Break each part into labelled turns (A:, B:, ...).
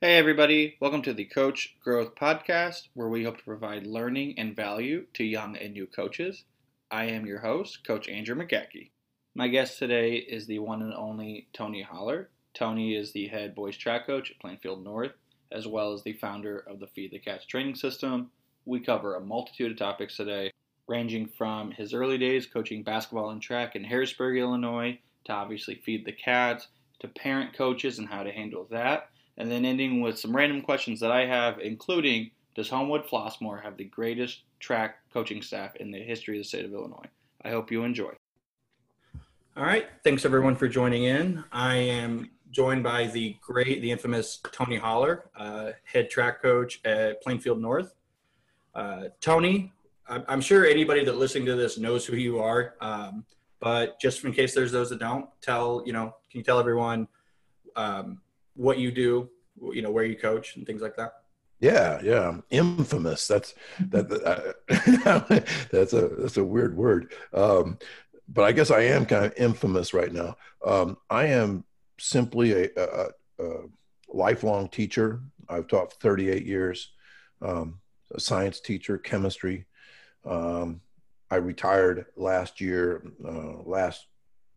A: Hey, everybody. Welcome to the Coach Growth Podcast, where we hope to provide learning and value to young and new coaches. I am your host, Coach Andrew McGackie. My guest today is the one and only Tony Holler. Tony is the head boys track coach at Plainfield North, as well as the founder of the Feed the Cats training system. We cover a multitude of topics today, ranging from his early days coaching basketball and track in Harrisburg, Illinois, to obviously Feed the Cats, to parent coaches and how to handle that and then ending with some random questions that I have, including Does Homewood Flossmoor have the greatest track coaching staff in the history of the state of Illinois? I hope you enjoy. All right. Thanks everyone for joining in. I am joined by the great, the infamous Tony Holler, uh, head track coach at Plainfield North. Uh, Tony, I'm sure anybody that listening to this knows who you are, um, but just in case there's those that don't, tell you know, can you tell everyone um, what you do, you know, where you coach and things like that?
B: Yeah, yeah, infamous. That's that. Uh, that's a that's a weird word. Um, but I guess I am kind of infamous right now. Um, I am simply a, a, a, lifelong teacher. I've taught 38 years. Um, a science teacher, chemistry. Um, I retired last year, uh, last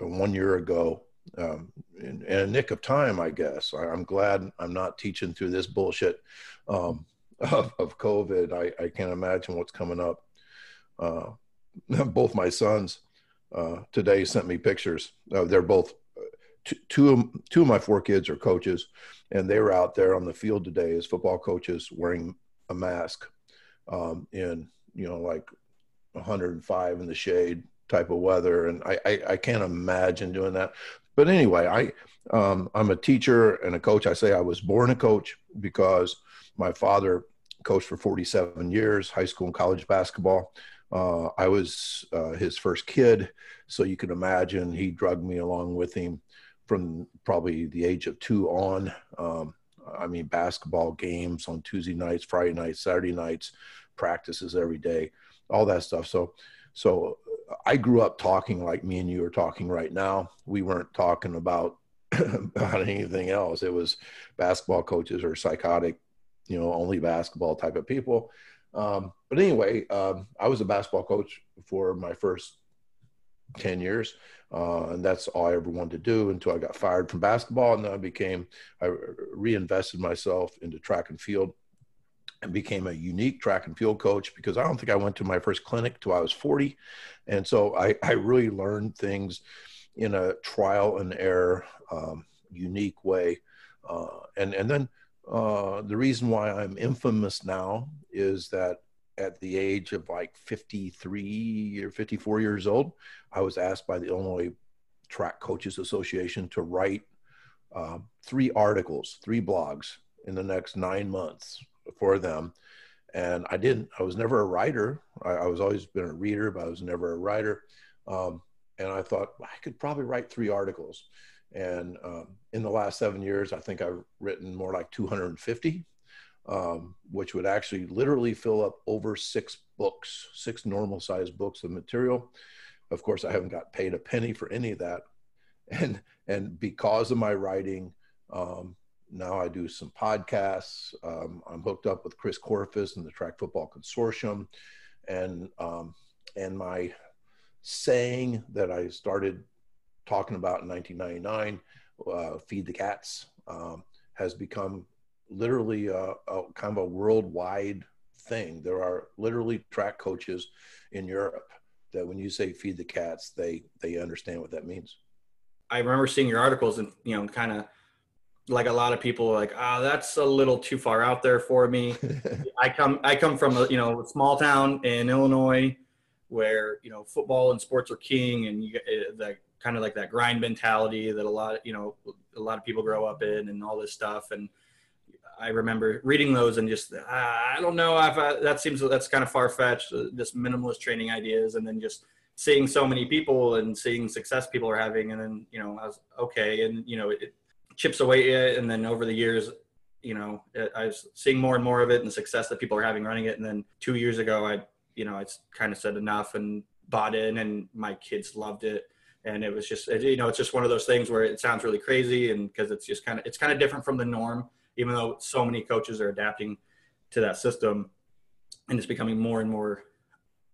B: uh, one year ago um, in, in, a nick of time, I guess. I, am glad I'm not teaching through this bullshit um, of, of, COVID. I, I, can't imagine what's coming up. Uh, both my sons uh, today sent me pictures. Uh, they're both uh, two, two, of, two of my four kids are coaches, and they were out there on the field today as football coaches wearing a mask um, in you know like 105 in the shade type of weather and I, I, I can't imagine doing that but anyway, I um, I'm a teacher and a coach. I say I was born a coach because my father coached for 47 years, high school and college basketball. Uh, I was uh, his first kid, so you can imagine he drugged me along with him from probably the age of two on. Um, I mean, basketball games on Tuesday nights, Friday nights, Saturday nights, practices every day, all that stuff. So, so I grew up talking like me and you are talking right now. We weren't talking about about anything else. It was basketball coaches or psychotic, you know, only basketball type of people. Um, but anyway, um, I was a basketball coach for my first 10 years. Uh, and that's all I ever wanted to do until I got fired from basketball. And then I became, I reinvested myself into track and field and became a unique track and field coach because I don't think I went to my first clinic till I was 40. And so I, I really learned things in a trial and error, um, unique way. Uh, and, and then uh, the reason why I'm infamous now is that at the age of like 53 or 54 years old, I was asked by the Illinois Track Coaches Association to write uh, three articles, three blogs in the next nine months for them. And I didn't, I was never a writer. I, I was always been a reader, but I was never a writer. Um, and I thought I could probably write three articles. And um, in the last seven years, I think I've written more like 250, um, which would actually literally fill up over six books, six normal sized books of material. Of course, I haven't got paid a penny for any of that. And, and because of my writing, um, now I do some podcasts. Um, I'm hooked up with Chris Korfist and the Track Football Consortium, and um, and my saying that I started talking about in 1999, uh, "Feed the Cats," um, has become literally a, a, kind of a worldwide thing. There are literally track coaches in Europe that when you say "feed the cats," they they understand what that means.
A: I remember seeing your articles and you know kind of like a lot of people are like, ah, oh, that's a little too far out there for me. I come, I come from a, you know, a small town in Illinois where, you know, football and sports are king and you get eh, that kind of like that grind mentality that a lot, you know, a lot of people grow up in and all this stuff. And I remember reading those and just, ah, I don't know if I, that seems, that's kind of far fetched, uh, just minimalist training ideas. And then just seeing so many people and seeing success people are having. And then, you know, I was okay. And, you know, it, chips away at it. And then over the years, you know, I was seeing more and more of it and the success that people are having running it. And then two years ago, I, you know, I kind of said enough and bought in and my kids loved it. And it was just, you know, it's just one of those things where it sounds really crazy and because it's just kind of, it's kind of different from the norm. even though so many coaches are adapting to that system and it's becoming more and more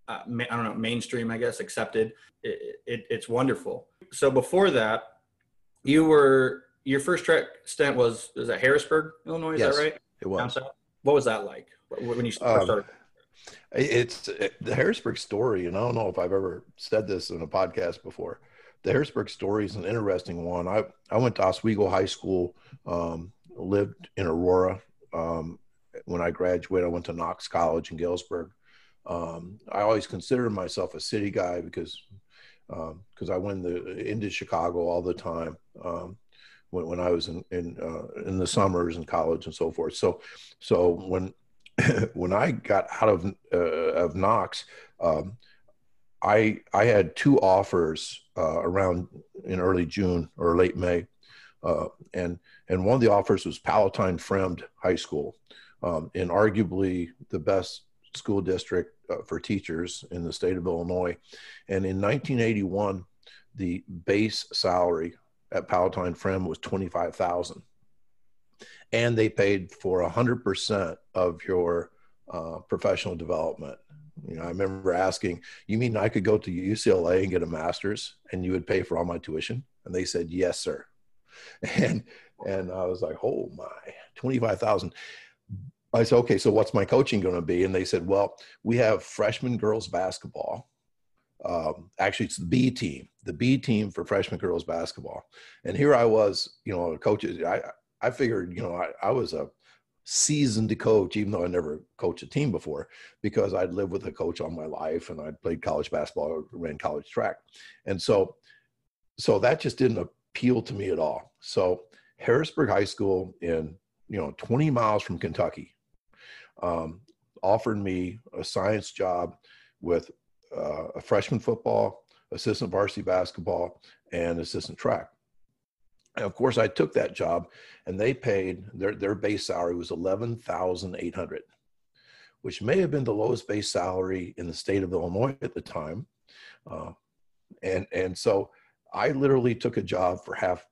A: uh, I don't know, mainstream, I guess, accepted. It, it, it's wonderful. So before that, you were your first track stint was was at Harrisburg, Illinois. Is
B: yes,
A: that right?
B: It was.
A: What was that like when you
B: um,
A: started?
B: It's it, the Harrisburg story, and I don't know if I've ever said this in a podcast before. The Harrisburg story is an interesting one. I I went to Oswego High School, um, lived in Aurora. Um, when I graduated, I went to Knox College in Galesburg. Um, I always considered myself a city guy because because um, I went the, into Chicago all the time um, when, when I was in in, uh, in the summers in college and so forth. So so when when I got out of uh, of Knox, um, I I had two offers uh, around in early June or late May, uh, and and one of the offers was Palatine Fremd High School, um, in arguably the best school district uh, for teachers in the state of Illinois. And in 1981, the base salary at Palatine Fremd was 25,000. And they paid for 100% of your uh, professional development. You know, I remember asking, "You mean I could go to UCLA and get a master's, and you would pay for all my tuition?" And they said, "Yes, sir." And and I was like, "Oh my, twenty five thousand. I said, okay, so what's my coaching going to be? And they said, well, we have freshman girls basketball. Um, actually, it's the B team, the B team for freshman girls basketball. And here I was, you know, coaches. I I figured, you know, I, I was a seasoned coach, even though I never coached a team before, because I'd lived with a coach all my life and I'd played college basketball, ran college track, and so so that just didn't appeal to me at all. So Harrisburg High School in you know 20 miles from Kentucky um, offered me a science job with uh, a freshman football, assistant varsity basketball, and assistant track. And of course, I took that job, and they paid their their base salary was eleven thousand eight hundred, which may have been the lowest base salary in the state of Illinois at the time, uh, and and so I literally took a job for half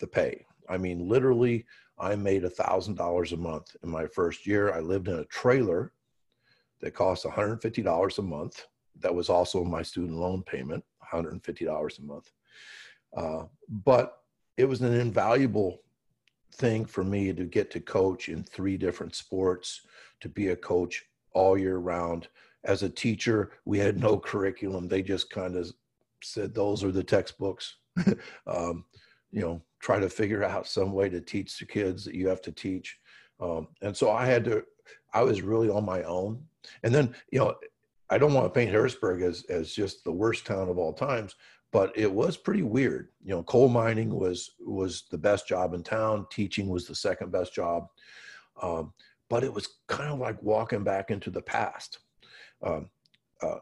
B: the pay. I mean, literally I made $1,000 a month in my first year. I lived in a trailer that cost $150 a month. That was also my student loan payment, $150 a month. Uh, but it was an invaluable thing for me to get to coach in three different sports, to be a coach all year round. As a teacher, we had no curriculum. They just kind of said, those are the textbooks. um, you know, try to figure out some way to teach the kids that you have to teach. Um, and so I had to, I was really on my own. And then, you know, I don't want to paint Harrisburg as, as just the worst town of all times, but it was pretty weird. You know, coal mining was, was the best job in town. Teaching was the second best job. Um, but it was kind of like walking back into the past. Um, uh,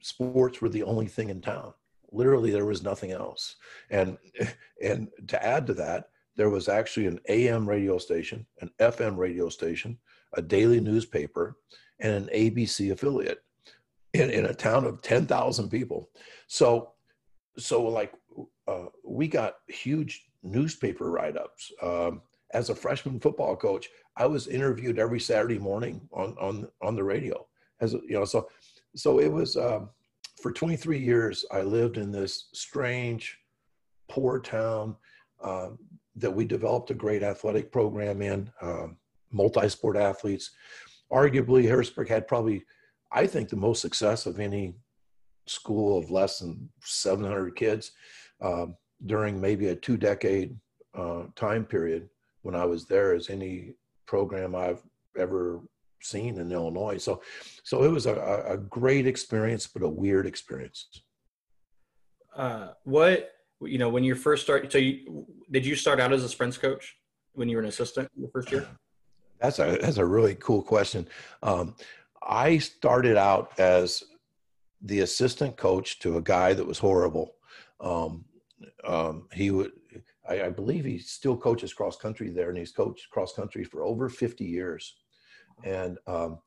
B: sports were the only thing in town literally there was nothing else and and to add to that there was actually an am radio station an fm radio station a daily newspaper and an abc affiliate in, in a town of 10000 people. So so like uh, we got huge newspaper write-ups. Um, as a freshman football coach i was interviewed every saturday morning on on on the radio. As you know so so it was um, for 23 years, I lived in this strange, poor town um, that we developed a great athletic program in, um, multi sport athletes. Arguably, Harrisburg had probably, I think, the most success of any school of less than 700 kids um, during maybe a two decade uh, time period when I was there as any program I've ever seen in Illinois. So, so it was a, a great experience, but a weird experience.
A: Uh, what you know when you first start, So, you, did you start out as a sprints coach when you were an assistant the first year?
B: That's a that's a really cool question. Um, I started out as the assistant coach to a guy that was horrible. Um, um, he would, I, I, believe, he still coaches cross country there, and he's coached cross country for over 50 years and um,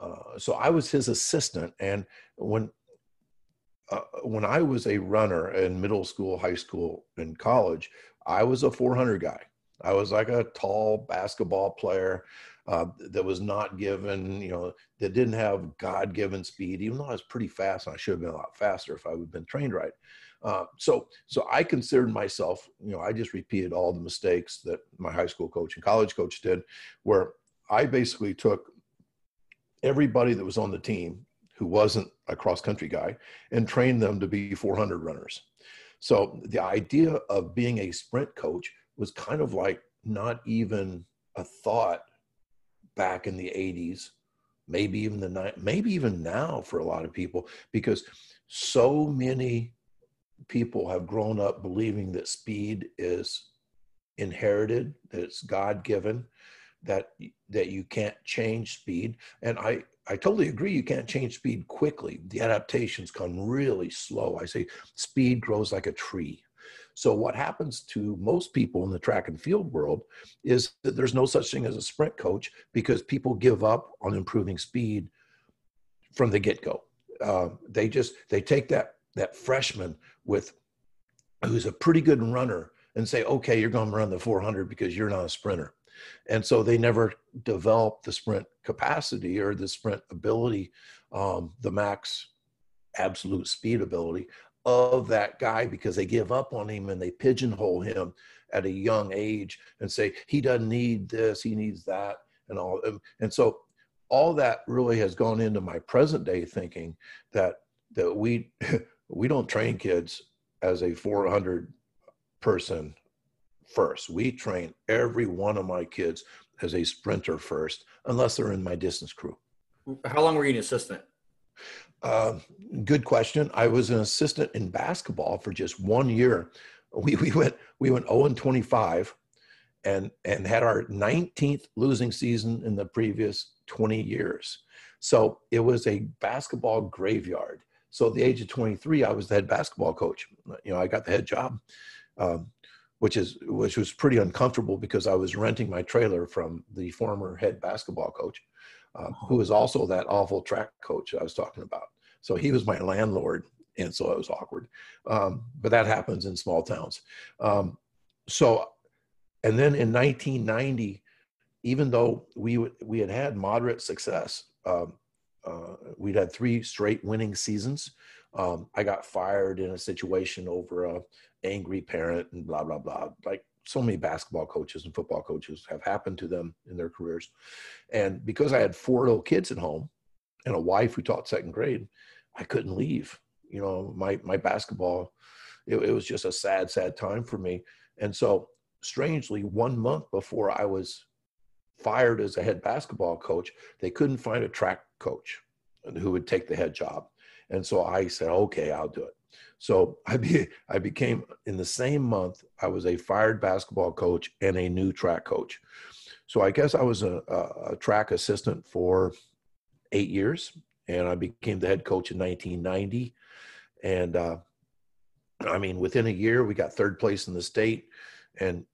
B: uh, so I was his assistant. And when uh, when I was a runner in middle school, high school, and college, I was a 400 guy. I was like a tall basketball player uh, that was not given, you know, that didn't have God given speed, even though I was pretty fast. And I should have been a lot faster if I would have been trained right. Uh, so, so I considered myself, you know, I just repeated all the mistakes that my high school coach and college coach did, where I basically took everybody that was on the team who wasn't a cross country guy and trained them to be 400 runners. So the idea of being a sprint coach was kind of like not even a thought back in the 80s maybe even the maybe even now for a lot of people because so many people have grown up believing that speed is inherited that it's god given that that you can't change speed. And i i totally agree you can't change speed quickly. The adaptations come really slow. I say speed grows like a tree so what happens to most people in the track and field world is that there's no such thing as a sprint coach because people give up on improving speed from the get-go. Uh, they just they take that that freshman with who's a pretty good runner and say, okay, you're going to run the 400 because you're not a sprinter. And so they never develop the sprint capacity or the sprint ability, um, the max absolute speed ability of that guy because they give up on him and they pigeonhole him at a young age and say he doesn't need this, he needs that, and all. Um, and so all that really has gone into my present day thinking that that we we don't train kids as a 400 person first. We train every one of my kids as a sprinter first, unless they're in my distance crew.
A: How long were you an assistant?
B: Uh, good question. I was an assistant in basketball for just one year. We, we went we went 0 and 25 and and had our 19th losing season in the previous 20 years. So it was a basketball graveyard. So at the age of 23, I was the head basketball coach. You know, I got the head job, um, which is which was pretty uncomfortable because I was renting my trailer from the former head basketball coach uh, who was also that awful track coach I was talking about. So he was my landlord, and so it was awkward. Um, but that happens in small towns. Um, so, and then in 1990, even though we we had had moderate success, um, uh, we'd had three straight winning seasons. Um, I got fired in a situation over a angry parent and blah blah blah. Like so many basketball coaches and football coaches have happened to them in their careers. And because I had four little kids at home and a wife who taught second grade, I couldn't leave. You know, my my basketball, it, it was just a sad, sad time for me. And so, strangely, one month before I was fired as a head basketball coach, they couldn't find a track coach who would take the head job. And so I said, okay, I'll do it. So I be, I became in the same month I was a fired basketball coach and a new track coach. So I guess I was a, a, a track assistant for eight years, and I became the head coach in 1990. And uh, I mean, within a year, we got third place in the state, and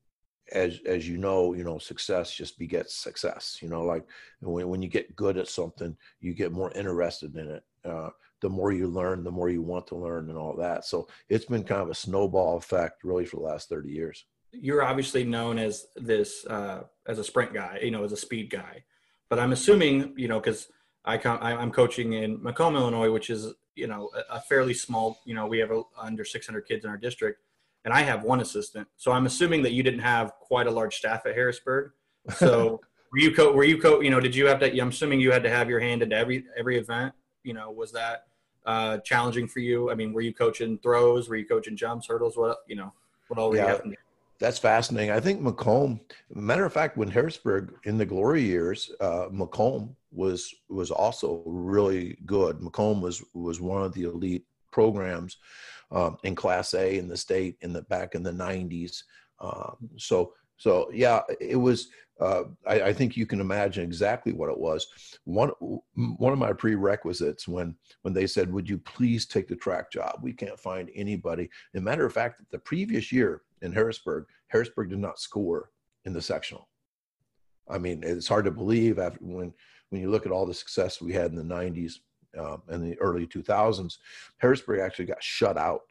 B: as as you know, you know, success just begets success. You know, like when when you get good at something, you get more interested in it. Uh, the more you learn, the more you want to learn and all that. So it's been kind of a snowball effect really for the last 30 years.
A: You're obviously known as this, uh, as a sprint guy, you know, as a speed guy, but I'm assuming, you know, cause I come, I'm coaching in Macomb, Illinois, which is, you know, a, fairly small, you know, we have a, under 600 kids in our district and I have one assistant. So I'm assuming that you didn't have quite a large staff at Harrisburg. So were you co were you co, you know, did you have to, I'm assuming you had to have your hand into every, every event, you know, was that, uh, challenging for you? I mean, were you coaching throws? Were you coaching jumps, hurdles? What you know? What all were yeah, you
B: That's fascinating. I think Macomb. Matter of fact, when Harrisburg in the glory years, uh, Macomb was was also really good. Macomb was was one of the elite programs um, in Class A in the state in the back in the '90s. Um, so so yeah, it was uh, I, I, think you can imagine exactly what it was. One one of my prerequisites when when they said, "Would you please take the track job? We can't find anybody." As matter of fact, the previous year in Harrisburg, Harrisburg did not score in the sectional. I mean, it's hard to believe after when when you look at all the success we had in the '90s uh, and the early 2000s. Harrisburg actually got shut out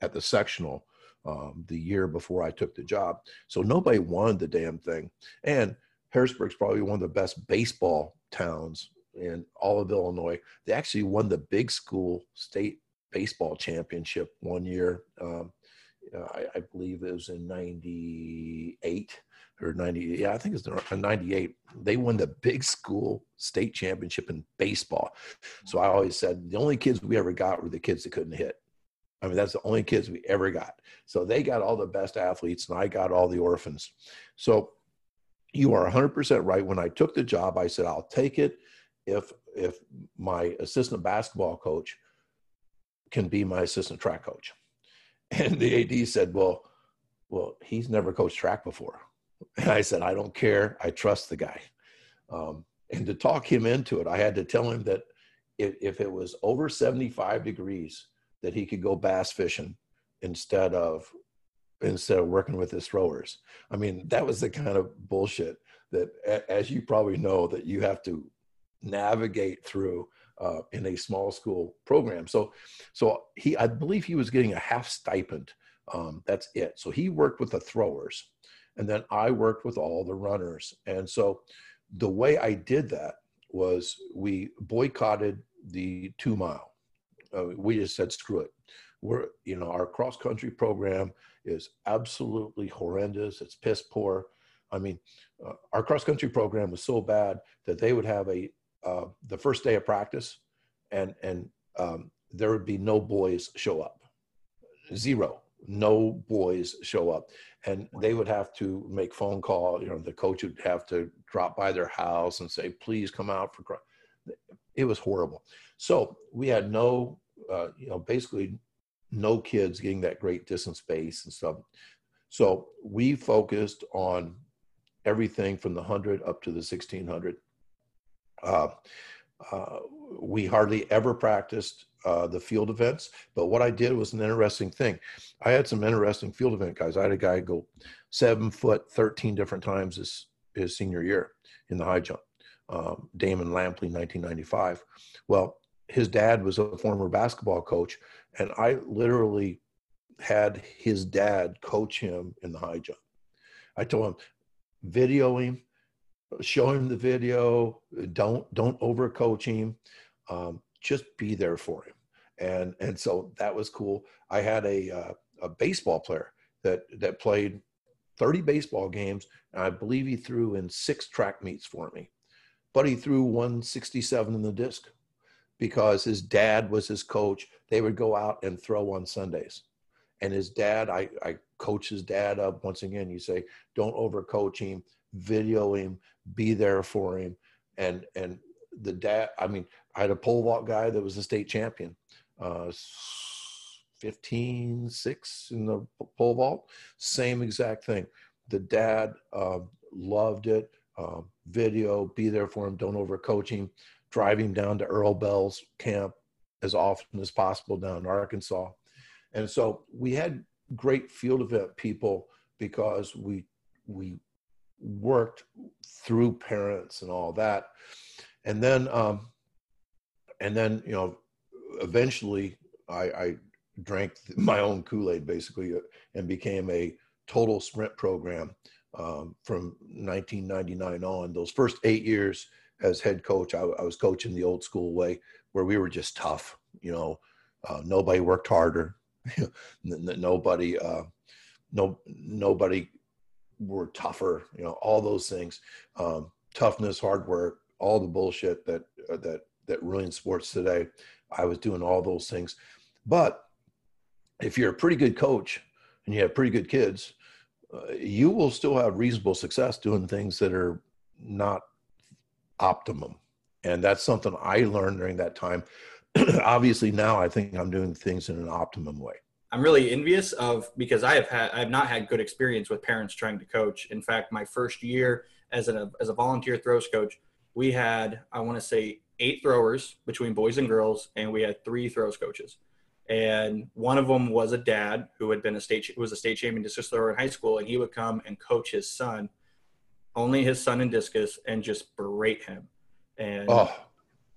B: at the sectional um, the year before I took the job. So nobody wanted the damn thing. And Harrisburg's probably one of the best baseball towns in all of Illinois. They actually won the big school state baseball championship one year. Um, I, I, believe it was in 98 or 90. Yeah, I think it's uh, 98. They won the big school state championship in baseball. So I always said the only kids we ever got were the kids that couldn't hit. I mean, that's the only kids we ever got. So they got all the best athletes, and I got all the orphans. So you are 100% right. When I took the job, I said, I'll take it if if my assistant basketball coach can be my assistant track coach. And the AD said, Well, well, he's never coached track before. And I said, I don't care. I trust the guy. Um, and to talk him into it, I had to tell him that if, if it was over 75 degrees, that he could go bass fishing instead of instead of working with his throwers. I mean, that was the kind of bullshit that, as you probably know, that you have to navigate through uh, in a small school program. So, so he, I believe he was getting a half stipend. Um, that's it. So he worked with the throwers, and then I worked with all the runners. And so, the way I did that was we boycotted the two mile. Uh, we just said screw it. We're you know our cross country program is absolutely horrendous. It's piss poor. I mean, uh, our cross country program was so bad that they would have a uh, the first day of practice, and and um, there would be no boys show up, zero, no boys show up, and they would have to make phone call. You know, the coach would have to drop by their house and say, "Please come out for." It was horrible. So we had no, uh, you know, basically no kids getting that great distance space and stuff. So we focused on everything from the 100 up to the 1600. Uh, uh, we hardly ever practiced uh, the field events, but what I did was an interesting thing. I had some interesting field event guys. I had a guy go seven foot 13 different times his, his senior year in the high jump. Um, Damon Lampley, 1995. Well, his dad was a former basketball coach, and I literally had his dad coach him in the high jump. I told him, video him, show him the video. Don't don't overcoach him. Um, just be there for him. And and so that was cool. I had a uh, a baseball player that that played 30 baseball games. And I believe he threw in six track meets for me, but he threw 167 in the disc because his dad was his coach. They would go out and throw on Sundays. And his dad, I, I coach his dad up. Once again, you say, don't overcoach him, video him, be there for him. And and the dad, I mean, I had a pole vault guy that was a state champion, uh, 15, 6 in the pole vault. Same exact thing. The dad uh, loved it. Uh, video, be there for him, don't overcoach him driving down to Earl Bell's camp as often as possible down in Arkansas. And so we had great field event people because we we worked through parents and all that. And then um, and then you know eventually I, I drank my own Kool-Aid basically uh, and became a total sprint program um, from 1999 on. Those first eight years as head coach, I, I, was coaching the old school way where we were just tough. You know, uh, nobody worked harder. nobody, uh, no, nobody were tougher. You know, all those things, um, toughness, hard work, all the bullshit that uh, that that ruins sports today. I was doing all those things, but if you're a pretty good coach and you have pretty good kids, uh, you will still have reasonable success doing things that are not optimum. And that's something I learned during that time. Obviously, now I think I'm doing things in an optimum way.
A: I'm really envious of because I have had I have not had good experience with parents trying to coach. In fact, my first year as a as a volunteer throws coach, we had I want to say eight throwers between boys and girls, and we had three throws coaches. And one of them was a dad who had been a state was a state champion discus thrower in high school, and he would come and coach his son only his son in discus and just berate him and oh.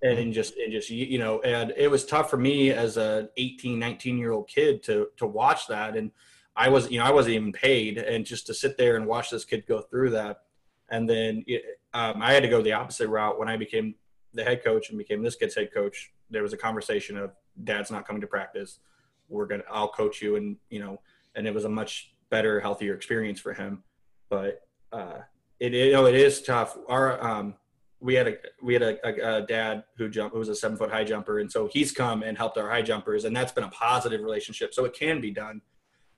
A: and, and just and just you know and it was tough for me as a 18 19 year old kid to to watch that and
C: I was, you know, I wasn't even paid, and just to sit there and watch this kid go through that, and then um, I had to go the opposite route when I became the head coach and became this kid's head coach. There was a conversation of dad's not coming to practice. We're gonna, I'll coach you, and you know, and it was a much better, healthier experience for him. But uh, it, you know, it is tough. Our um, we had a we had a, a, a, dad who jumped who was a seven foot high jumper, and so he's come and helped our high jumpers, and that's been a positive relationship. So it can be done,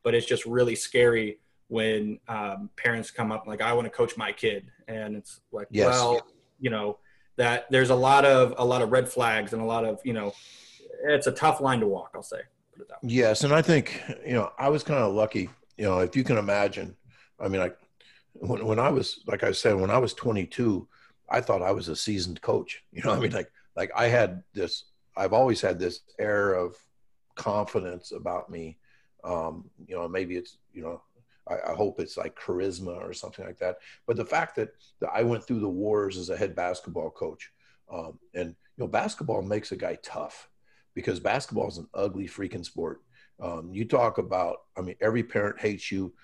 C: but it's just really scary when um, parents come up like, "I want to coach my kid," and it's like, yes. well, you know, that there's a lot of a lot of red flags and a lot of you know, it's a tough line to walk. I'll say.
B: Yes, and I think you know I was kind of lucky. You know, if you can imagine, I mean, I when when I was like I said when I was 22 I thought I was a seasoned coach. You know, I mean, like like I had this. I've always had this air of confidence about me. Um, you know, maybe it's you know, I, I, hope it's like charisma or something like that. But the fact that, that I went through the wars as a head basketball coach, um, and you know, basketball makes a guy tough because basketball is an ugly freaking sport. Um, you talk about, I mean, every parent hates you.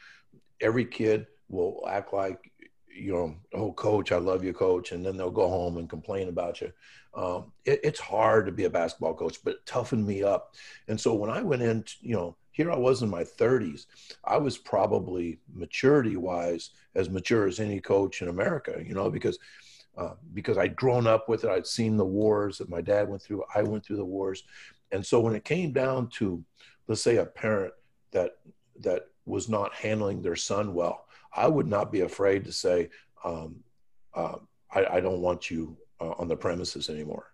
B: Every kid will act like you know, oh, coach, I love you, coach, and then they'll go home and complain about you. Um, it, it's hard to be a basketball coach, but it toughened me up. And so when I went in, you know, here I was in my 30s. I was probably maturity wise as mature as any coach in America, you know, because uh, because I'd grown up with it. I'd seen the wars that my dad went through. I went through the wars, and so when it came down to, let's say, a parent that that was not handling their son well, I would not be afraid to say, um, uh, I, I, don't want you uh, on the premises anymore.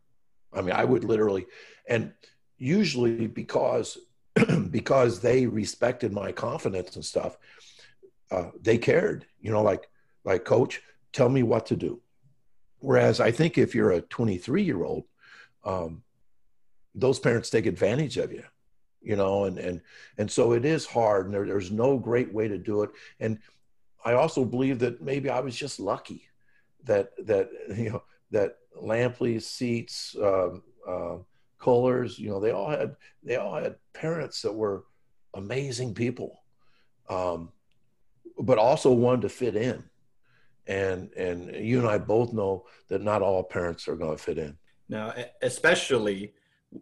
B: I mean, I would literally, and usually because because they respected my confidence and stuff, uh, they cared. You know, like like coach, tell me what to do. Whereas I think if you're a 23 year old, um, those parents take advantage of you you know and and and so it is hard and there, there's no great way to do it and I also believe that maybe I was just lucky that that you know that Lampley, Seats, um, uh, Kohlers, you know, they all had they all had parents that were amazing people, um, but also wanted to fit in. And and you and I both know that not all parents are going to fit in.
C: Now, especially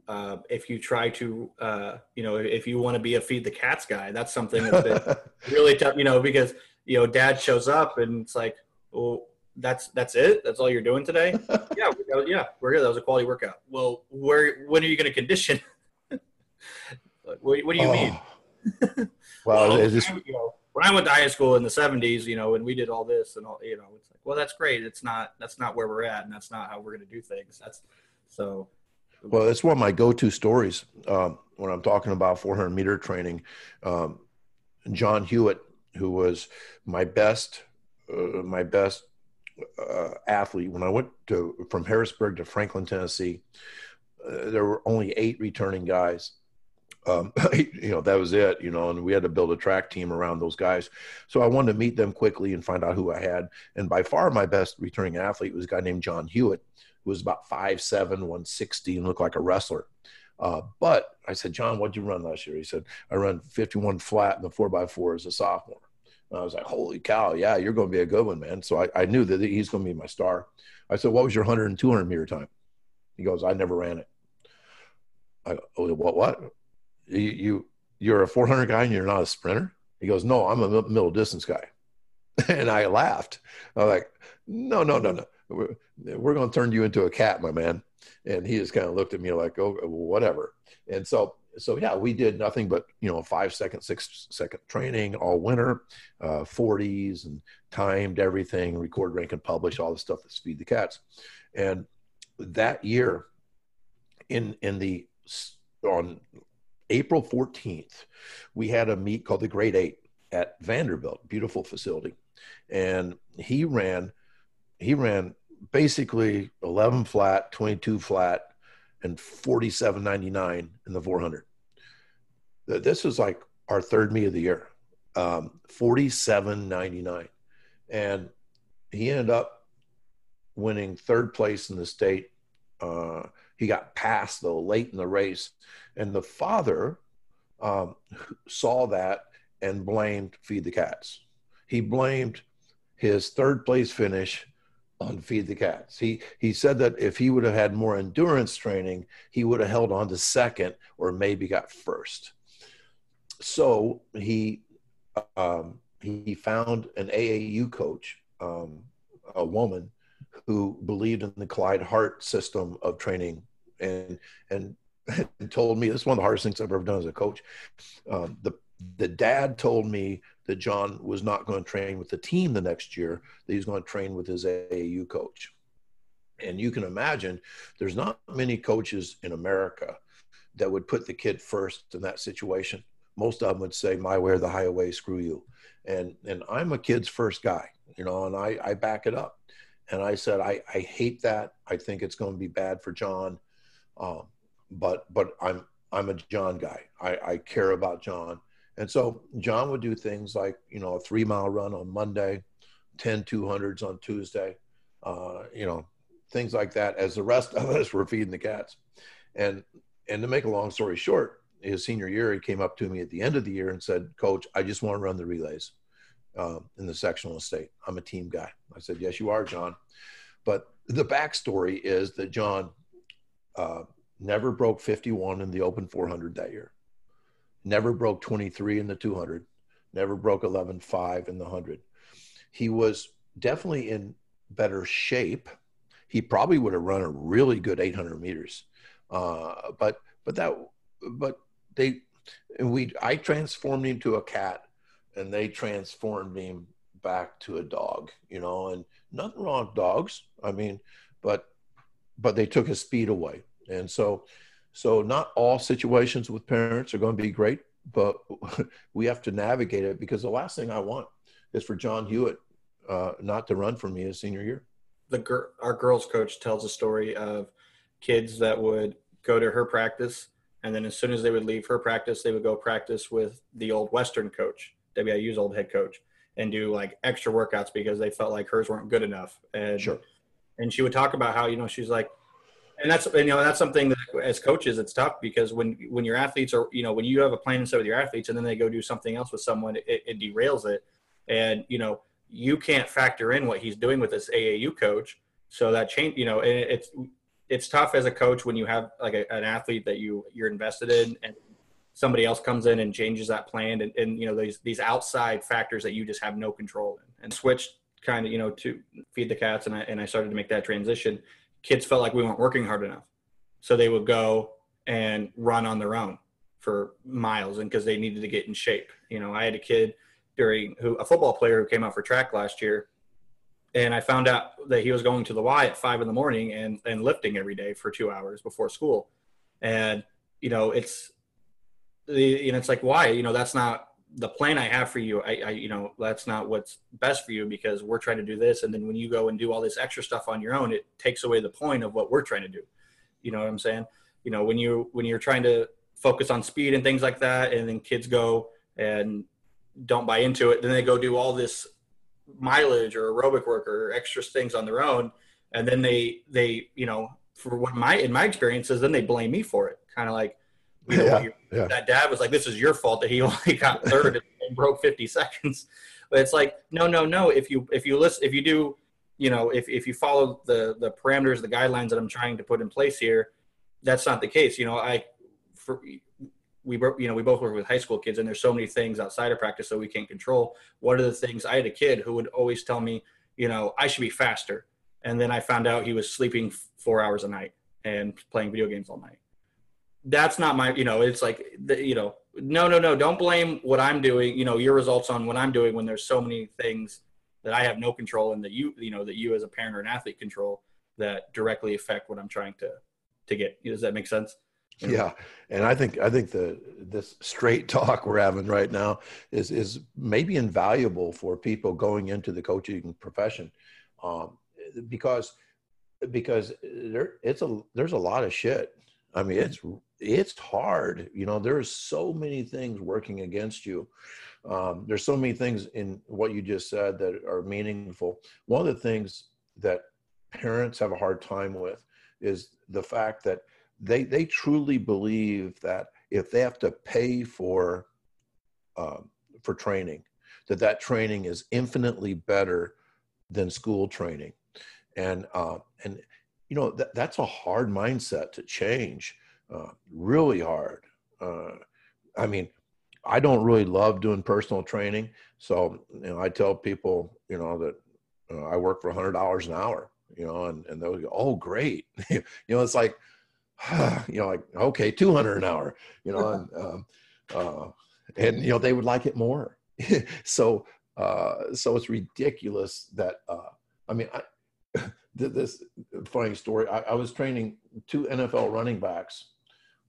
C: uh, if you try to, uh, you know, if you want to be a feed the cats guy, that's something that's really tough. You know, because you know, dad shows up and it's like, well, that's that's it. That's all you're doing today. yeah, yeah, we're good. That was a quality workout. Well, where when are you going to condition? what, what, do you oh. mean? well, well just... you know, when I went to high school in the '70s, you know, and we did all this and all, you know, it's like, well, that's great. It's not that's not where we're at, and that's not how we're going to do things. That's so.
B: Well, that's one of my go-to stories um, when I'm talking about 400 meter training. Um, John Hewitt who was my best, uh, my best uh, athlete. When I went to from Harrisburg to Franklin, Tennessee, uh, there were only eight returning guys. Um, you know, that was it, you know, and we had to build a track team around those guys. So I wanted to meet them quickly and find out who I had. And by far my best returning athlete was a guy named John Hewitt, who was about 5'7, 160 and looked like a wrestler. Uh, but I said, John, what'd you run last year? He said, I run 51 flat in the four by four as a sophomore. And I was like, holy cow, yeah, you're going to be a good one, man. So I, I knew that he's going to be my star. I said, what was your 100 and 200 meter time? He goes, I never ran it. I go, oh, what, what? You, you, you're a 400 guy and you're not a sprinter? He goes, no, I'm a middle distance guy. and I laughed. I was like, no, no, no, no. We're, we're going to turn you into a cat, my man. And he just kind of looked at me like, oh, whatever. And so so yeah, we did nothing but you know five second, six second training all winter, uh, 40s and timed everything, record, rank, and publish all the stuff that's feed the cats. And that year, in in the on April 14th, we had a meet called the Great Eight at Vanderbilt, beautiful facility, and he ran he ran basically 11 flat, 22 flat, and 47.99 in the 400. This is like our third meet of the year, um, 47.99, and he ended up winning third place in the state. Uh, he got passed though late in the race, and the father um, saw that and blamed Feed the Cats. He blamed his third place finish on Feed the Cats. He he said that if he would have had more endurance training, he would have held on to second or maybe got first. So he um, he found an AAU coach, um, a woman who believed in the Clyde Hart system of training, and and, told me this is one of the hardest things I've ever done as a coach. Um, the the dad told me that John was not going to train with the team the next year, that he's going to train with his AAU coach. And you can imagine there's not many coaches in America that would put the kid first in that situation. Most of them would say, My way or the highway, screw you. And and I'm a kid's first guy, you know, and I, I back it up. And I said, I, I hate that. I think it's going to be bad for John. Um, but but I'm I'm a John guy. I, I care about John and so John would do things like, you know, a three mile run on Monday, 10 200s on Tuesday, uh, you know, things like that as the rest of us were feeding the cats. And, and to make a long story short, his senior year, he came up to me at the end of the year and said, Coach, I just want to run the relays um, in the sectional state. I'm a team guy. I said, Yes, you are, John. But the backstory is that John uh, never broke 51 in the open 400 that year never broke 23 in the 200, never broke 11.5 in the 100. He was definitely in better shape. He probably would have run a really good 800 meters. Uh, but, but that, but they, and we, I transformed him to a cat and they transformed him back to a dog, you know, and nothing wrong with dogs. I mean, but, but they took his speed away. And so, so not all situations with parents are going to be great, but we have to navigate it because the last thing I want is for John Hewitt uh, not to run for me his senior year.
C: The gir- our girls coach tells a story of kids that would go to her practice, and then as soon as they would leave her practice, they would go practice with the old Western coach, WIU's old head coach, and do like extra workouts because they felt like hers weren't good enough. And
B: sure.
C: and she would talk about how you know she's like and that's you know that's something that as coaches it's tough because when when your athletes are you know when you have a plan and set with your athletes and then they go do something else with someone it, it derails it. And you know you can't factor in what he's doing with this AAU coach. So that change you know it, it's it's tough as a coach when you have like a, an athlete that you you're invested in and somebody else comes in and changes that plan and, and you know these these outside factors that you just have no control in and switched kind of you know to feed the cats. And I and I started to make that transition kids felt like we weren't working hard enough. So they would go and run on their own for miles and because they needed to get in shape. You know, I had a kid during who a football player who came out for track last year and I found out that he was going to the Y at five in the morning and, and lifting every day for two hours before school. And, you know, it's, the, you know, it's like, why, you know, that's not the plan I have for you, I, I, you know, that's not what's best for you because we're trying to do this. And then when you go and do all this extra stuff on your own, it takes away the point of what we're trying to do. You know what I'm saying? You know, when you, when you're trying to focus on speed and things like that, and then kids go and don't buy into it, then they go do all this mileage or aerobic work or extra things on their own. And then they, they, you know, for what my, in my experiences, then they blame me for it. Kind of like, you know, yeah, yeah. that dad was like, "This is your fault that he only got third and broke 50 seconds." But it's like, no, no, no. If you if you listen, if you do, you know, if if you follow the the parameters, the guidelines that I'm trying to put in place here, that's not the case. You know, I for we you know we both work with high school kids, and there's so many things outside of practice that we can't control. One of the things? I had a kid who would always tell me, you know, I should be faster, and then I found out he was sleeping four hours a night and playing video games all night that's not my you know it's like the, you know no no no don't blame what i'm doing you know your results on what i'm doing when there's so many things that i have no control and that you you know that you as a parent or an athlete control that directly affect what i'm trying to to get. Does that make sense?
B: Yeah. And i think i think the this straight talk we're having right now is is maybe invaluable for people going into the coaching profession um, because because there it's a there's a lot of shit. I mean, it's it's hard. You know, there's so many things working against you. Um, there's so many things in what you just said that are meaningful. One of the things that parents have a hard time with is the fact that they they truly believe that if they have to pay for um, for training, that that training is infinitely better than school training. And, uh, and you know, that, that's a hard mindset to change, uh, really hard. Uh, I mean, I don't really love doing personal training. So, you know, I tell people, you know, that uh, I work for a hundred dollars an hour, you know, and, and they'll go, Oh, great. you know, it's like, you know, like, okay, 200 an hour, you know, and, um, uh, and, you know, they would like it more. so, uh, so it's ridiculous that, uh, I mean, I, this funny story. I, I was training two NFL running backs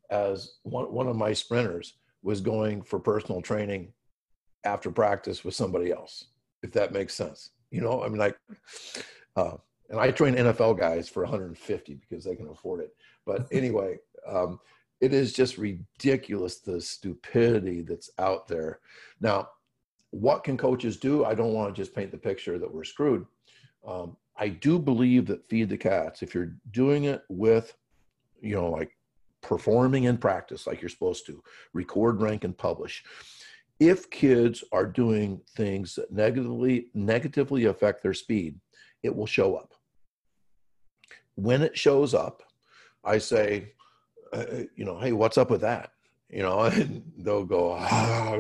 B: as one, one of my sprinters was going for personal training after practice with somebody else, if that makes sense. You know, I mean, like, uh, and I train NFL guys for 150 because they can afford it. But anyway, um, it is just ridiculous the stupidity that's out there. Now, what can coaches do? I don't want to just paint the picture that we're screwed. Um, I do believe that feed the cats, if you're doing it with, you know, like performing in practice like you're supposed to, record, rank, and publish. If kids are doing things that negatively negatively affect their speed, it will show up. When it shows up, I say, uh, you know, hey, what's up with that? You know, and they'll go, oh, I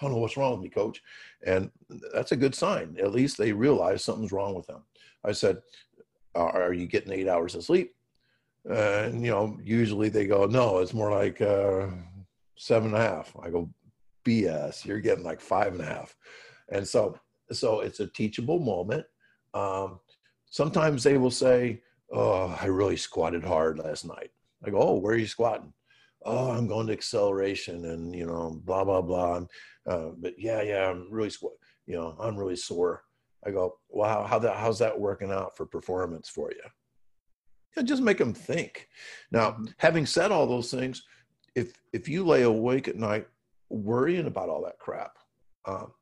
B: don't know what's wrong with me, coach. And that's a good sign. At least they realize something's wrong with them. I said, are you getting eight hours of sleep? And you know, usually they go, no, it's more like uh, seven and a half. I go, BS. You're getting like five and a half, and so so it's a teachable moment. Um, sometimes they will say, "Oh, I really squatted hard last night." I go, "Oh, where are you squatting?" "Oh, I'm going to acceleration, and you know, blah blah blah." Uh, but yeah, yeah, I'm really squat. You know, I'm really sore. I go, "Wow, how that how's that working out for performance for you?" You know, just make them think. Now, mm-hmm. having said all those things, if if you lay awake at night worrying about all that crap, um,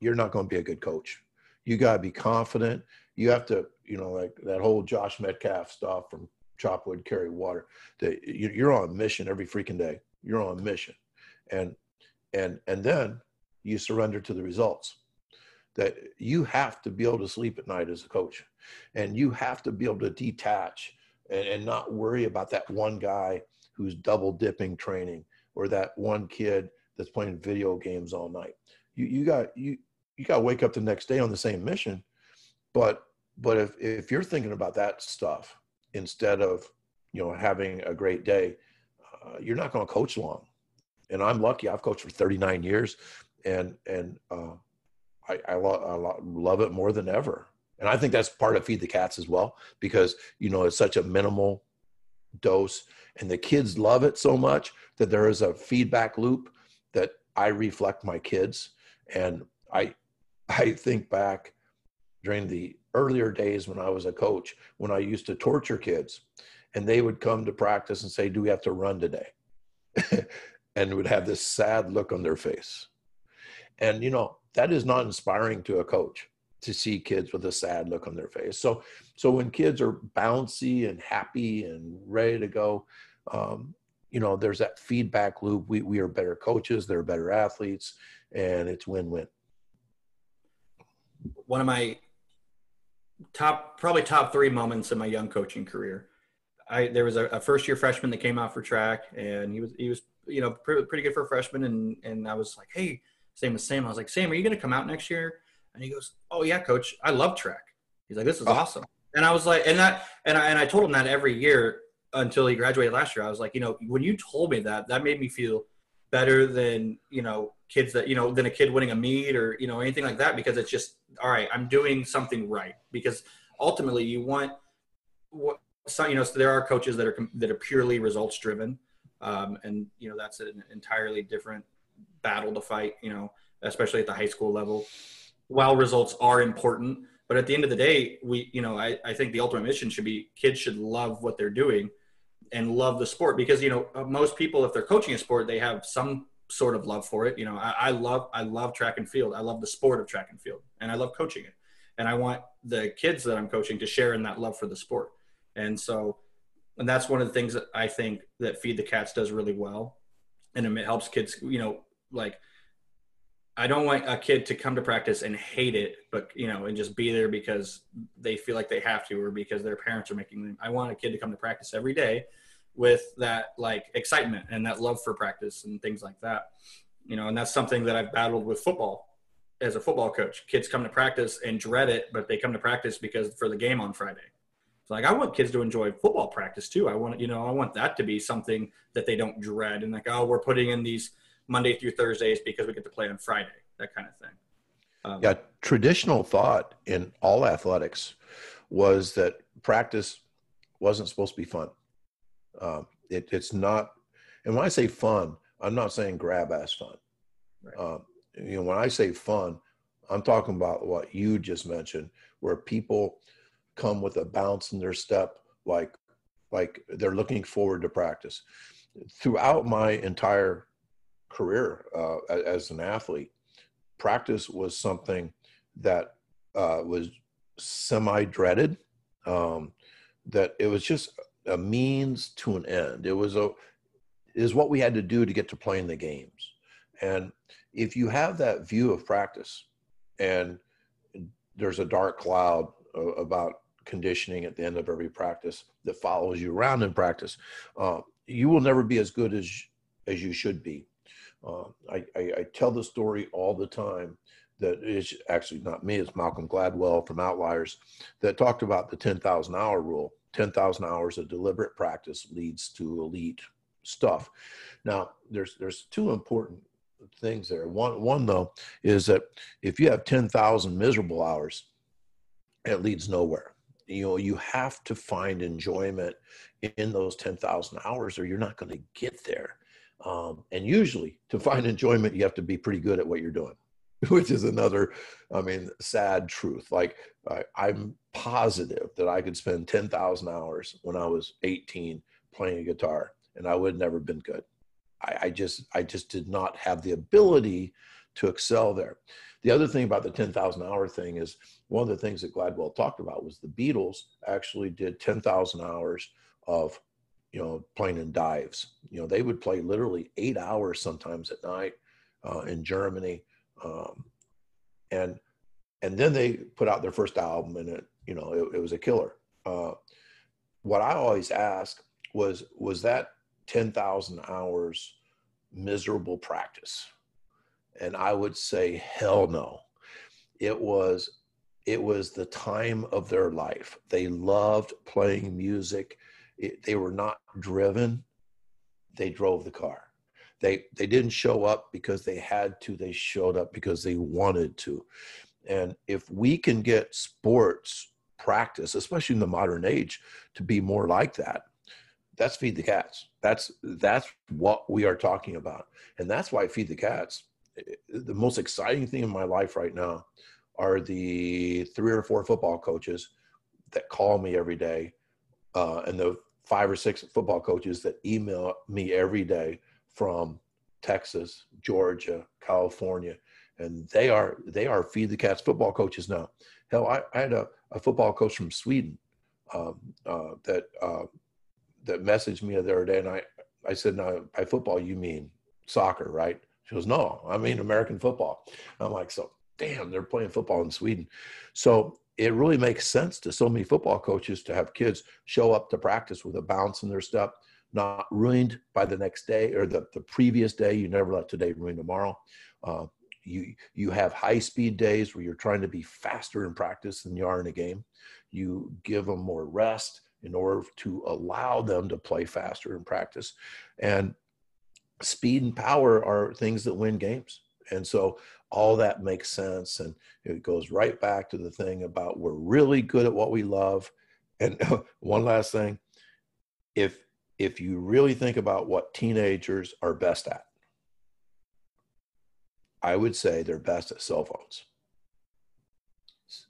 B: you're not going to be a good coach. You got to be confident. You have to, you know, like that whole Josh Medcalf stuff from chop wood, carry water. That you're on a mission every freaking day. You're on a mission, and and and then you surrender to the results. That you have to be able to sleep at night as a coach, and you have to be able to detach and, and not worry about that one guy who's double dipping training or that one kid that's playing video games all night. You you got you you got to wake up the next day on the same mission, but but if if you're thinking about that stuff instead of you know having a great day, uh, you're not going to coach long. And I'm lucky; I've coached for 39 years, and and uh, I I, lo- I lo- love it more than ever. And I think that's part of Feed the Cats as well, because, you know, it's such a minimal dose and the kids love it so much that there is a feedback loop that I reflect my kids. And I, I think back during the earlier days when I was a coach, when I used to torture kids and they would come to practice and say, do we have to run today? and would have this sad look on their face. And, you know, that is not inspiring to a coach to see kids with a sad look on their face. So, so when kids are bouncy and happy and ready to go, um, you know, there's that feedback loop. We we are better coaches, they're better athletes, and it's win-win.
C: One of my top, probably top three moments in my young coaching career. I there was a, a first year freshman that came out for track, and he was he was you know pretty good for a freshman, and and I was like, hey, same as Sam. I was like, Sam, are you going to come out next year? And he goes, "Oh yeah, coach, I love track." He's like, "This is oh. awesome." And I was like, and that, and I and I told him that every year until he graduated last year. I was like, you know, when you told me that, that made me feel better than you know kids that you know than a kid winning a meet or you know anything like that because it's just all right. I'm doing something right because ultimately you want what so you know so there are coaches that are that are purely results driven um, and you know that's an entirely different battle to fight you know especially at the high school level while results are important, but at the end of the day, we, you know, I, I think the ultimate mission should be kids should love what they're doing and love the sport because, you know, uh, most people, if they're coaching a sport, they have some sort of love for it. You know, I, I love, I love track and field. I love the sport of track and field and I love coaching it. And I want the kids that I'm coaching to share in that love for the sport. And so, and that's one of the things that I think that Feed the Cats does really well. And it helps kids, you know, like
A: I don't want a kid to come to practice and hate it, but you know, and just be there because they feel like they have to or because their parents are making them. I want a kid to come to practice every day with that like excitement and that love for practice and things like that. You know, and that's something that I've battled with football as a football coach. Kids come to practice and dread it, but they come to practice because for the game on Friday. So like I want kids to enjoy football practice too. I want you know, I want that to be something that they don't dread and like, oh, we're putting in these Monday through Thursdays because we get to play on Friday, that kind of thing.
B: Um, yeah, traditional thought in all athletics was that practice wasn't supposed to be fun. Um, it, it's not, and when I say fun, I'm not saying grab ass fun. Right. Um, you know, when I say fun, I'm talking about what you just mentioned, where people come with a bounce in their step, like like they're looking forward to practice. Throughout my entire career uh, as an athlete, practice was something that uh, was semi dreaded. Um, that it was just a means to an end. It was a is what we had to do to get to playing the games. And if you have that view of practice, and there's a dark cloud about conditioning at the end of every practice that follows you around in practice, uh, you will never be as good as as you should be. Uh, I, I, I, tell the story all the time that is actually not me, it's Malcolm Gladwell from Outliers that talked about the 10,000 hour rule. 10,000 hours of deliberate practice leads to elite stuff. Now, there's there's two important things there. One one though is that if you have 10,000 miserable hours, it leads nowhere. You know, you have to find enjoyment in those 10,000 hours or you're not going to get there. Um, and usually, to find enjoyment, you have to be pretty good at what you're doing, which is another, I mean, sad truth. Like, I, am positive that I could spend 10,000 hours when I was 18 playing a guitar, and I would have never been good. I, I just, I just did not have the ability to excel there. The other thing about the 10,000 hour thing is one of the things that Gladwell talked about was the Beatles actually did 10,000 hours of you know, playing in dives. You know, they would play literally eight hours sometimes at night uh, in Germany, um, and and then they put out their first album, and it you know it, it was a killer. Uh, what I always ask was was that ten thousand hours miserable practice, and I would say hell no. It was it was the time of their life. They loved playing music it, they were not driven. They drove the car. They they didn't show up because they had to they showed up because they wanted to. And if we can get sports practice especially in the modern age to be more like that that's feed the cats. That's that's what we are talking about. And that's why feed the cats eh, the most exciting thing in my life right now are the three or four football coaches that call me every day uh, and the five or six football coaches that email me every day from Texas, Georgia, California, and they are they are feed the cats football coaches now. Hell, I, I had a, a football coach from Sweden um, uh, that uh, that messaged me the other day, and I I said, "No, by football you mean soccer, right?" She goes, "No, I mean American football." I'm like, "So damn, they're playing football in Sweden." So it really makes sense to so many football coaches to have kids show up to practice with a bounce in their step, not ruined by the next day or the, the previous day. You never let today ruin tomorrow. Uh, you you have high speed days where you're trying to be faster in practice than you are in a game. You give them more rest in order to allow them to play faster in practice. And speed and power are things that win games. And so all that makes sense. And it goes right back to the thing about we're really good at what we love. And one last thing, if if you really think about what teenagers are best at, I would say they're best at cell phones.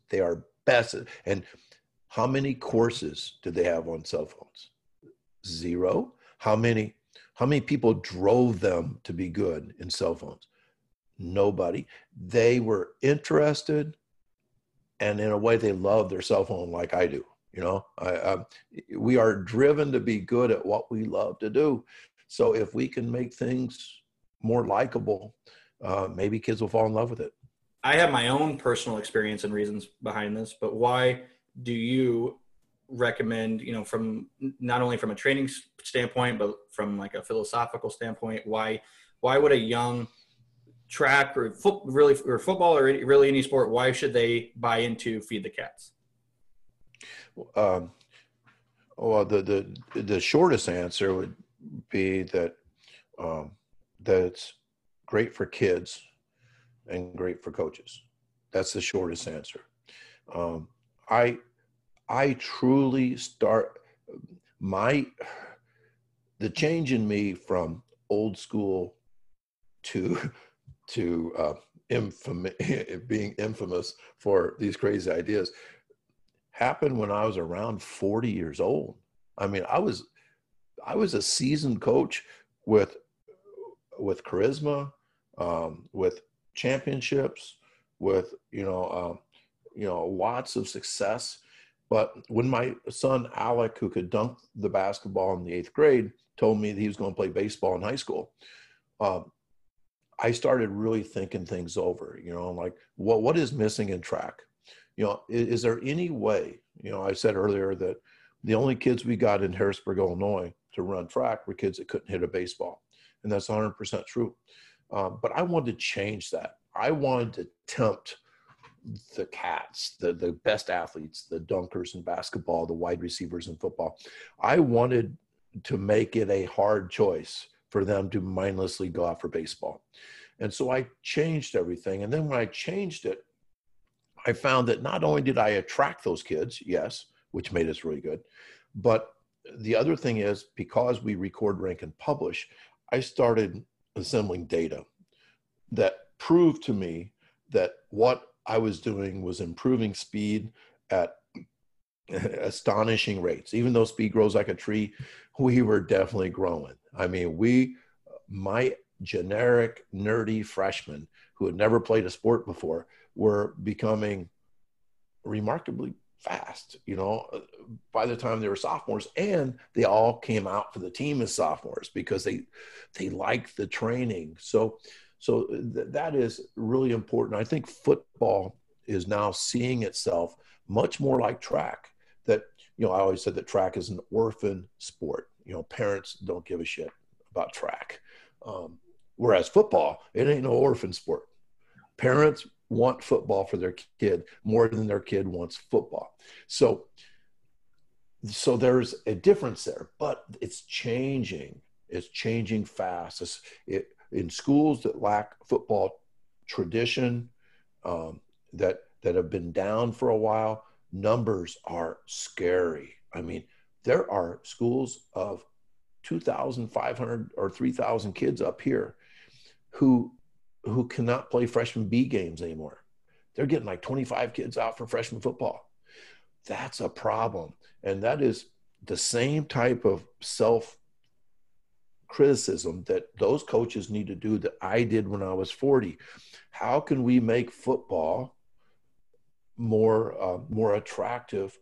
B: They are best at, and how many courses did they have on cell phones? Zero. How many how many people drove them to be good in cell phones? Nobody. They were interested, and in a way, they love their cell phone like I do. You know, I, um, we are driven to be good at what we love to do. So if we can make things more likable, uh, maybe kids will fall in love with it.
A: I have my own personal experience and reasons behind this, but why do you recommend, you know, from not only from a training standpoint, but from like a philosophical standpoint, why why would a young track or really or football or really any sport, why should they buy into Feed the Cats?
B: Um, well, the the the shortest answer would be that um, that it's great for kids and great for coaches. That's the shortest answer. Um, I I truly start my the change in me from old school to to uh, being infamous for these crazy ideas happened when I was around 40 years old. I mean, I was I was a seasoned coach with with charisma, um, with championships, with you know um, you know lots of success. But when my son Alec, who could dunk the basketball in the eighth grade, told me that he was going to play baseball in high school, um, I started really thinking things over. You know, like what what is missing in track? You know, is, is there any way? You know, I said earlier that the only kids we got in Harrisburg, Illinois, to run track were kids that couldn't hit a baseball, and that's 100% true. Um, but I wanted to change that. I wanted to tempt the cats, the the best athletes, the dunkers in basketball, the wide receivers in football. I wanted to make it a hard choice for them to mindlessly go out for baseball. And so I changed everything. And then when I changed it, I found that not only did I attract those kids, yes, which made us really good, but the other thing is because we record, rank, and publish, I started assembling data that proved to me that what I was doing was improving speed at astonishing rates. Even though speed grows like a tree, we were definitely growing. I mean, we, my generic nerdy freshmen who had never played a sport before were becoming remarkably fast, you know, by the time they were sophomores and they all came out for the team as sophomores because they they liked the training. So so th- that is really important. I think football is now seeing itself much more like track you know, I always said that track is an orphan sport. You know, parents don't give a shit about track. Um, whereas football, it ain't no orphan sport. Parents want football for their kid more than their kid wants football. So, so there's a difference there, but it's changing. It's changing fast. It's, it, in schools that lack football tradition, um, that that have been down for a while, numbers are scary. I mean, there are schools of 2,500 or 3,000 kids up here who who cannot play freshman B games anymore. They're getting like 25 kids out for freshman football. That's a problem. And that is the same type of self criticism that those coaches need to do that I did when I was 40. How can we make football more uh, more attractive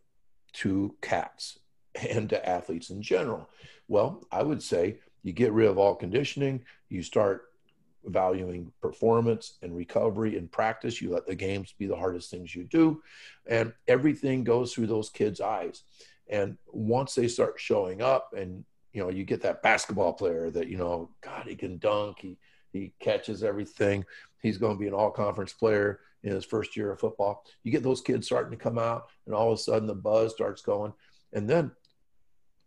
B: to cats and to athletes in general? Well, I would say you get rid of all conditioning, you start valuing performance and recovery and practice. You let the games be the hardest things you do, and everything goes through those kids' eyes. And once they start showing up, and you know, you get that basketball player that you know, God, he can dunk, he he catches everything. He's going to be an all-conference player in his first year of football. You get those kids starting to come out, and all of a sudden the buzz starts going. And then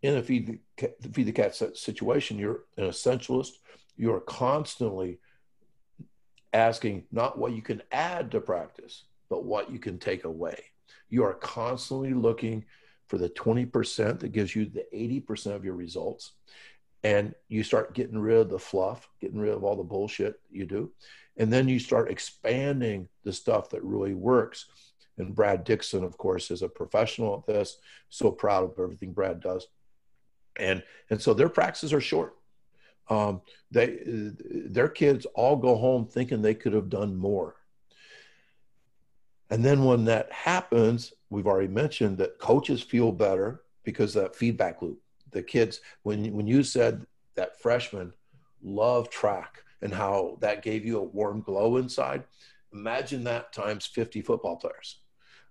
B: in a feed the, feed the cat situation, you're an essentialist. You're constantly asking not what you can add to practice, but what you can take away. You are constantly looking for the 20% that gives you the 80% of your results. And you start getting rid of the fluff, getting rid of all the bullshit you do. And then you start expanding the stuff that really works. And Brad Dixon, of course, is a professional at this. So proud of everything Brad does. And and so their practices are short. Um, they their kids all go home thinking they could have done more. And then when that happens, we've already mentioned that coaches feel better because that feedback loop. The kids, when when you said that freshmen love track, and how that gave you a warm glow inside. Imagine that times 50 football players.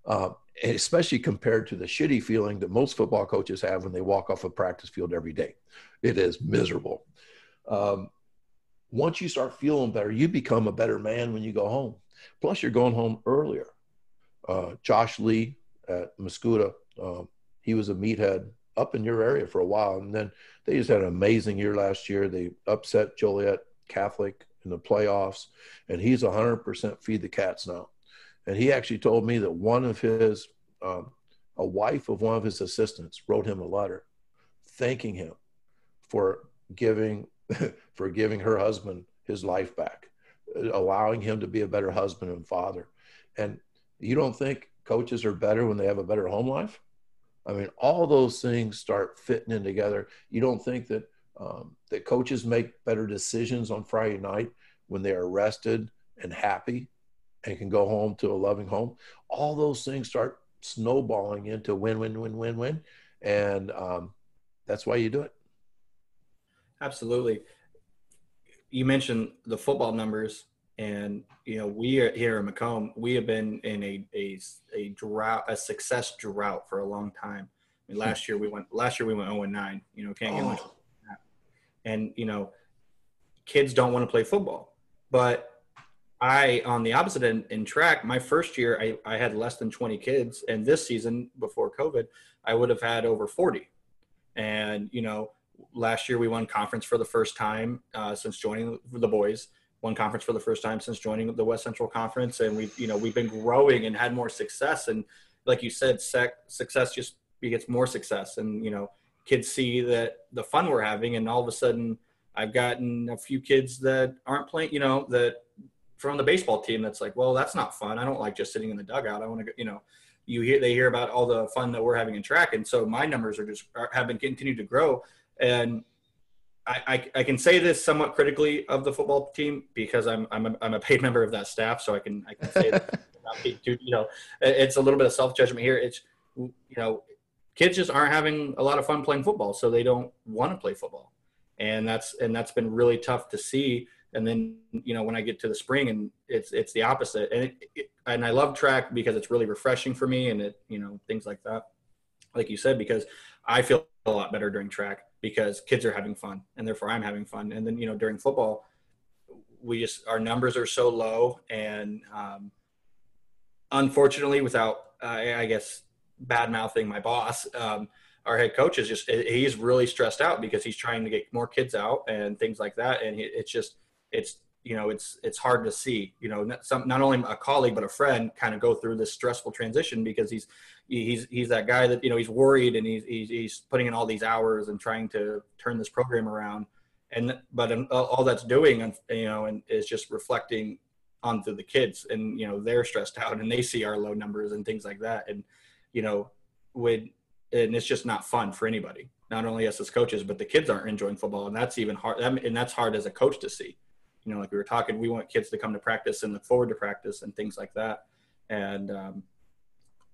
B: Uh, especially compared to the shitty feeling that most football coaches have when they walk off a practice field every day. It is miserable. Um, once you start feeling better, you become a better man when you go home. Plus, you're going home earlier. Uh, Josh Lee at Mascoutah, um, he was a meathead up in your area for a while. And then they just had an amazing year last year. They upset Joliet Catholic in the playoffs, and he's 100% feed the cats now. And he actually told me that one of his, um, a wife of one of his assistants wrote him a letter thanking him for giving, for giving her husband his life back, allowing him to be a better husband and father. And you don't think coaches are better when they have a better home life? I mean, all those things start fitting in together. You don't think that um, that coaches make better decisions on Friday night when they are rested and happy and can go home to a loving home. All those things start snowballing into win, win, win, win, win, and um, that's why you do it.
C: Absolutely. You mentioned the football numbers, and you know we are here in Macomb. We have been in a a, a drought, a success drought for a long time. I mean, last year we went. Last year we went zero oh and nine. You know, can't get oh. much. And you know, kids don't want to play football, but I, on the opposite end in track, my first year, I, I had less than 20 kids. And this season, before COVID, I would have had over 40. And, you know, last year we won conference for the first time uh, since joining the boys, won conference for the first time since joining the West Central Conference. And we've, you know, we've been growing and had more success. And like you said, sec- success just begets more success. And, you know, kids see that the fun we're having. And all of a sudden, I've gotten a few kids that aren't playing, you know, that from the baseball team that's like, well, that's not fun. I don't like just sitting in the dugout. I want to, go you know, you hear they hear about all the fun that we're having in track, and so my numbers are just are, have been continued to grow. And I, I, I, can say this somewhat critically of the football team because I'm I'm a, I'm a paid member of that staff, so I can I can say that. you know, it's a little bit of self judgment here. It's you know, kids just aren't having a lot of fun playing football, so they don't want to play football, and that's and that's been really tough to see. And then you know when I get to the spring and it's it's the opposite. And it, it, and I love track because it's really refreshing for me and it you know things like that. Like you said because I feel a lot better during track because kids are having fun and therefore I'm having fun. And then you know during football we just our numbers are so low and um, unfortunately without uh, I guess bad mouthing my boss um, our head coach is just he's really stressed out because he's trying to get more kids out and things like that. And it's just it's you know it's it's hard to see you know not, some, not only a colleague but a friend kind of go through this stressful transition because he's he's he's that guy that you know he's worried and he's he's, he's putting in all these hours and trying to turn this program around. And but all that's doing you know and is just reflecting onto the kids and you know they're stressed out and they see our low numbers and things like that. And you know would and it's just not fun for anybody not only us as coaches but the kids aren't enjoying football and that's even hard and that's hard as a coach to see you know, like we were talking, we want kids to come to practice and look forward to practice and things like that. And, um,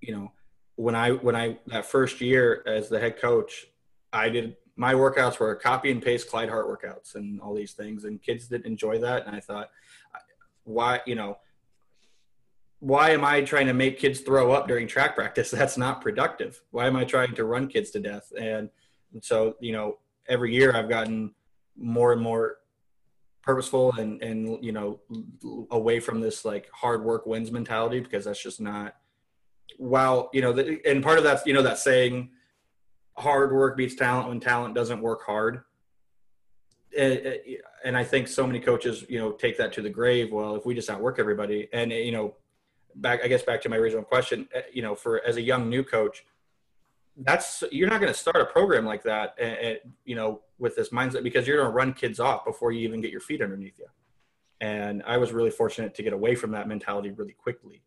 C: you know, when I, when I, that first year as the head coach, I did, my workouts were copy and paste Clyde Hart workouts and all these things. And kids didn't enjoy that. And I thought, why, you know, why am I trying to make kids throw up during track practice? That's not productive. Why am I trying to run kids to death? And, and so, you know, every year I've gotten more and more purposeful and and you know away from this like hard work wins mentality because that's just not while you know the, and part of that's you know that saying hard work beats talent when talent doesn't work hard and, and i think so many coaches you know take that to the grave well if we just outwork everybody and you know back i guess back to my original question eh, you know for as a young new coach that's you're not going to start a program like that and, and, you know with this mindset because you're going to run kids off before you even get your feet underneath you. And i was really fortunate to get away from that mentality really quickly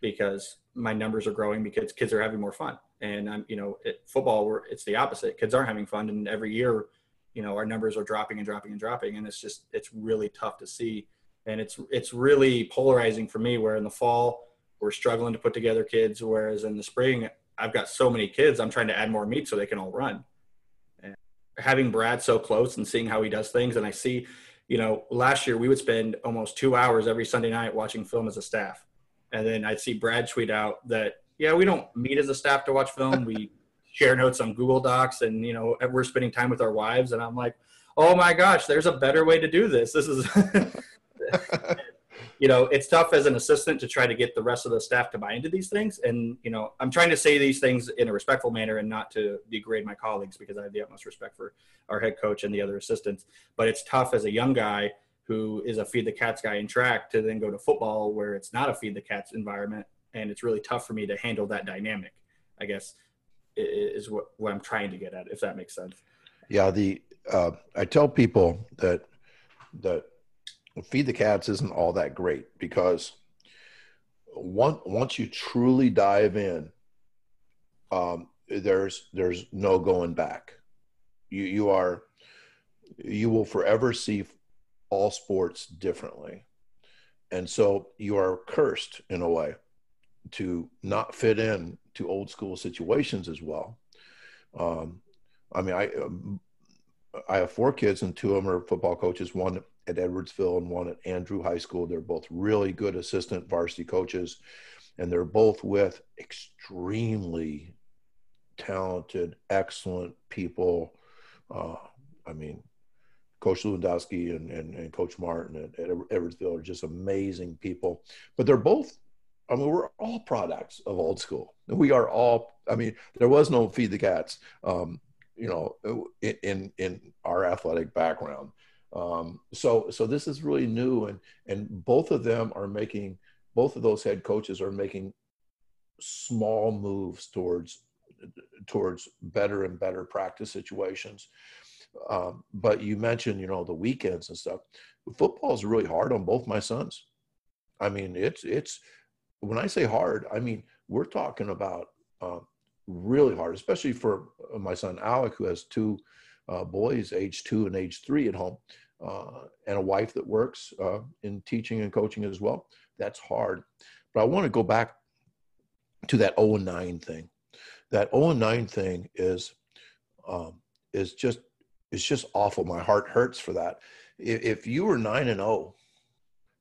C: because my numbers are growing because kids are having more fun. And i'm you know it, football it's the opposite. Kids aren't having fun. And every year you know our numbers are dropping and dropping and dropping. And it's just it's really tough to see. And it's it's really polarizing for me where in the fall we're struggling to put together kids whereas in the spring I've got so many kids, I'm trying to add more meat so they can all run. And having Brad so close and seeing how he does things, and I see you know, last year we would spend almost two hours every Sunday night watching film as a staff. And then I'd see Brad tweet out that, yeah, we don't meet as a staff to watch film. We share notes on Google Docs and, you know, we're spending time with our wives. And I'm like, oh my gosh, there's a better way to do this. This is, you know, it's tough as an assistant to try to get the rest of the staff to buy into these things. And, you know, I'm trying to say these things in a respectful manner and not to degrade my colleagues because I have the utmost respect for our head coach and the other assistants. But it's tough as a young guy who is a feed the cats guy in track to then go to football where it's not a feed the cats environment. And it's really tough for me to handle that dynamic, I guess, is what, what I'm trying to get at, if that makes sense.
B: Yeah. The, uh, I tell people that, that feed the cats isn't all that great because once once you truly dive in, um, there's there's no going back. You you are you will forever see all sports differently, and so you are cursed in a way to not fit in to old school situations as well. Um, I mean, I um, I have four kids, and two of them are football coaches. One at Edwardsville and one at Andrew High School. They're both really good assistant varsity coaches, and they're both with extremely talented, excellent people. Uh, I mean, Coach Lewandowski and, and, and Coach Martin at, at Edwardsville are just amazing people. But they're both, I mean, we're all products of old school. We are all, I mean, there was no feed the cats, um, you know, in, in our athletic background. Um, so so this is really new, and and both of them are making both of those head coaches are making small moves towards towards better and better practice situations. Um, but you mentioned you know the weekends and stuff. Football is really hard on both my sons. I mean it's it's when I say hard, I mean we're talking about uh, really hard, especially for my son Alec, who has two uh, boys, age two and age three at home, uh, and a wife that works uh, in teaching and coaching as well. That's hard. But I want to go back to that 0 and 9 thing. That 0 and 9 thing is um, is just it's just awful. My heart hurts for that. If, if you were 9 and 0,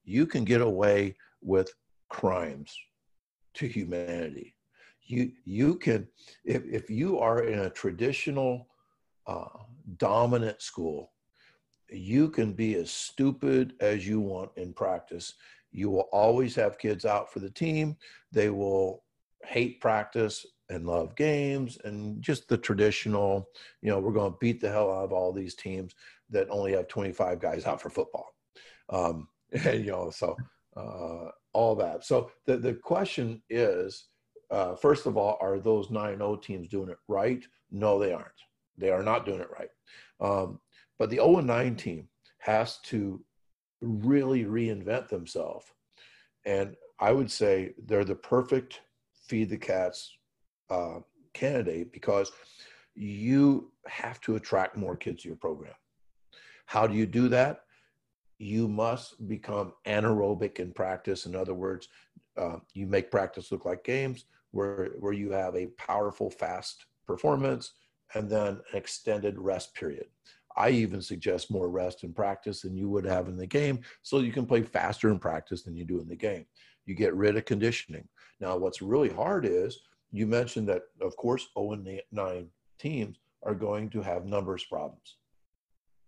B: you can get away with crimes to humanity. You you can if if you are in a traditional uh, dominant school, you can be as stupid as you want in practice. You will always have kids out for the team. They will hate practice and love games and just the traditional, you know, we're going to beat the hell out of all these teams that only have 25 guys out for football. Um, and, you know, so uh, all that. So the, the question is, uh, first of all, are those 9-0 teams doing it right? No, they aren't. They are not doing it right. Um, but the 0 9 team has to really reinvent themselves. And I would say they're the perfect feed the cats uh, candidate because you have to attract more kids to your program. How do you do that? You must become anaerobic in practice. In other words, uh, you make practice look like games where, where you have a powerful, fast performance and then an extended rest period. I even suggest more rest in practice than you would have in the game so you can play faster in practice than you do in the game. You get rid of conditioning. Now, what's really hard is you mentioned that, of course, 0 9 teams are going to have numbers problems.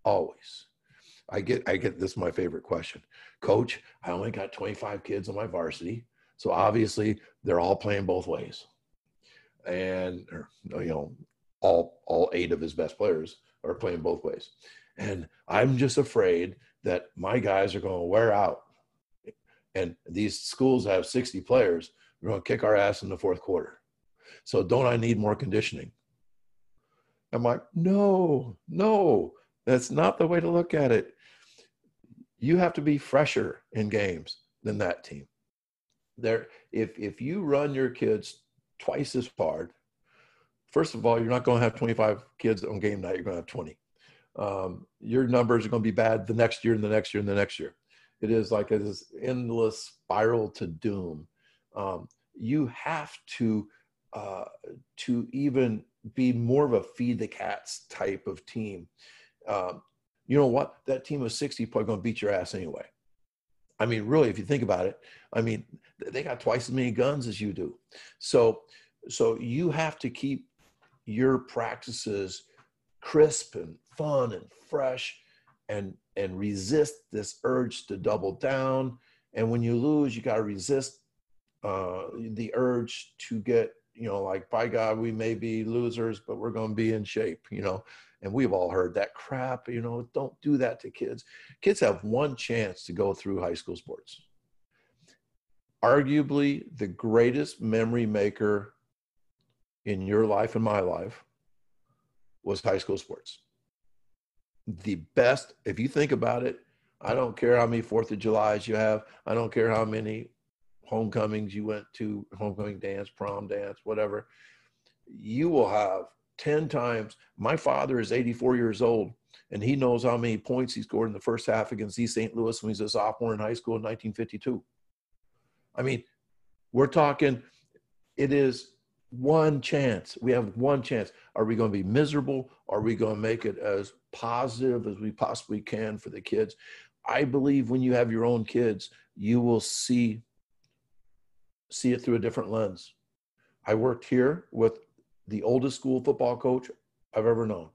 B: Always. I get, I get this is my favorite question. Coach, I only got 25 kids on my varsity. So obviously they're all playing both ways. And, or, you know, all, all eight of his best players are playing both ways. And I'm just afraid that my guys are going to wear out. And these schools have 60 players. We're going to kick our ass in the fourth quarter. So don't I need more conditioning? I'm like, no, no, that's not the way to look at it. You have to be fresher in games than that team. There, if if you run your kids twice as hard first of all, you're not going to have 25 kids on game night. You're going to have 20. Um, your numbers are going to be bad the next year and the next year and the next year. It is like this endless spiral to doom. Um, you have to uh, to even be more of a feed the cats type of team. Um, you know what? That team of 60 probably going to beat your ass anyway. I mean, really, if you think about it, I mean, they got twice as many guns as you do. So, so you have to keep your practices crisp and fun and fresh and and resist this urge to double down. And when you lose you got to resist uh, the urge to get you know like by god we may be losers but we're going to be in shape you know? And we've all heard that crap you know don't do that to kids. Kids have one chance to go through high school sports. Arguably the greatest memory maker in your life and my life was high school sports the best if you think about it i don't care how many fourth of julys you have i don't care how many homecomings you went to homecoming dance prom dance whatever you will have 10 times. My father is 84 years old, and he knows how many points he scored in the first half against East St. Louis when he was a sophomore in high school in 1952. I mean, we're talking, it is one chance. We have one chance. Are we going to be miserable? Are we going to make it as positive as we possibly can for the kids? I believe when you have your own kids, you will see see it through a different lens. I worked here with the oldest school football coach I've ever known.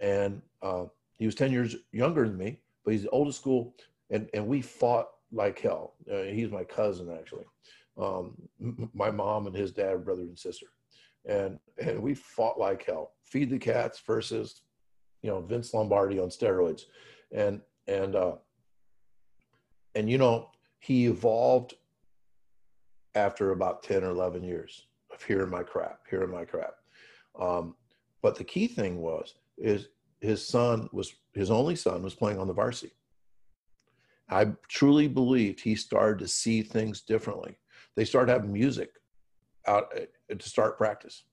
B: And uh, he was 10 years younger than me, but he's the oldest school. And, and we fought like hell. Uh, he's my cousin, actually. Um, my mom and his dad, brother and sister. And, and we fought like hell. Feed the cats versus, you know, Vince Lombardi on steroids. And, and, uh, and, you know, he evolved after about 10 or 11 years of hearing my crap, hearing my crap. Um, but the key thing was is his son was his only son was playing on the varsity. I truly believed he started to see things differently. They started having music out uh, to start practice.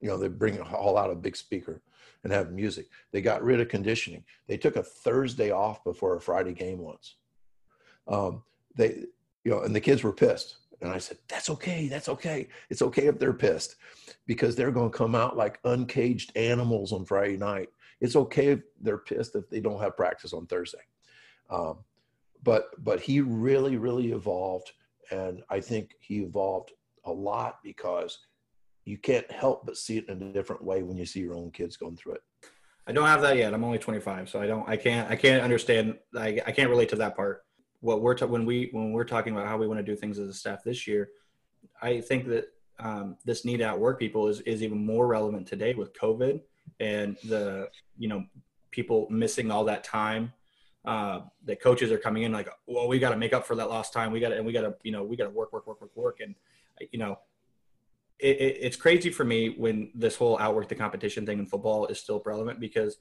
B: You know, they bring all out a big speaker and have music. They got rid of conditioning. They took a Thursday off before a Friday game once. Um, they, you know, and the kids were pissed. And I said, that's okay. That's okay. It's okay if they're pissed because they're going to come out like uncaged animals on Friday night. It's okay if they're pissed if they don't have practice on Thursday. Um, but but he really really evolved, and I think he evolved a lot because you can't help but see it in a different way when you see your own kids going through it.
C: I don't have that yet. I'm only 25, so I don't. I can't. I can't understand. I, I can't relate to that part what we're ta- when we when we're talking about how we want to do things as a staff this year, I think that um, this need to outwork people is is even more relevant today with COVID and the you know people missing all that time. Uh, that coaches are coming in like, well, we got to make up for that lost time. We got to and we got to you know we got to work work work work work and you know it, it, it's crazy for me when this whole outwork the competition thing in football is still relevant because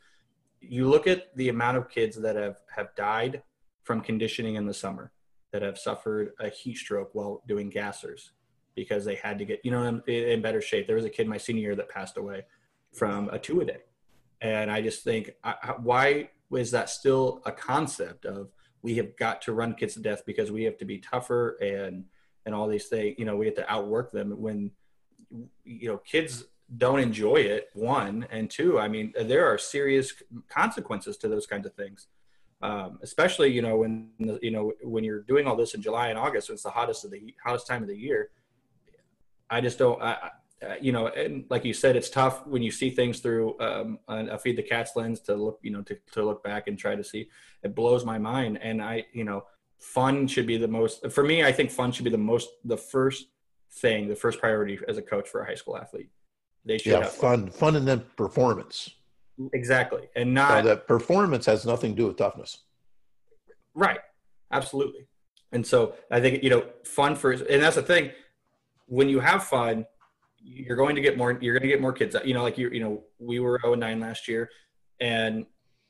C: you look at the amount of kids that have have died from conditioning in the summer that have suffered a heat stroke while doing gassers because they had to get you know in, in better shape. There was a kid my senior year that passed away from a two a day, and I just think I, why was that still a concept of we have got to run kids to death because we have to be tougher and and all these things you know we have to outwork them when you know kids don't enjoy it one and two i mean there are serious consequences to those kinds of things um, especially you know when you know when you're doing all this in July and August, it's the hottest of the hottest time of the year. I just don't, I, I, you know, and like you said, it's tough when you see things through um, a feed the cats lens to look, you know, to, to look back and try to see. It blows my mind, and I, you know, fun should be the most for me. I think fun should be the most the first thing, the first priority as a coach for a high school athlete.
B: They should yeah, have fun, fun, fun, and then performance.
C: Exactly. And not
B: so that performance has nothing to do with toughness.
C: Right. Absolutely. And so I think, you know, fun for, and that's the thing, when you have fun, you're going to get more, you're going to get more kids, you know, like you, you know, we were 0 and 9 last year and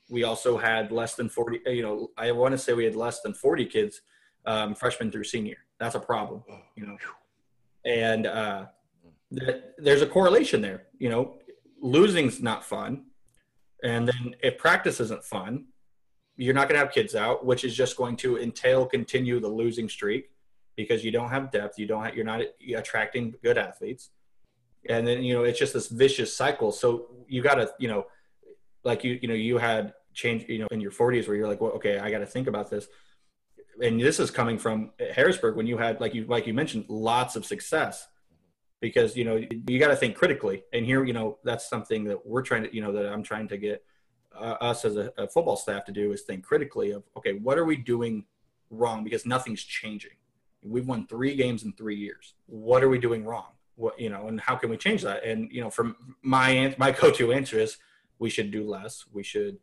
C: we also had less than 40, you know, I want to say we had less than 40 kids, um, freshman through senior. That's a problem, you know, and, uh, that there's a correlation there, you know, losing's not fun and then if practice isn't fun, you're not going to have kids out, which is just going to entail continue the losing streak because you don't have depth. You don't have, you're not attracting good athletes. And then, you know, it's just this vicious cycle. So you got to, you know, like you, you know, you had change, you know, in your 40s where you're like, well, okay, I got to think about this. And this is coming from Harrisburg when you had, like you like you mentioned, lots of success. Because you know you got to think critically, and here you know that's something that we're trying to you know that I'm trying to get uh, us as a, a football staff to do is think critically of okay, what are we doing wrong? Because nothing's changing. We've won three games in three years. What are we doing wrong? What you know, and how can we change that? And you know, from my my go-to answer is we should do less. We should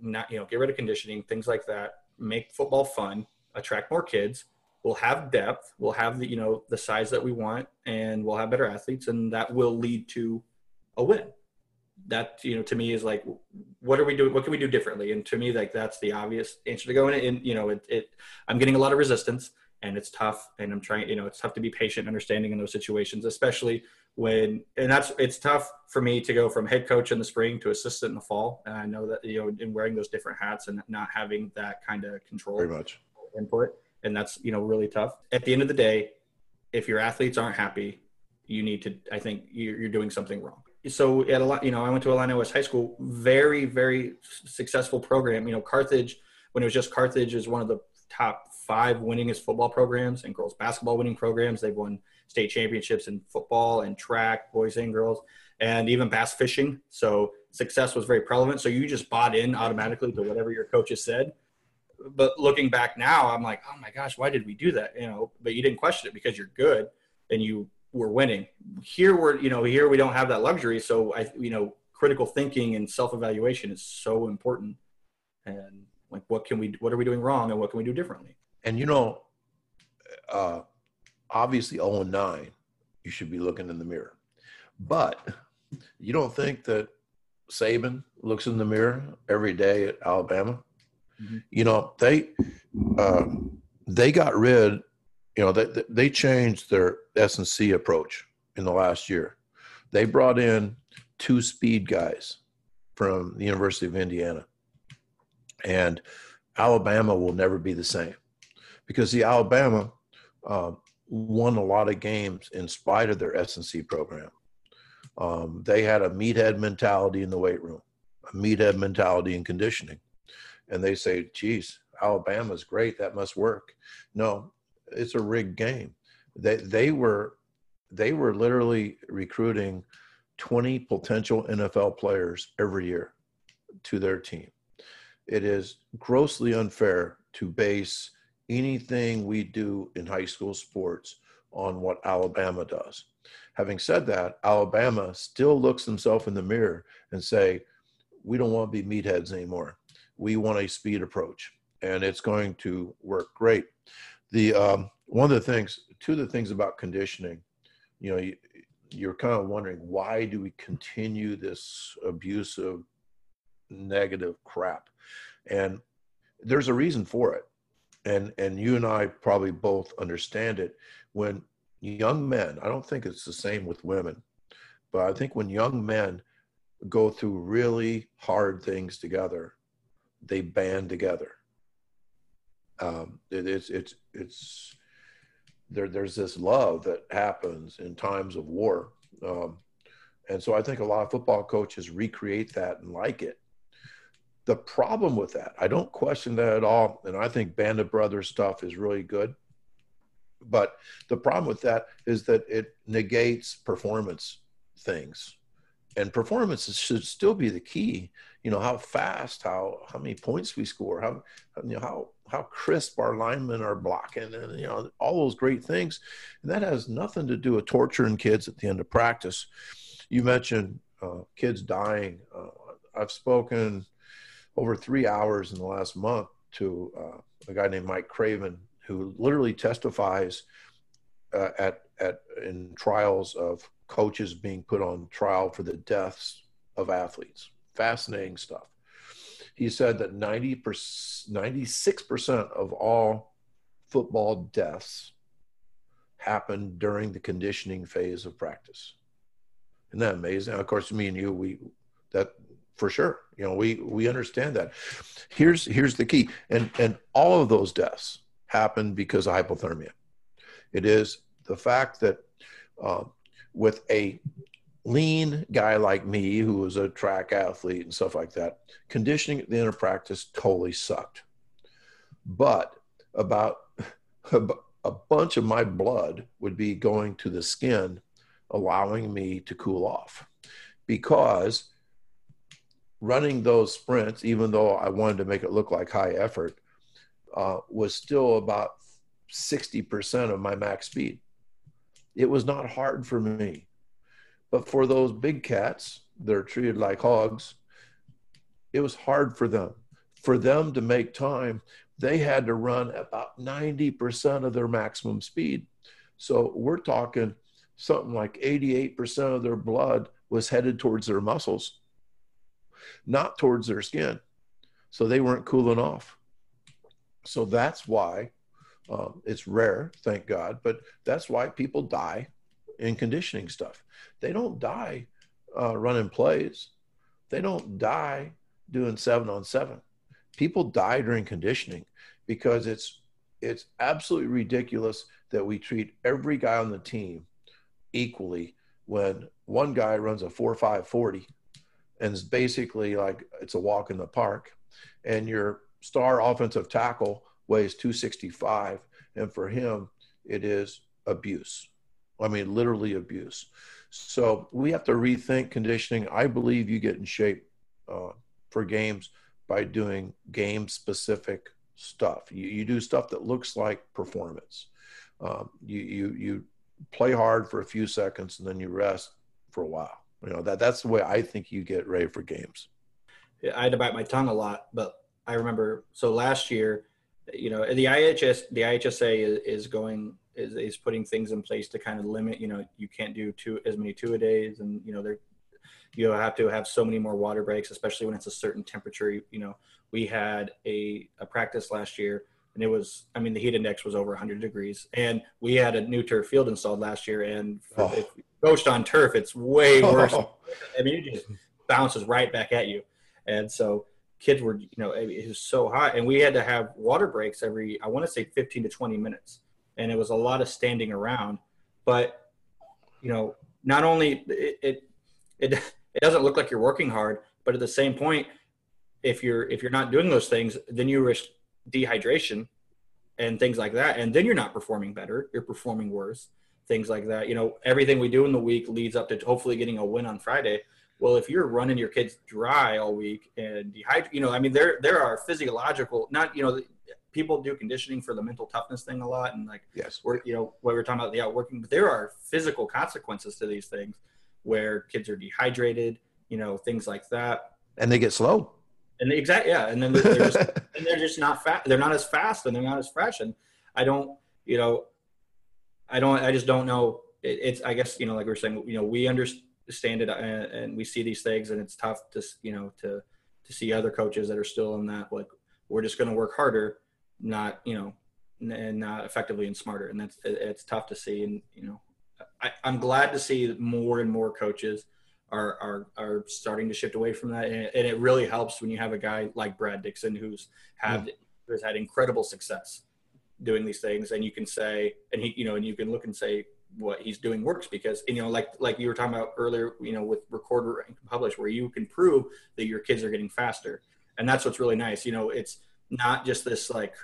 C: not you know get rid of conditioning things like that. Make football fun. Attract more kids. We'll have depth. We'll have the you know the size that we want and we'll have better athletes and that will lead to a win. That you know to me is like what are we doing what can we do differently? And to me like that's the obvious answer to go in. And you know it, it i'm getting a lot of resistance and it's tough and i'm trying you know it's tough to be patient understanding in those situations especially when and that's it's tough for me to go from head coach in the spring to assistant in the fall. And i know that you know in wearing those different hats and not having that kind of control
B: very much.
C: input and that's you know really tough. At the end of the day if your athletes aren't happy you need to i think you're, you're doing something wrong. So at a lot you know i went to Illini west high school very very successful program. You know carthage when it was just carthage is one of the top five winningest football programs and girls basketball winning programs they've won state championships in football and track, boys and girls, and even bass fishing. So success was very prevalent. So you just bought in automatically to whatever your coaches said. But looking back now, I'm like, oh my gosh, why did we do that? You know, but you didn't question it because you're good and you were winning. Here we're, you know, here we don't have that luxury. So I, you know, critical thinking and self-evaluation is so important. And like, what can we, what are we doing wrong and what can we do differently?
B: And you know, uh, obviously 0 and 9, you should be looking in the mirror. But you don't think that Saban looks in the mirror every day at Alabama? Mm-hmm. You know, they uh, they got rid, you know, they, they changed their S&C approach in the last year. They brought in two speed guys from the University of Indiana. And Alabama will never be the same because the Alabama um, won a lot of games in spite of their S&C program. Um, they had a meathead mentality in the weight room, a meathead mentality in conditioning. And they say, geez, Alabama's great. That must work. No, it's a rigged game. They, they were, they were literally recruiting 20 potential NFL players every year to their team. It is grossly unfair to base anything we do in high school sports on what Alabama does. Having said that, Alabama still looks themselves in the mirror and say, we don't want to be meatheads anymore. We want a speed approach, and it's going to work great. The um, one of the things, two of the things about conditioning, you know, you, you're kind of wondering why do we continue this abusive, negative crap, and there's a reason for it and and you and I probably both understand it when young men I don't think it's the same with women but I think when young men go through really hard things together they band together. Um, it, it's it's it's there there's this love that happens in times of war. Um, and so I think a lot of football coaches recreate that and like it the problem with that, I don't question that at all. And I think Band of Brothers stuff is really good. But the problem with that is that it negates performance things. And performance should still be the key. You know, how fast, how how many points we score, how you know how how crisp our linemen are blocking, and you know all those great things. And that has nothing to do with torturing kids at the end of practice. You mentioned uh, kids dying. Uh, I've spoken over three hours in the last month to uh, a guy named Mike Craven, who literally testifies uh, at at in trials of coaches being put on trial for the deaths of athletes. Fascinating stuff. He said that 90 96% of all football deaths happen during the conditioning phase of practice. Isn't that amazing? Of course, me and you, we that for sure. You know, we we understand that. Here's here's the key, and and all of those deaths happen because of hypothermia. It is the fact that uh, with a lean guy like me who was a track athlete and stuff like that, conditioning at the end of practice totally sucked. But about a bunch of my blood would be going to the skin, allowing me to cool off because running those sprints, even though I wanted to make it look like high effort, uh, was still about 60% of my max speed. It was not hard for me. But for those big cats, they're treated like hogs. It was hard for them. For them to make time, they had to run about 90% of their maximum speed. So we're talking something like 88% of their blood was headed towards their muscles, not towards their skin. So they weren't cooling off. So that's why um, it's rare, thank God, but that's why people die in conditioning stuff. They don't die uh, running plays. They don't die doing seven on seven. People die during conditioning because it's it's absolutely ridiculous that we treat every guy on the team equally when one guy runs a 4 5 40 and it's basically like it's a walk in the park and your star offensive tackle weighs 265 and for him it is abuse. I mean literally abuse. So we have to rethink conditioning. I believe you get in shape uh, for games by doing game specific stuff. You, you do stuff that looks like performance. Um, you, you you play hard for a few seconds and then you rest for a while you know that that's the way i think you get ready for games.
C: I had to bite my tongue a lot but i remember so last year you know the ihs the ihsa is, is going is, is putting things in place to kind of limit you know you can't do two as many two a days and you know they're you have to have so many more water breaks especially when it's a certain temperature. You know we had a, a practice last year and it was i mean the heat index was over 100 degrees and we had a new turf field installed last year and oh. if you coached on turf it's way worse oh. i mean it just bounces right back at you and so kids were, you know, it was so hot, and we had to have water breaks every, I want to say, 15 to 20 minutes, and it was a lot of standing around. But, you know, not only it it it, it doesn't look like you're working hard, but at the same point, if you're if you're not doing those things, then you risk dehydration and things like that, and then you're not performing better. You're performing worse. Things like that. You know, everything we do in the week leads up to hopefully getting a win on Friday well, if you're running your kids dry all week and dehydrate, you know, I mean, there there are physiological, not you know, people do conditioning for the mental toughness thing a lot, and like
B: yes,
C: we're you know, what we are talking about the outworking, but there are physical consequences to these things where kids are dehydrated, you know, things like that,
B: and they get slow.
C: And yeah, and then they're just and they're just not fast. They're not as fast and they're not as fresh. And I don't, you know, I don't, I just don't know. It, it's, I guess, you know, like we are saying, you know, we understand it uh, and we see these things and it's tough to you know to to see other coaches that are still in that like we're just going to work harder not you know and not effectively and smarter and that's it's tough to see and you know I, i'm glad to see more and more coaches are are are starting to shift away from that. And it, and it really helps when you have a guy like brad dixon who's had yeah. who's had incredible success doing these things. And you can say and he you know and you can look and say what he's doing works because you know like like you were talking about earlier you know with record and publish where you can prove that your kids are getting faster. And that's what's really nice. You know it's not just this like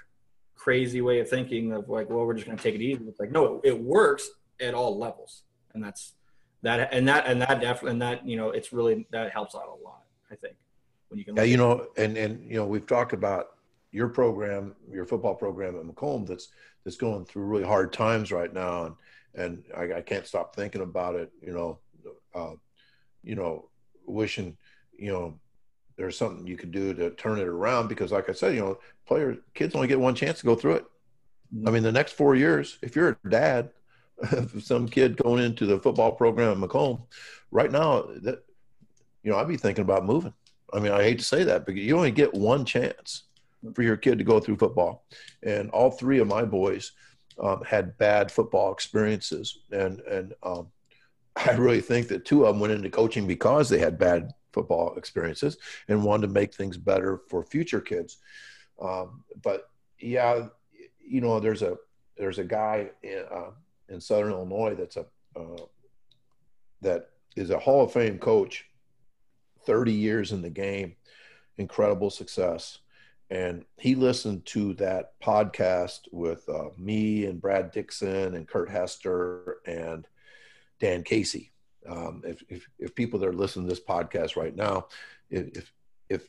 C: crazy way of thinking of like well we're just going to take it easy. It's like no it works at all levels. And that's that and that and that definitely and that you know it's really that helps out a lot i think
B: when you can yeah you know and and you know we've talked about your program your football program at macomb that's that's going through really hard times right now and and I, I can't stop thinking about it. You know, uh, you know, wishing, you know, there's something you could do to turn it around because, like I said, you know, players, kids only get one chance to go through it. I mean, the next four years, if you're a dad, some kid going into the football program at Macomb, right now, that you know, I'd be thinking about moving. I mean, I hate to say that, but you only get one chance for your kid to go through football, and all three of my boys um, had bad football experiences, and and um, I really think that two of them went into coaching because they had bad football experiences and wanted to make things better for future kids. Um, but yeah, you know, there's a there's a guy in, uh, in Southern Illinois that's a uh, that is a Hall of Fame coach, 30 years in the game, incredible success. And he listened to that podcast with uh, me and Brad Dixon and Kurt Hester and Dan Casey. Um, if, if, if people that are listening to this podcast right now, if, if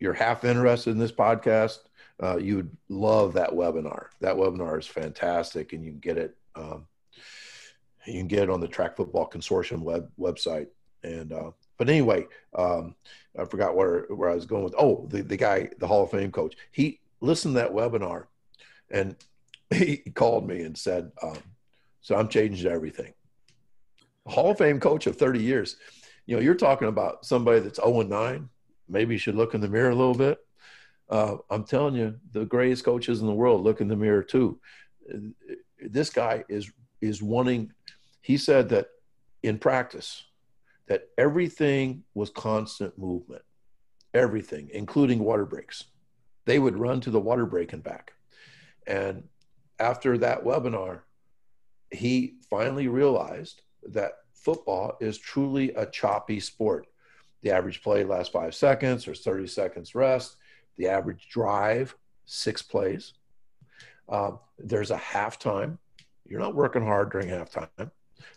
B: you're half interested in this podcast, uh, you would love that webinar. That webinar is fantastic, and you can get it. Um, you can get it on the Track Football Consortium web website. And uh, but anyway, um, I forgot where where I was going with. Oh, the the guy, the Hall of Fame coach. He listened to that webinar, and he called me and said, um, "So I'm changing everything." Hall of Fame coach of 30 years. You know, you're talking about somebody that's 0 and 9. Maybe you should look in the mirror a little bit. Uh, I'm telling you, the greatest coaches in the world look in the mirror too. This guy is is wanting. He said that in practice, that everything was constant movement, everything, including water breaks. They would run to the water break and back. And after that webinar, he finally realized that football is truly a choppy sport. The average play lasts five seconds or 30 seconds rest. The average drive, six plays. Uh, there's a halftime. You're not working hard during halftime.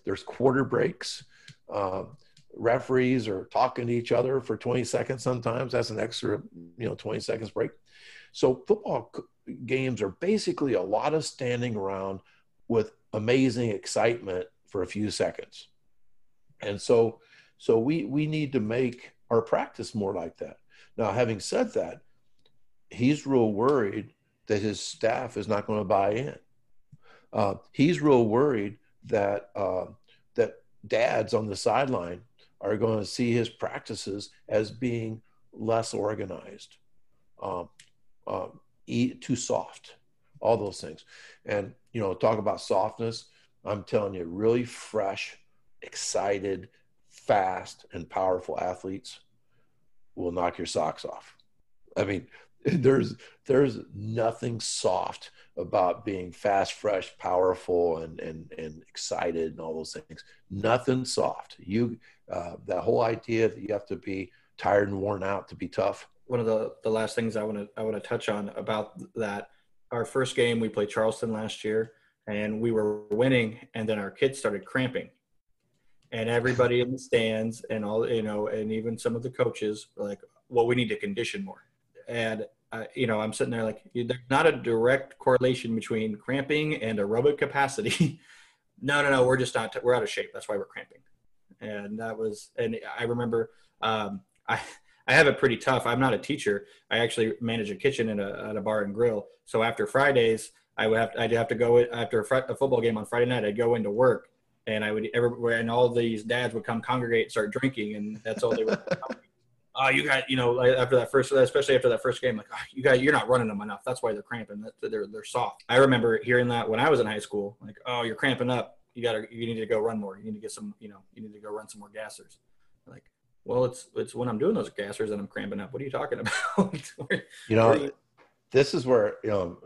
B: There's quarter breaks. Uh, referees are talking to each other for 20 seconds sometimes. That's an extra, you know, 20 seconds break. So football games are basically a lot of standing around with amazing excitement for a few seconds. And so so we we need to make our practice more like that. Now, having said that, he's real worried that his staff is not going to buy in. Uh, he's real worried that uh, that dads on the sideline are going to see his practices as being less organized, eat too soft, all those things. And you know, talk about softness. I'm telling you, really fresh, excited, fast, and powerful athletes will knock your socks off. I mean, there's there's nothing soft about being fast, fresh, powerful, and and and excited and all those things. Nothing soft. You uh, that whole idea that you have to be tired and worn out to be tough.
C: One of the the last things I want to I want to touch on about that. Our first game we played Charleston last year and we were winning and then our kids started cramping and everybody in the stands and all you know and even some of the coaches were like well we need to condition more and uh, you know i'm sitting there like there's not a direct correlation between cramping and aerobic capacity no no no we're just not we're out of shape that's why we're cramping and that was and i remember um, i I have it pretty tough. I'm not a teacher. I actually manage a kitchen in a, at a bar and grill. So after Fridays, I would have to, I'd have to go after a, football game on Friday night. I'd go into work, and I would everywhere, and all these dads would come congregate and start drinking, and that's all they would. oh, you got you know after that first, especially after that first game, like oh, you guys, you're not running them enough. That's why they're cramping. That They're they're soft. I remember hearing that when I was in high school. Like, oh, you're cramping up. You gotta you need to go run more. You need to get some you know you need to go run some more gassers. Like, well, it's it's when I'm doing those gassers and I'm cramping up. What are you talking about?
B: you know, you, this is where you know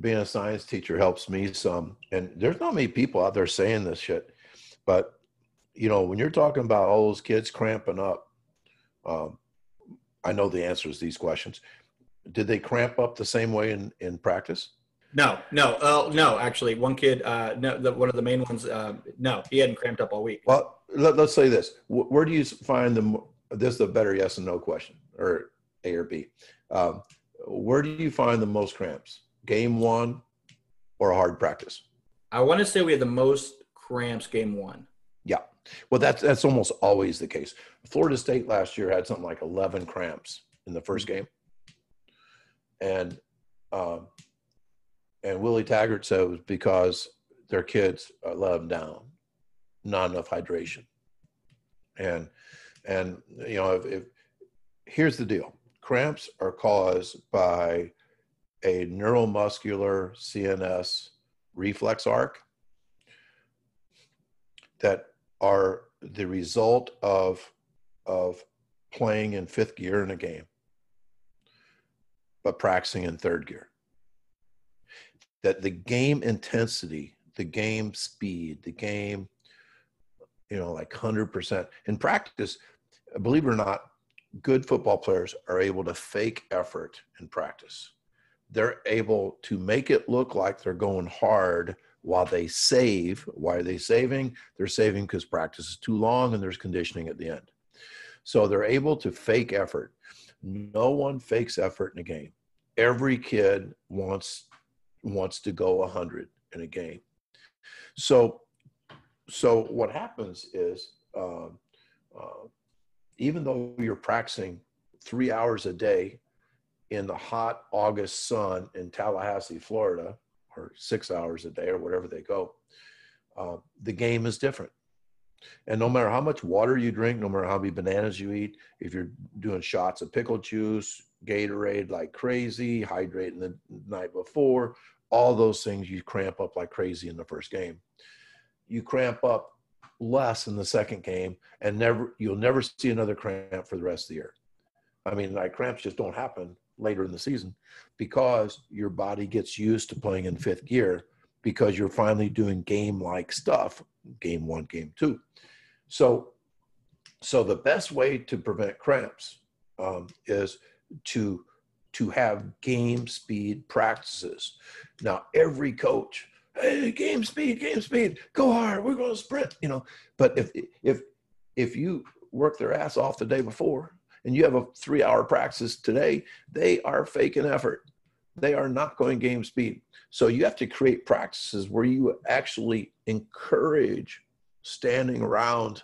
B: being a science teacher helps me some. And there's not many people out there saying this shit, but you know, when you're talking about all those kids cramping up, um, I know the answers to these questions. Did they cramp up the same way in, in practice?
C: No, no, uh, no. Actually, one kid, uh, no, the, one of the main ones, uh, no, he hadn't cramped up all week.
B: Well, let, us say this: where do you find the? This is a better yes and no question, or A or B. Um, where do you find the most cramps? game one or a hard practice?
C: I want to say we had the most cramps game one.
B: Yeah. Well, that's that's almost always the case. Florida State last year had something like 11 cramps in the first game, and um, and Willie Taggart said it was because their kids uh, let them down, not enough hydration, and and you know if, if here's the deal, cramps are caused by a neuromuscular CNS reflex arc that are the result of, of playing in fifth gear in a game, but practicing in third gear. That the game intensity, the game speed, the game you know, like 100%. In practice, believe it or not, good football players are able to fake effort in practice. They're able to make it look like they're going hard while they save. Why are they saving? They're saving because practice is too long and there's conditioning at the end. So they're able to fake effort. No one fakes effort in a game. Every kid wants wants to go 100 in a game. So so what happens is um, uh, even though you're practicing three hours a day in the hot August sun in Tallahassee, Florida, or six hours a day or whatever they go, uh, the game is different. And no matter how much water you drink, no matter how many bananas you eat, if you're doing shots of pickle juice, Gatorade like crazy, hydrating the night before, all those things you cramp up like crazy in the first game. You cramp up less in the second game and never you'll never see another cramp for the rest of the year. I mean, like cramps just don't happen later in the season because your body gets used to playing in fifth gear because you're finally doing game like stuff, game 1, game 2. So so the best way to prevent cramps um, is to to have game speed practices. Now, every coach hey, game speed, game speed, go hard, we're going to sprint, you know. But if if if you work their ass off the day before and you have a three hour practice today, they are faking effort. They are not going game speed. So you have to create practices where you actually encourage standing around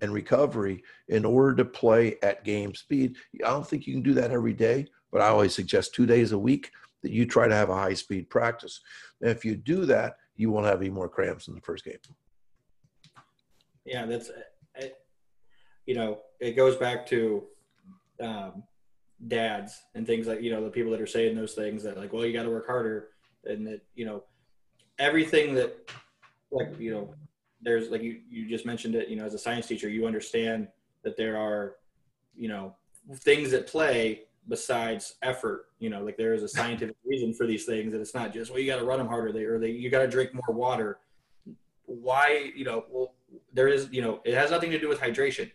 B: and recovery in order to play at game speed. I don't think you can do that every day, but I always suggest two days a week that you try to have a high speed practice. And if you do that, you won't have any more cramps in the first game.
C: Yeah, that's, you know, it goes back to um, dads and things like, you know, the people that are saying those things that like, well, you got to work harder. And that, you know, everything that, like, you know, there's like you, you just mentioned it, you know, as a science teacher, you understand that there are, you know, things at play besides effort. You know, like there is a scientific reason for these things, and it's not just well, you got to run them harder, they or they you got to drink more water. Why, you know, well, there is, you know, it has nothing to do with hydration.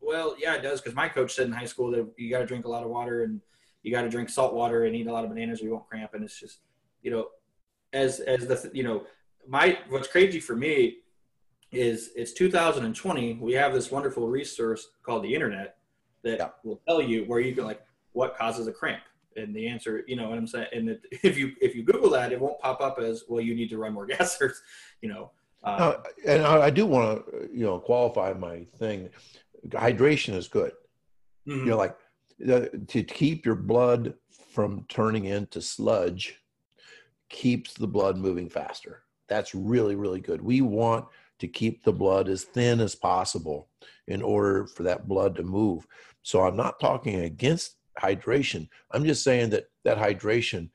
C: Well, yeah, it does because my coach said in high school that you got to drink a lot of water and you got to drink salt water and eat a lot of bananas or you won't cramp. And it's just, you know, as as the you know, my what's crazy for me is it's 2020. We have this wonderful resource called the internet that yeah. will tell you where you can like what causes a cramp and the answer you know what i'm saying and if you if you google that it won't pop up as well you need to run more gassers you know
B: uh, and I, do want to you know qualify my thing hydration is good mm-hmm. you know like to keep your blood from turning into sludge keeps the blood moving faster that's really really good we want to keep the blood as thin as possible in order for that blood to move so i'm not talking against hydration. I'm just saying that that hydration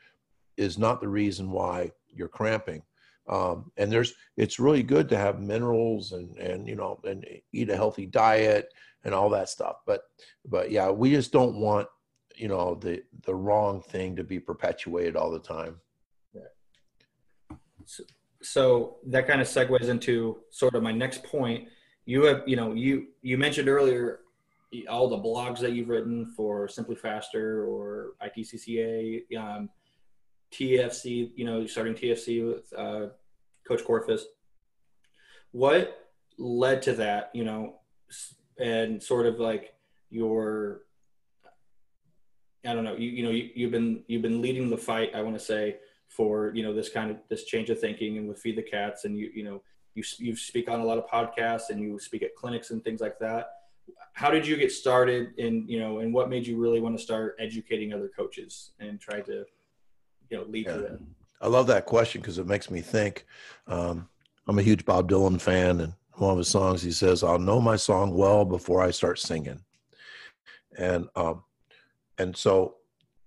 B: is not the reason why you're cramping. Um, and there's it's really good to have minerals and and you know and eat a healthy diet and all that stuff. But but yeah, we just don't want you know the the wrong thing to be perpetuated all the time.
C: So, so that kind of segues into sort of my next point. You have you know you you mentioned earlier all the blogs that you've written for SimpliFaster or ITCCA, um, TFC, you know, starting TFC with uh, Coach Korfist. What led to that, you know, and sort of like your, I don't know, you, you know, you, you've been, you've been leading the fight, I want to say, for, you know, this kind of, this change of thinking and with Feed the Cats and you, you know, you, you speak on a lot of podcasts and you speak at clinics and things like that how did you get started in you know and what made you really want to start educating other coaches and try to you know lead yeah. to that
B: i love that question because it makes me think um, i'm a huge bob dylan fan and one of his songs he says i'll know my song well before i start singing. And um, and so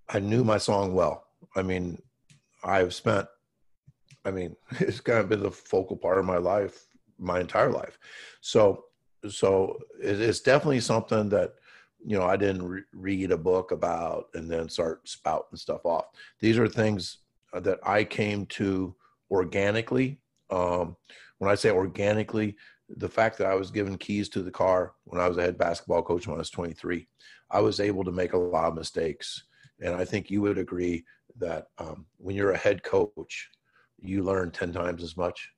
B: i knew my song well. I mean i've spent i mean it's kind of been the focal part of my life my entire life. So so it's definitely something that you know I didn't re- read a book about and then start spouting stuff off. These are things uh, that I came to organically. Um, when I say organically, the fact that I was given keys to the car when I was a head basketball coach when I was 23, I was able to make a lot of mistakes. And I think you would agree that um, when you're a head coach, you learn 10 times as much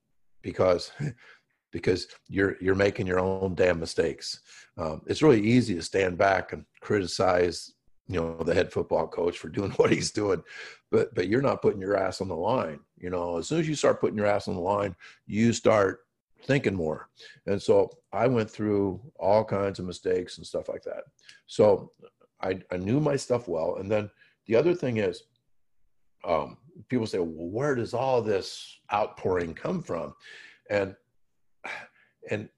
B: because because you're you're making your own damn mistakes. Um, it's really easy to stand back and criticize, you know, the head football coach for doing what he's doing, but but you're not putting your ass on the line. You know, as soon as you start putting your ass on the line, you start thinking more. And so I went through all kinds of mistakes and stuff like that. So I, I knew my stuff well. And then the other thing is, um, people say, well, where does all this outpouring come from? And, and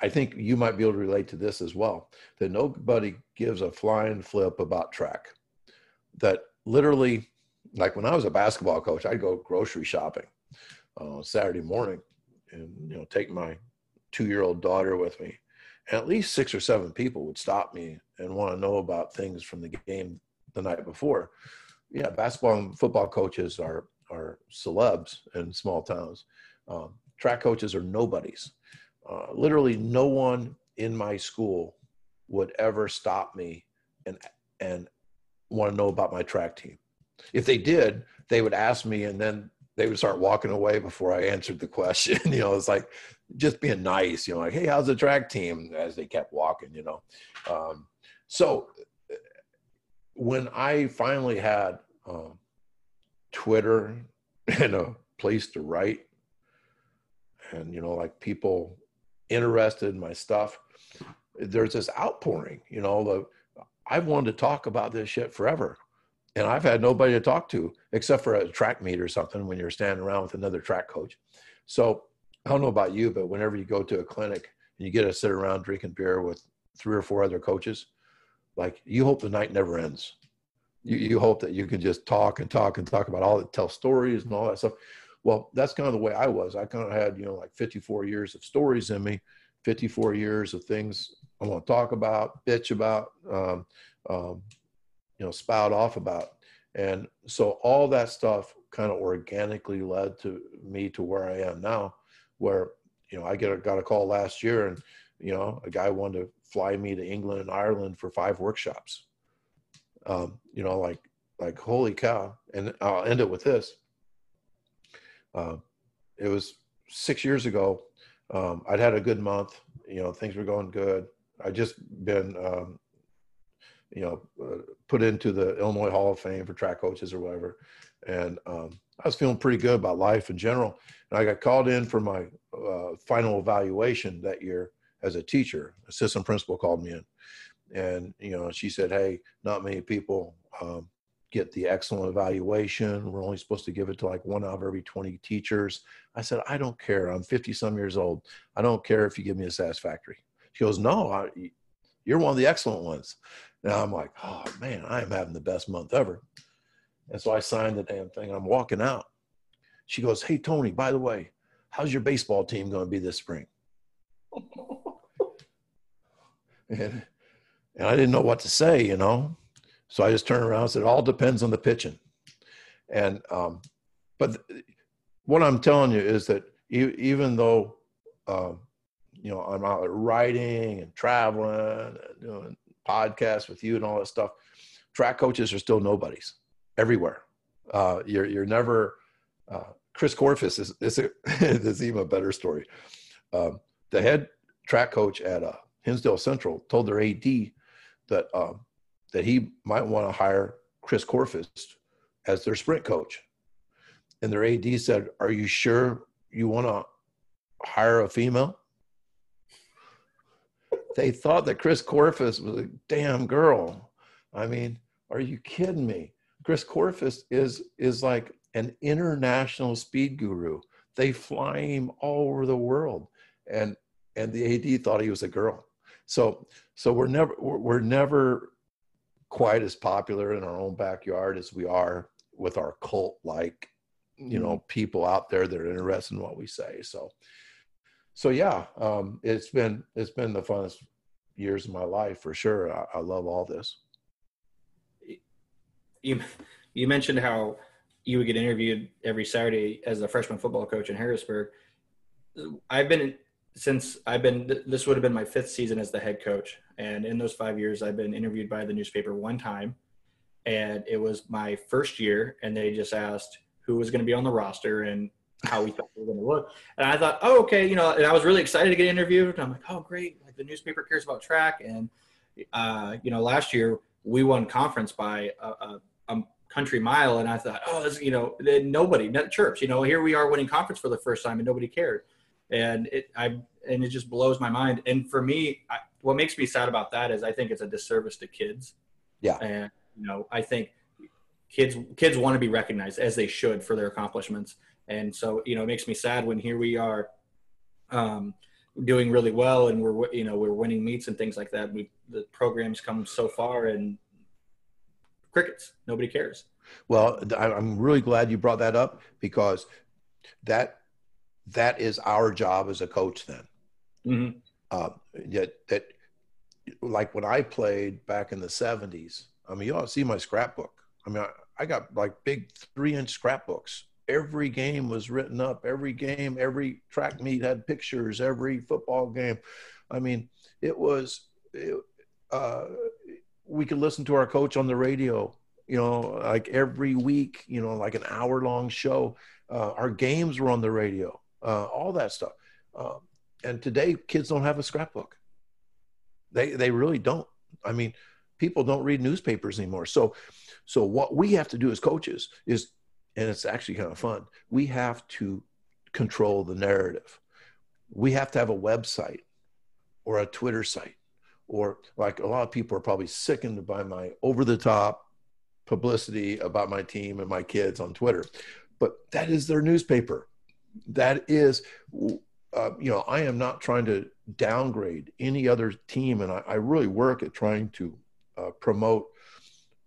B: I think you might be able to relate to this as well, that nobody gives a flying flip about track. That literally, like when I was a basketball coach, I'd go grocery shopping uh, Saturday morning and you know take my two year old daughter with me. And at least six or seven people would stop me and want to know about things from the game the night before. Yeah basketball and football coaches are are celebs in small towns. Um, track coaches are nobodies uh, literally no one in my school would ever stop me and and want to know about my track team if they did they would ask me and then they would start walking away before I answered the question. you know, it's like just being nice, you know, like, hey, how's the track team? As they kept walking, you know. Um, so when I finally had um, Twitter and a place to write, and, you know, like people interested in my stuff, there's this outpouring, you know, the, I've wanted to talk about this shit forever and I've had nobody to talk to except for a track meet or something when you're standing around with another track coach. So I don't know about you, but whenever you go to a clinic and you get to sit around drinking beer with three or four other coaches, like you hope the night never ends. You, you hope that you can just talk and talk and talk about all the tell stories and all that stuff. Well, that's kind of the way I was. I kind of had, you know, like 54 years of stories in me, 54 years of things I want to talk about, bitch about, um, um, you know spout off about. And so all that stuff kind of organically led to me to where i am now where you know i get a, got a call last year and you know a guy wanted to fly me to england and ireland for five workshops. Um, you know like like holy cow. And i'll end it with this uh, it was six years ago um, i'd had a good month you know things were going good I'd just been um, you know, uh, put into the Illinois Hall of Fame for track coaches or whatever. And um, I was feeling pretty good about life in general. And I got called in for my uh, final evaluation that year as a teacher. Assistant principal called me in, and you know, she said, "Hey, not many people um, get the excellent evaluation. We're only supposed to give it to like one out of every 20 teachers." I said, "I don't care. I'm 50 some years old. I don't care if you give me a satisfactory." She goes, "No, I, you're one of the excellent ones." Now I'm like, oh man, I am having the best month ever. And so I signed the damn thing. I'm walking out. She goes, Hey, Tony, by the way, how's your baseball team going to be this spring? and, and I didn't know what to say, you know. So I just turned around and said, It all depends on the pitching. And, um, but what I'm telling you is that even though, uh, you know, I'm out writing and traveling and doing podcast with you and all that stuff, track coaches are still nobodies everywhere. Uh, you're you're never. Uh, Chris Korfist is is, a, is even a better story. Um, the head track coach at uh, Hinsdale Central told their AD that um, that he might want to hire Chris Korfist as their sprint coach, and their AD said, "Are you sure you want to hire a female?" they thought that Chris Korfist was a damn girl. I mean, are you kidding me? Chris Korfist is is like an international speed guru. They fly him all over the world, and and the AD thought he was a girl. So so we're never we're never quite as popular in our own backyard as we are with our cult like you know mm-hmm. people out there that are interested in what we say. So so yeah, um, it's been it's been the funnest years of my life for sure. I, I love all this.
C: You you mentioned how you would get interviewed every Saturday as a freshman football coach in Harrisburg. I've been since I've been, this would have been my fifth season as the head coach. And in those five years, I've been interviewed by the newspaper one time. And it was my first year. And they just asked who was going to be on the roster and how we thought we were going to look. And I thought, oh, okay. You know, and I was really excited to get interviewed. I'm like, oh, great. Like the newspaper cares about track. And, uh, you know, last year we won conference by a, a, a country mile. And I thought, oh, this, you know, nobody, not chirps, you know, here we are winning conference for the first time and nobody cared and it I and it just blows my mind. And for me, I, what makes me sad about that is I think it's a disservice to kids.
B: Yeah,
C: and you know I think kids kids want to be recognized as they should for their accomplishments, and so you know it makes me sad when here we are. Um, doing really well and we're you know we're winning meets and things like that we the programs come so far and crickets nobody cares
B: well i'm really glad you brought that up because that that is our job as a coach then. Mm-hmm. Uh, yet that, like when I played back in the 70s, I mean, you all see my scrapbook. I mean, I, I got like big three inch scrapbooks. Every game was written up. Every game, every track meet had pictures. Every football game. I mean, it was, it, uh, we could listen to our coach on the radio, you know, like every week, you know, like an hour long show. Uh, our games were on the radio uh, all that stuff. Um, and today, kids don't have a scrapbook. They they really don't. I mean, people don't read newspapers anymore. So, so what we have to do as coaches is, and it's actually kind of fun. We have to control the narrative. We have to have a website or a Twitter site, or like a lot of people are probably sickened by my over the top publicity about my team and my kids on Twitter. But that is their newspaper that is, uh, you know, I am not trying to downgrade any other team, and I, I really work at trying to uh, promote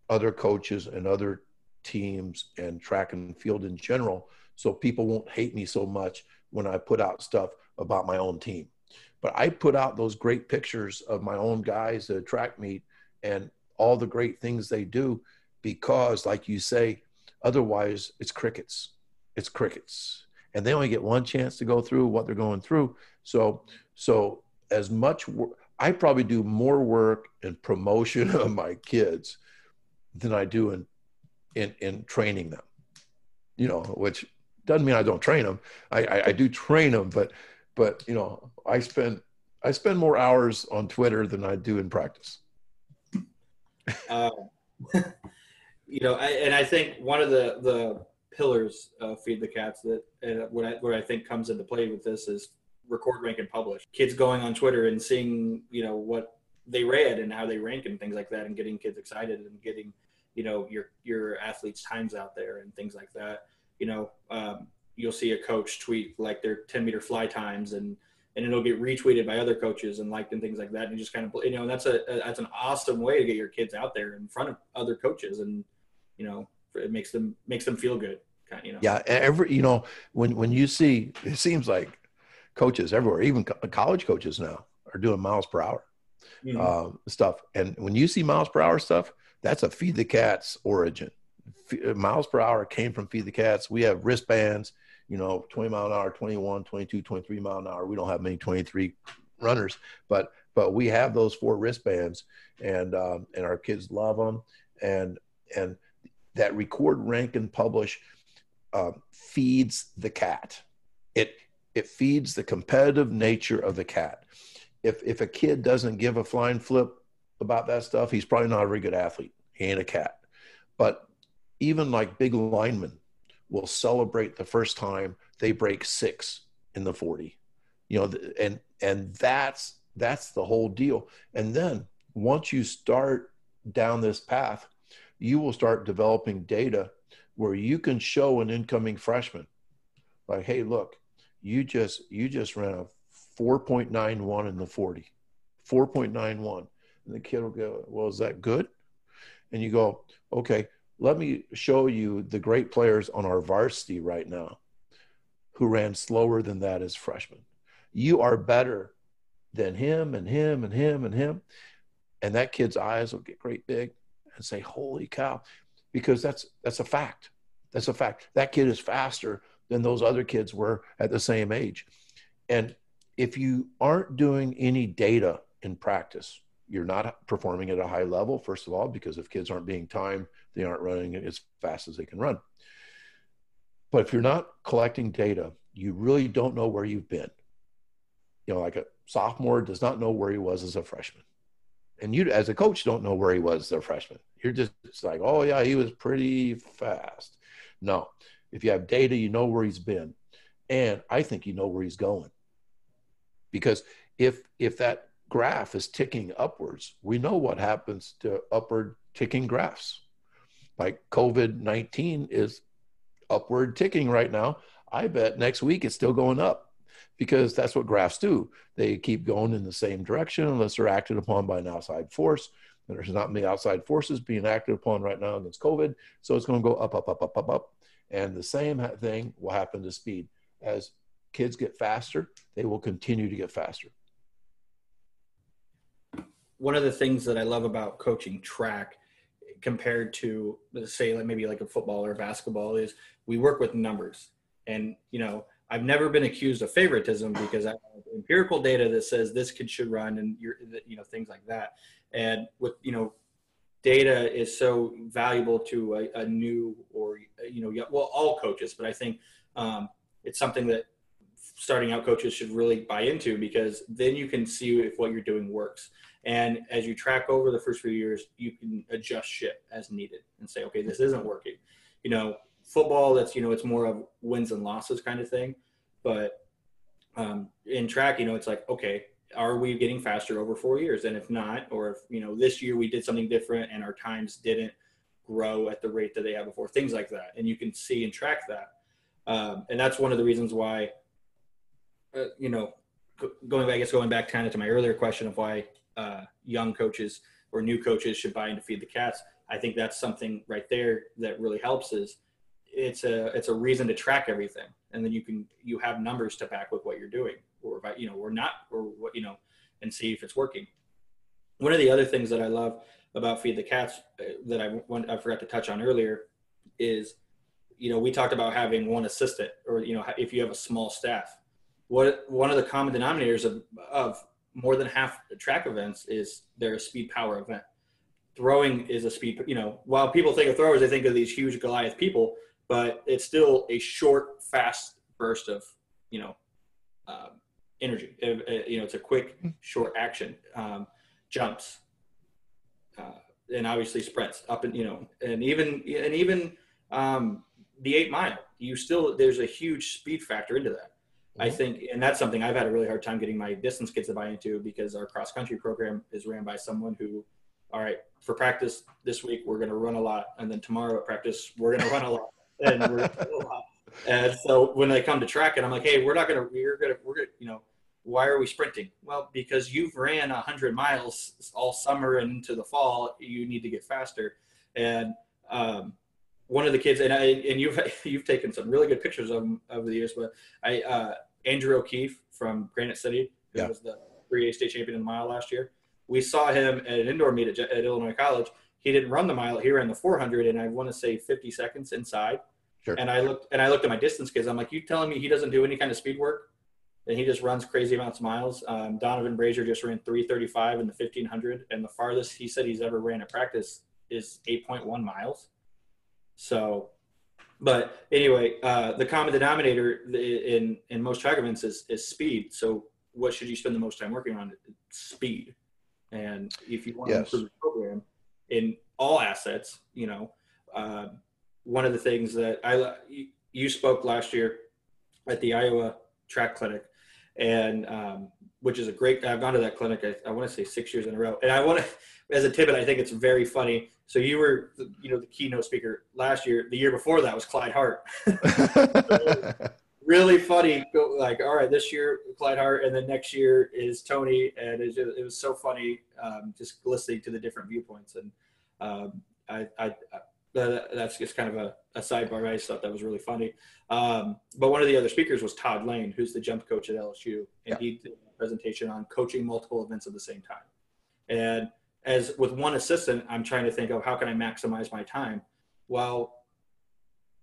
B: other coaches and other teams and track and field in general, so people won't hate me so much when I put out stuff about my own team. But I put out those great pictures of my own guys at track meet and all the great things they do because, like you say, otherwise it's crickets. It's crickets and they only get one chance to go through what they're going through. So, so as much I probably do more work in promotion of my kids than I do in in in training them. You know, which doesn't mean I don't train them. I, I, I do train them, but but you know, I spend I spend more hours on Twitter than I do in practice.
C: Uh, you know, I, and I think one of the the pillars of Feed the Cats that uh, what I what I think comes into play with this is record, rank, and publish. Kids going on Twitter and seeing you know what they read and how they rank and things like that, and getting kids excited and getting you know your your athletes' times out there and things like that. You know, um, you'll see a coach tweet like their 10 meter fly times and and it'll get retweeted by other coaches and liked and things like that and just kind of you know that's a that's an awesome way to get your kids out there in front of other coaches and you know it makes them makes them feel good you know?
B: Yeah every you know when when you see it seems like coaches everywhere even college coaches now are doing miles per hour mm-hmm. uh, stuff. And when you see miles per hour stuff that's a feed the cats origin. F- miles per hour came from feed the cats. We have wristbands you know 20 mile an hour 21 22 23 mile an hour. We don't have many 23 runners but but we have those four wristbands and um, and our kids love them and and that record, rank, and publish uh, feeds the cat. It it feeds the competitive nature of the cat. If if a kid doesn't give a flying flip about that stuff, he's probably not a very good athlete. He ain't a cat. But even like big linemen will celebrate the first time they break six in the 40 you know and and that's that's the whole deal and then once you start down this path you will start developing data where you can show an incoming freshman like hey look you just you just ran a 4.91 in the 40 4.91 and the kid will go well is that good? And you go okay let me show you the great players on our varsity right now who ran slower than that as freshmen. You are better than him and him and him and him. And that kid's eyes will get great big and say, holy cow, because that's, that's a fact. That's a fact. That kid is faster than those other kids were at the same age. And if you aren't doing any data in practice, you're not performing at a high level, first of all, because if kids aren't being timed, they aren't running as fast as they can run. But if you're not collecting data, you really don't know where you've been. You know, like a sophomore does not know where he was as a freshman. And you, as a coach, don't know where he was as a freshman. You're just it's like, oh, yeah, he was pretty fast. No, if you have data, you know where he's been. And I think you know where he's going. Because if if that graph is ticking upwards, we know what happens to upward ticking graphs. Like COVID 19 is upward ticking right now. I bet next week it's still going up because that's what graphs do. They keep going in the same direction unless they're acted upon by an outside force. And there's not many outside forces being acted upon right now against COVID. So it's going to go up, up, up, up, up, up. And the same thing will happen to speed. As kids get faster, they will continue to get faster.
C: One of the things that I love about coaching track compared to say like maybe like a football or basketball is we work with numbers and you know i've never been accused of favoritism because i have empirical data that says this kid should run and you know things like that and with you know data is so valuable to a, a new or you know well all coaches but i think um, it's something that starting out coaches should really buy into because then you can see if what you're doing works and as you track over the first few years, you can adjust shit as needed and say, okay, this isn't working. You know, football, that's, you know, it's more of wins and losses kind of thing. But um, in track, you know, it's like, okay, are we getting faster over four years? And if not, or if, you know, this year we did something different and our times didn't grow at the rate that they have before, things like that. And you can see and track that. Um, and that's one of the reasons why, uh, you know, going back, I guess going back kind of to my earlier question of why uh, young coaches or new coaches should buy into feed the cats i think that's something right there that really helps is it's a it's a reason to track everything. And then you can you have numbers to back with what you're doing or you know or not or what you know and see if it's working. One of the other things that i love about feed the cats uh, that i i forgot to touch on earlier is you know we talked about having one assistant or you know if you have a small staff. What one of the common denominators of, of more than half the track events is they're a speed power event. Throwing is a speed, you know, while people think of throwers, they think of these huge Goliath people, but it's still a short, fast burst of, you know, um, energy. It, it, you know, it's a quick, short action. Um, jumps, uh, and obviously sprints up and you know, and even and even um, the eight mile. You still there's a huge speed factor into that. I mm-hmm. think, and that's something I've had a really hard time getting my distance kids to buy into because our cross country program is ran by someone who, all right, for practice this week we're going to run a lot, and then tomorrow at practice we're going to run a lot, and we're a. And so when they come to track it, I'm like, hey, we're not going to, we're to, we're to, you know, why are we sprinting? Well, because you've ran hundred miles all summer and into the fall, you need to get faster. And um, one of the kids, and I, and you've you've taken some really good pictures of him over the years, but I uh, Andrew O'Keefe from Granite City, who yeah. was the 3A state champion in the mile last year. We saw him at an indoor meet at, at Illinois College. He didn't run the mile; he ran the 400, and I want to say 50 seconds inside. Sure. And I looked and I looked at my distance kids. I'm like, you telling me he doesn't do any kind of speed work? And he just runs crazy amounts of miles. Um, Donavan Brazier just ran 335 in the 1500, and the farthest he said he's ever ran at practice is 8.1 miles. So, but anyway, uh, the common denominator in in most track events is is speed. So, what should you spend the most time working on? Speed. And if you want yes. to improve the program in all assets, you know, uh, one of the things that I you spoke last year at the Iowa track clinic, and um, which is a great. I've gone to that clinic. I, I want to say six years in a row, and I want to, as a tidbit, I think it's very funny. So you were, you know, the keynote speaker last year. The year before that was Clyde Hart. really funny. Like, all right, this year Clyde Hart, and then next year is Tony, and it, it was so funny um, just listening to the different viewpoints. And um, I, I, that's just kind of a, a sidebar. I just thought that was really funny. Um, but one of the other speakers was Todd Lane, who's the jump coach at LSU, and yeah. he did a presentation on coaching multiple events at the same time. And as with one assistant, I'm trying to think of how can I maximize my time. Well,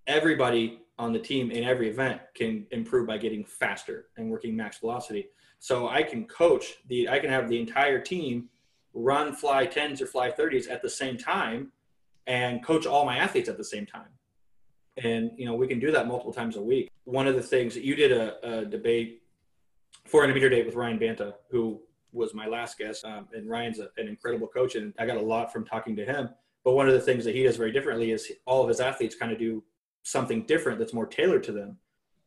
C: everybody on the team in every event can improve by getting faster and working max velocity. So I can coach the, I can have the entire team run fly 10s or fly 30s at the same time and coach all my athletes at the same time. And, you know, we can do that multiple times a week. One of the things that you did a, a debate, 400 meter date with Ryan Banta, who was my last guest. Um, and Ryan's a, an incredible coach, and I got a lot from talking to him. But one of the things that he does very differently is all of his athletes kind of do something different that's more tailored to them.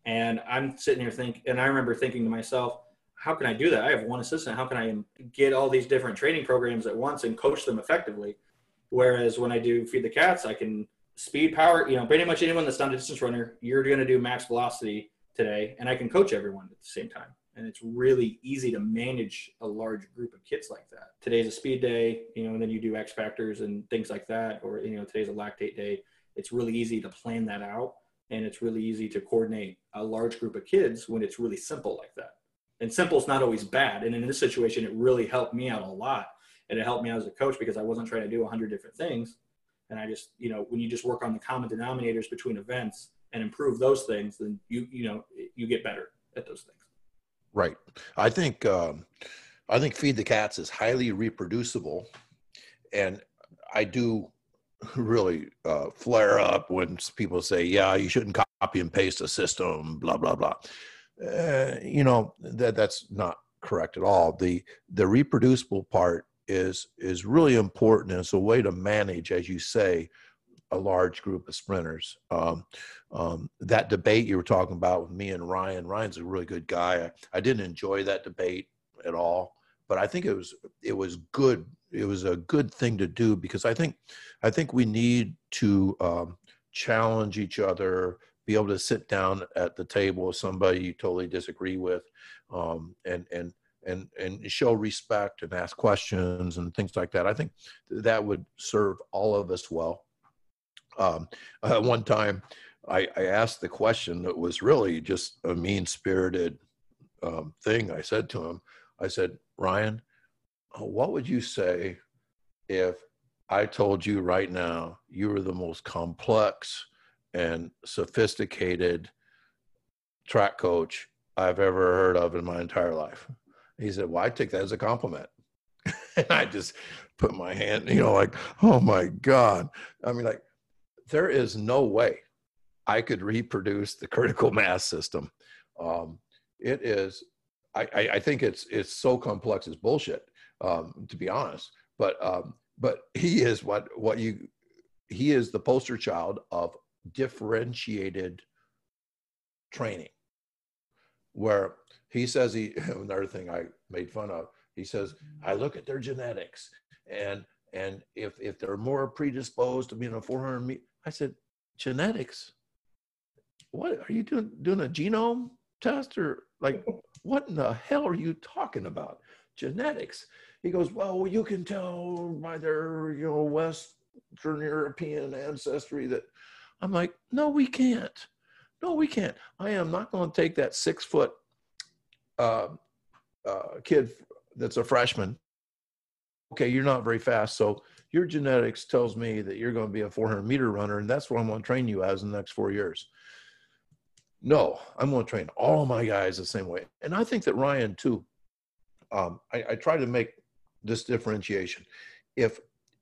C: And I'm sitting here thinking, and I remember thinking to myself, how can I do that? I have one assistant. How can I get all these different training programs at once and coach them effectively? Whereas when I do feed the cats, I can speed, power. You know, pretty much anyone that's done a distance runner, you're going to do max velocity today, and I can coach everyone at the same time. And it's really easy to manage a large group of kids like that. Today's a speed day, you know, and then you do X factors and things like that, or you know, today's a lactate day. It's really easy to plan that out, and it's really easy to coordinate a large group of kids when it's really simple like that and simple is not always bad. And in this situation, it really helped me out a lot. And it helped me out as a coach because I wasn't trying to do a hundred different things. And I just, you know, when you just work on the common denominators between events and improve those things, then you, you know, you get better at those things.
B: Right. I think, um, I think Feed the Cats is highly reproducible. And I do really uh, flare up when people say, yeah, you shouldn't copy and paste a system, blah, blah, blah uh, you know that that's not correct at all. The the reproducible part is is really important. And it's a way to manage, as you say, a large group of sprinters. Um, um, that debate you were talking about with me and Ryan, Ryan's a really good guy. I, I, didn't enjoy that debate at all, but I think it was it was good. It was a good thing to do because I think I think we need to um, challenge each other, be able to sit down at the table with somebody you totally disagree with um, and and and and show respect and ask questions and things like that. I think that would serve all of us well. Um, uh, one time I, I, asked the question that was really just a mean spirited um, thing. I said to him i said ryan what would you say if i told you right now you were the most complex and sophisticated track coach I've ever heard of in my entire life. He said, Well, I take that as a compliment. and I just put my hand, you know, like, oh my God. I mean, like, there is no way I could reproduce the critical mass system. Um, it is, I, I, I, think it's it's so complex it's bullshit, um, to be honest. But um, but he is what what you he is the poster child of differentiated training where he says he another thing i made fun of he says i look at their genetics and and if if they're more predisposed to being a 400 meter i said genetics what are you doing doing a genome test or like what in the hell are you talking about genetics he goes well you can tell by their you know western european ancestry that I'm like, no, we can't. No, we can't. I am not going to take that six foot uh, uh, kid that's a freshman. Okay, you're not very fast. So your genetics tells me that you're going to be a 400 meter runner, and that's what I'm going to train you as in the next four years. No, I'm going to train all my guys the same way. And I think that Ryan, too, um, I, I try to make this differentiation. If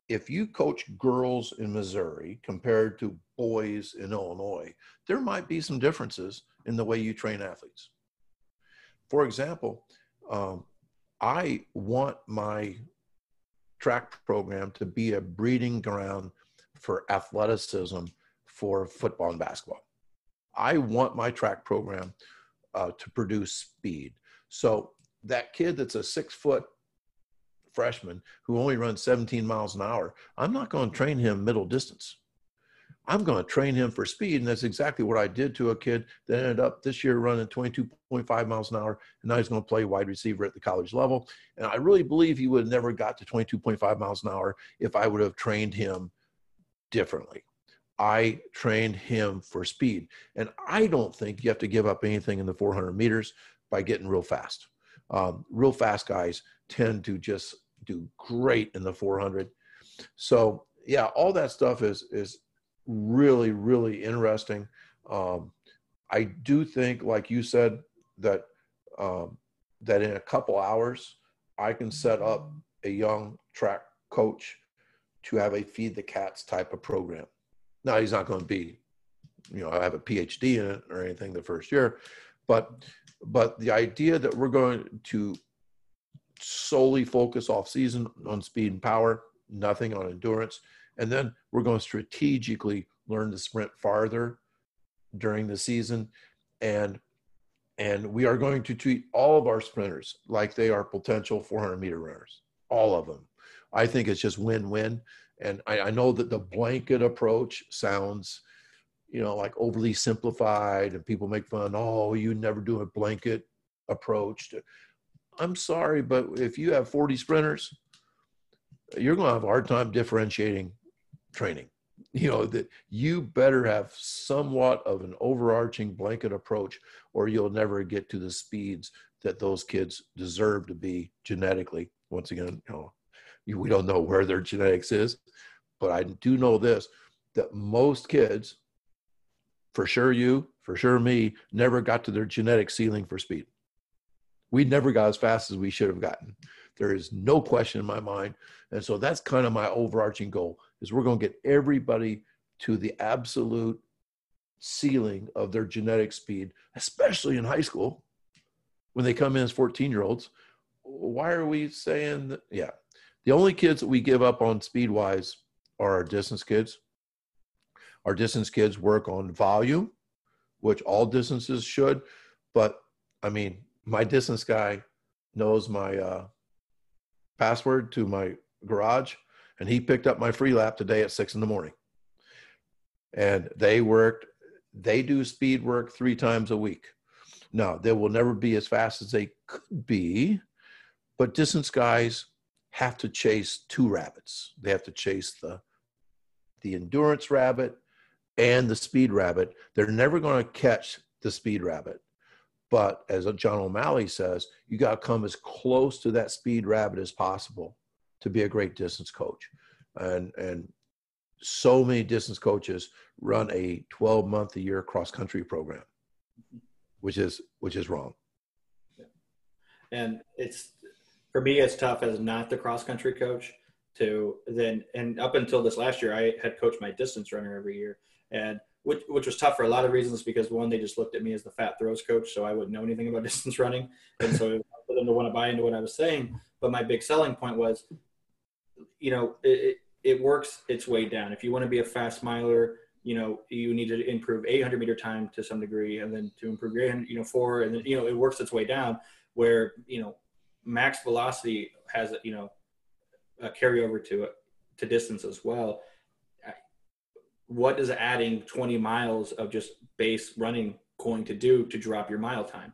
B: if you coach girls in Missouri compared to boys in Illinois, there might be some differences in the way you train athletes. For example, um, I want my track program to be a breeding ground for athleticism for football and basketball. I want my track program uh, to produce speed. So that kid that's a six foot freshman who only runs 17 miles an hour, I'm not going to train him middle distance. I'm going to train him for speed. And that's exactly what I did to a kid that ended up this year running 22.5 miles an hour. And now he's going to play wide receiver at the college level. And I really believe he would have never got to 22.5 miles an hour if I would have trained him differently. I trained him for speed. And I don't think you have to give up anything in the 400 meters by getting real fast. Um, real fast guys tend to just do great in the 400. So yeah, all that stuff is is really really interesting. Um, I do think, like you said, that um, that in a couple hours I can set up a young track coach to have a feed the cats type of program. Now he's not going to be, you know, I have a PhD in it or anything the first year, but but the idea that we're going to solely focus off season on speed and power, nothing on endurance, and then we're going to strategically learn to sprint farther during the season. And and we are going to treat all of our sprinters like they are potential 400 meter runners all of them. I think it's just win-win. And I, I, know that the blanket approach sounds you know like overly simplified and people make fun oh you never do a blanket approach i'm sorry but if you have 40 sprinters you're going to have a hard time differentiating training. You know that you better have somewhat of an overarching blanket approach or you'll never get to the speeds that those kids deserve to be genetically. Once again you know we don't know where their genetics is but i do know this that most kids for sure you for sure me never got to their genetic ceiling for speed we never got as fast as we should have gotten there is no question in my mind and so that's kind of my overarching goal is we're going to get everybody to the absolute ceiling of their genetic speed, especially in high school when they come in as 14 year olds. Why are we saying that? Yeah. The only kids that we give up on speed wise are our distance kids. Our distance kids work on volume, which all distances should. But I mean, my distance guy knows my uh, password to my garage and he picked up my Freelap today at six in the morning. And they worked, they do speed work three times a week. Now, they will never be as fast as they could be, but distance guys have to chase two rabbits. They have to chase the the endurance rabbit and the speed rabbit. They're never going to catch the speed rabbit. But as John O'Malley says, you got to come as close to that speed rabbit as possible to be a great distance coach. And, and so many distance coaches run a 12 month a year cross country program, which is, which is wrong.
C: And it's, for me, it's tough as not the cross country coach to then, and up until this last year, I had coached my distance runner every year. And which, which was tough for a lot of reasons because one, they just looked at me as the fat throws coach, so I wouldn't know anything about distance running, and so for them to want to buy into what I was saying. But my big selling point was you know, it, it works its way down. If you want to be a fast miler, you know, you need to improve 800 meter time to some degree, and then to improve your, you know, four, and then you know, it works its way down. Where you know, max velocity has you know, a carryover to it to distance as well. What is adding 20 miles of just base running going to do to drop your mile time?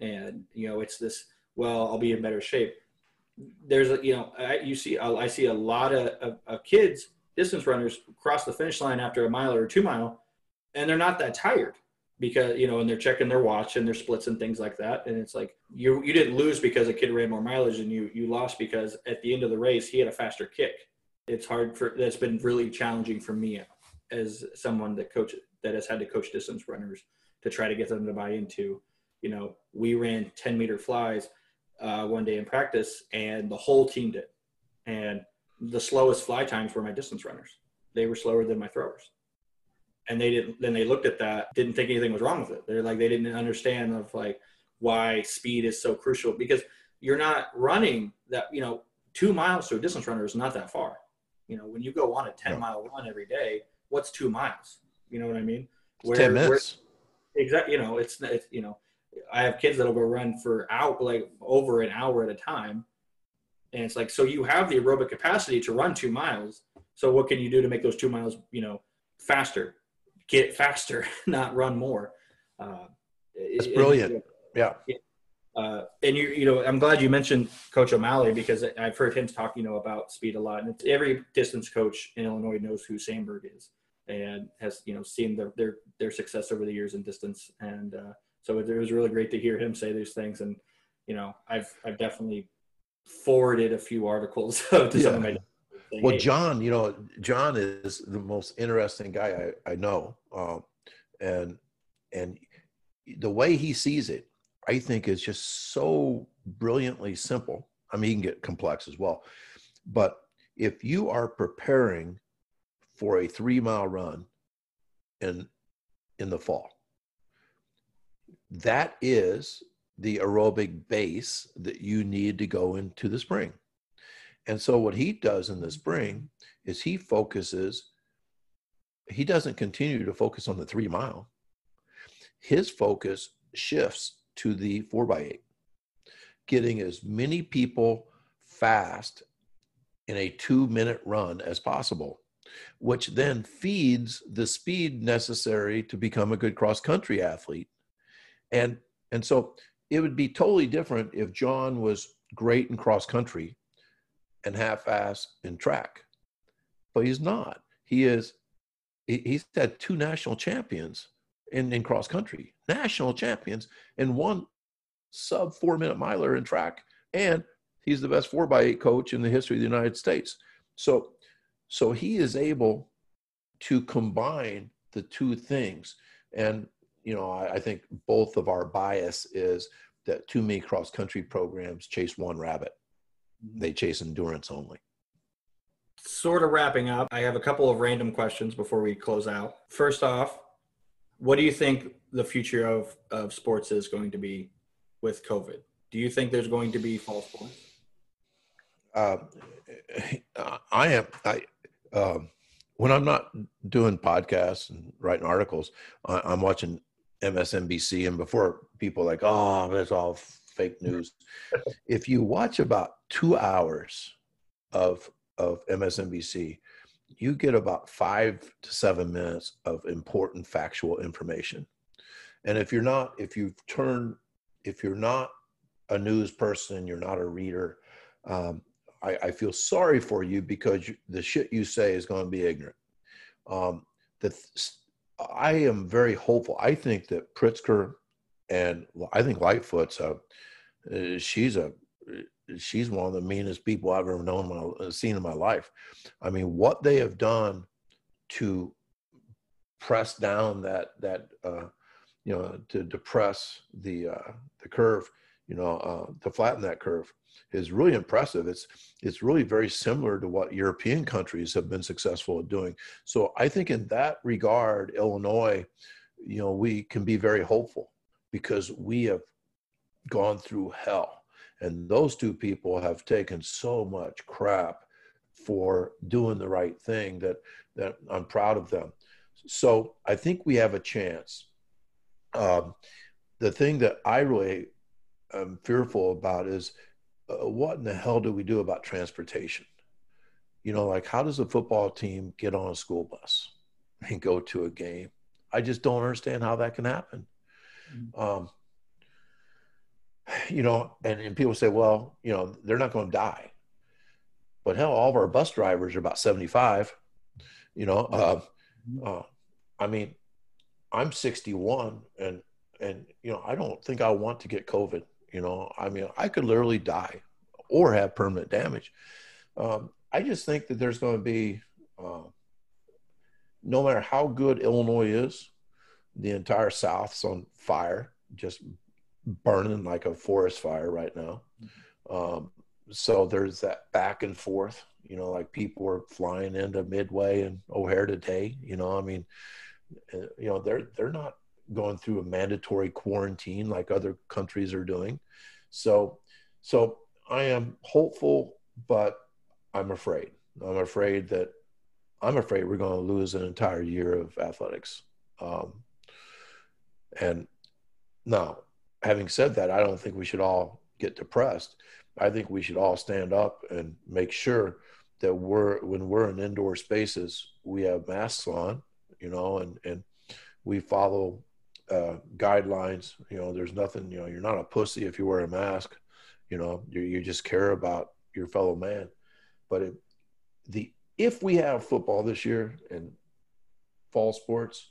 C: And you know, it's this. Well, I'll be in better shape there's a you know I, you see I see a lot of, of, of, kids distance runners cross the finish line after a mile or two mile, and they're not that tired because you know and they're checking their watch and their splits and things like that and it's like you you didn't lose because a kid ran more mileage than you you lost because at the end of the race he had a faster kick it's hard for that's been really challenging for me as someone that coach that has had to coach distance runners to try to get them to buy into you know we ran 10 meter flies uh, one day in practice, and the whole team did. And the slowest fly times were my distance runners. They were slower than my throwers. And they didn't. Then they looked at that, didn't think anything was wrong with it. They're like they didn't understand of like why speed is so crucial because you're not running that. You know, two miles to a distance runner is not that far. You know, when you go on a ten mile run every day, what's two miles? You know what I mean?
B: Where, ten minutes.
C: Exactly. You know, it's, it's you know I have kids that'll go run for out like over an hour at a time. And it's like, so you have the aerobic capacity to run two miles. So what can you do to make those two miles, you know, faster? Get faster, not run more. Uh,
B: That's brilliant. yeah.
C: Uh, and you, you know, I'm glad you mentioned Coach O'Malley because I've heard him talk, you know, about speed a lot. And every distance coach in Illinois knows who Sandburg is and has, you know, seen their their their success over the years in distance. And uh, so it, was really great to hear him say these things. And, you know, I've, I've definitely forwarded a few articles to yeah. some of my
B: saying, well, hey. John, you know, John is the most interesting guy I, I know. Um, and, and the way he sees it, I think is just so brilliantly simple. I mean, you can get complex as well. But if you are preparing for a three mile run in in the fall, that is the aerobic base that you need to go into the spring. And so what he does in the spring is he focuses, he doesn't continue to focus on the three mile. His focus shifts to the four by eight, getting as many people fast in a two minute run as possible, which then feeds the speed necessary to become a good cross country athlete. And, and so it would be totally different if John was great in cross country and half ass in track, but he's not. He is, he's had two national champions in, in cross country, national champions, and one sub four minute miler in track. And he's the best four by eight coach in the history of the United States. So, so he is able to combine the two things. And, you know, I, I think both of our bias is that too many cross country programs chase one rabbit. Mm-hmm. They chase endurance only.
C: Sort of wrapping up, I have a couple of random questions before we close out. First off, what do you think the future of, of sports is going to be with COVID? Do you think there's going to be fall sports?
B: Uh, I am. I um, when I'm not doing podcasts and writing articles, I, am watching MSNBC, and before people like, oh, that's all fake news. if you watch about two hours of of MSNBC, you get about five to seven minutes of important factual information. And if you're not, if you turn, if you're not a news person, you're not a reader, um, I, I, feel sorry for you because the shit you say is going to be ignorant. Um, that I am very hopeful. I think that Pritzker and I think Lightfoot's a, uh, she's a she's one of the meanest people I've ever known my, seen in my life. I mean, what they have done to press down that that uh, you know to depress the uh, the curve, you know, uh, to flatten that curve is really impressive. It's it's really very similar to what European countries have been successful at doing. So I think in that regard, Illinois, you know, we can be very hopeful because we have gone through hell and those two people have taken so much crap for doing the right thing that, that I'm proud of them. So I think we have a chance. Um, the thing that I really am fearful about is uh, what in the hell do we do about transportation? You know, like how does a football team get on a school bus and go to a game? I just don't understand how that can happen. Mm-hmm. Um, you know, and, and people say, well, you know, they're not going to die. But hell, all of our bus drivers are about 75. You know, uh, uh, I mean, I'm 61 and, and, you know, I don't think I want to get COVID. You know, I mean, I could literally die or have permanent damage. Um, I just think that there's going to be, uh, no matter how good Illinois is, the entire South's on fire, just burning like a forest fire right now. Um, so there's that back and forth, you know, like people are flying into Midway and O'Hare today, you know, I mean, uh, you know, they're, they're not going through a mandatory quarantine like other countries are doing. So, so I am hopeful, but I'm afraid. I'm afraid that I'm afraid we're going to lose an entire year of athletics. Um, and now having said that, I don't think we should all get depressed. I think we should all stand up and make sure that we're when we're in indoor spaces, we have masks on, you know, and and we follow uh, guidelines. You know, there's nothing. You know, you're not a pussy if you wear a mask. You know, you you just care about your fellow man. But it, the if we have football this year and fall sports,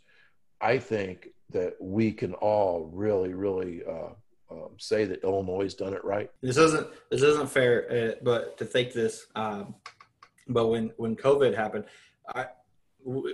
B: I think that we can all really, really uh, um, say that Illinois has done it right.
C: This isn't this isn't fair, uh, but to think this. Um, but when when COVID happened, I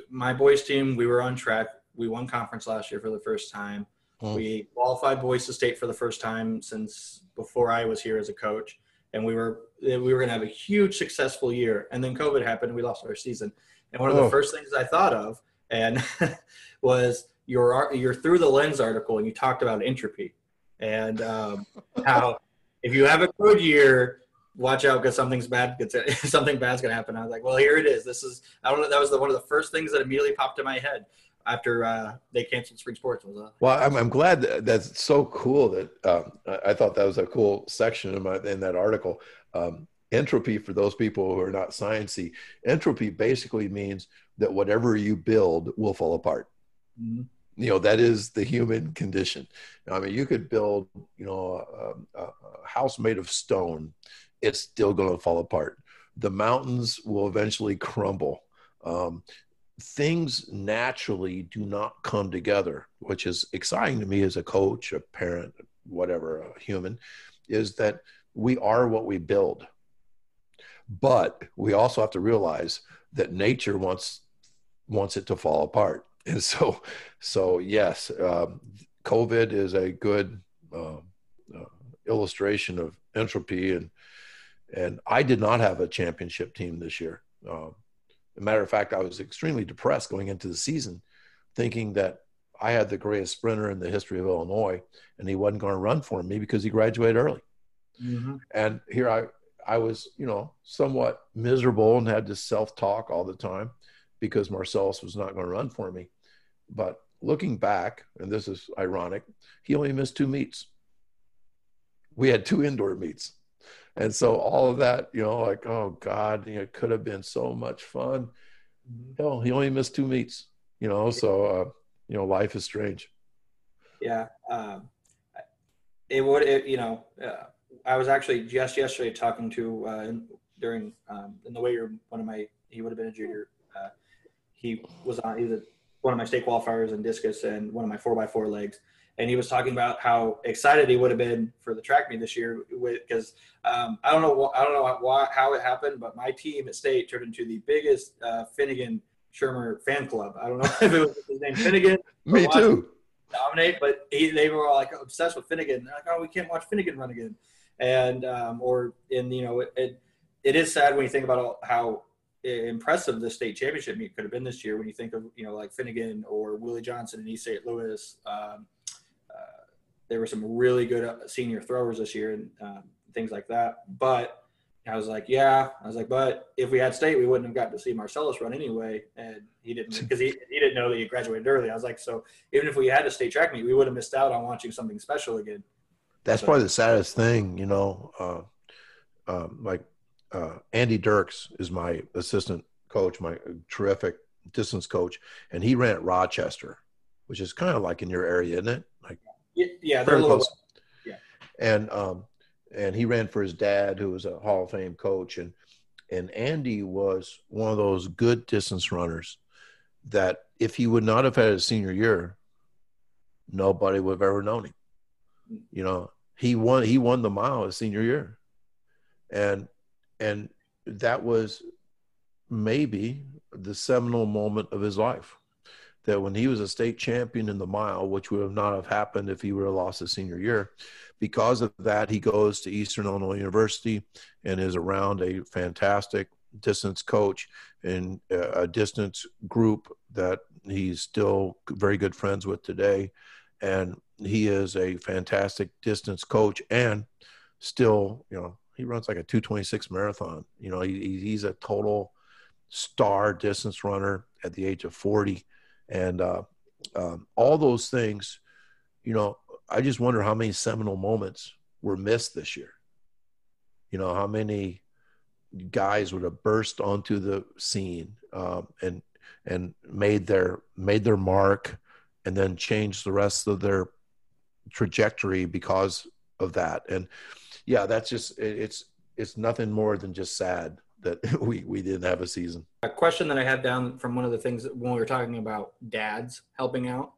C: my boys team we were on track. We won conference last year for the first time. Mm. We qualified boys to state for the first time since before I was here as a coach, and we were we were going to have a huge successful year. And then COVID happened, and we lost our season. And one of the oh. first things I thought of and was your your through the lens article, and you talked about entropy and um, how if you have a good year, watch out because something's bad. something bad's gonna happen. I was like, well, here it is. This is I don't know. That was the, one of the first things that immediately popped in my head after uh, they canceled spring sports. Was uh,
B: well, I'm, I'm glad that that's so cool that um, I thought that was a cool section in, my, in that article. Um, entropy for those people who are not sciencey, entropy basically means that whatever you build will fall apart. Mm-hmm. You know that is the human condition. I mean, you could build, you know, a, a house made of stone, it's still going to fall apart. The mountains will eventually crumble. Um, things naturally do not come together, which is exciting to me as a coach, a parent, whatever, a human, is that we are what we build. But we also have to realize that nature wants wants it to fall apart. And so, so yes, um, COVID is a good uh, uh, illustration of entropy and and I did not have a championship team this year. Um, a matter of fact, I was extremely depressed going into the season, thinking that I had the greatest sprinter in the history of Illinois, and he wasn't going to run for me because he graduated early. Mm-hmm. And here I, I was, you know, somewhat miserable and had to self-talk all the time because Marcellus was not going to run for me. But looking back, and this is ironic, he only missed two meets. We had two indoor meets and so all of that, you know, like, oh God, you know, it could have been so much fun. Mm-hmm. Hell, he only missed two meets, you know, so, uh, you know, life is strange.
C: Yeah. Um, it would, it, you know, uh, I was actually just yesterday talking to, uh, during, um, in the way you're one of my, he would have been a junior. Uh, he was on, he was a, one of my state qualifiers in discus and one of my four by four legs and he was talking about how excited he would have been for the track meet this year because um, I don't know I don't know why, how it happened, but my team at state turned into the biggest uh, Finnegan Shermer fan club. I don't know if it was his name Finnegan.
B: Me too.
C: Dominate, but he, they were all like obsessed with Finnegan. They're like, oh, we can't watch Finnegan run again, and um, or in you know it, it, it is sad when you think about all, how impressive the state championship meet could have been this year when you think of you know like Finnegan or Willie Johnson and East St. Louis. Um, there were some really good uh, senior throwers this year and um, things like that. But I was like, yeah, I was like, but if we had state, we wouldn't have gotten to see Marcellus run anyway. And he didn't, because he, he didn't know that he graduated early. I was like, so even if we had a state track meet, we would have missed out on watching something special again.
B: That's
C: so,
B: probably the saddest thing, you know, uh, uh, like uh, Andy Dirks is my assistant coach, my terrific distance coach, and he ran at Rochester, which is kind of like in your area, isn't it?
C: Yeah, they're close.
B: Yeah, and um, and he ran for his dad, who was a Hall of Fame coach, and and Andy was one of those good distance runners that if he would not have had his senior year, nobody would have ever known him. You know, he won he won the mile his senior year, and and that was maybe the seminal moment of his life that when he was a state champion in the mile, which would have not have happened if he would have lost his senior year, because of that, he goes to Eastern Illinois University and is around a fantastic distance coach and uh, a distance group that he's still very good friends with today. And he is a fantastic distance coach and still, you know, he runs like a 226 marathon. You know, he, he's a total star distance runner at the age of 40 and uh, um, all those things you know i just wonder how many seminal moments were missed this year. You know how many guys would have burst onto the scene um, and and made their made their mark and then changed the rest of their trajectory because of that. And yeah that's just it's it's nothing more than just sad that we we didn't have a season.
C: A question that I had down from one of the things when we were talking about dads helping out.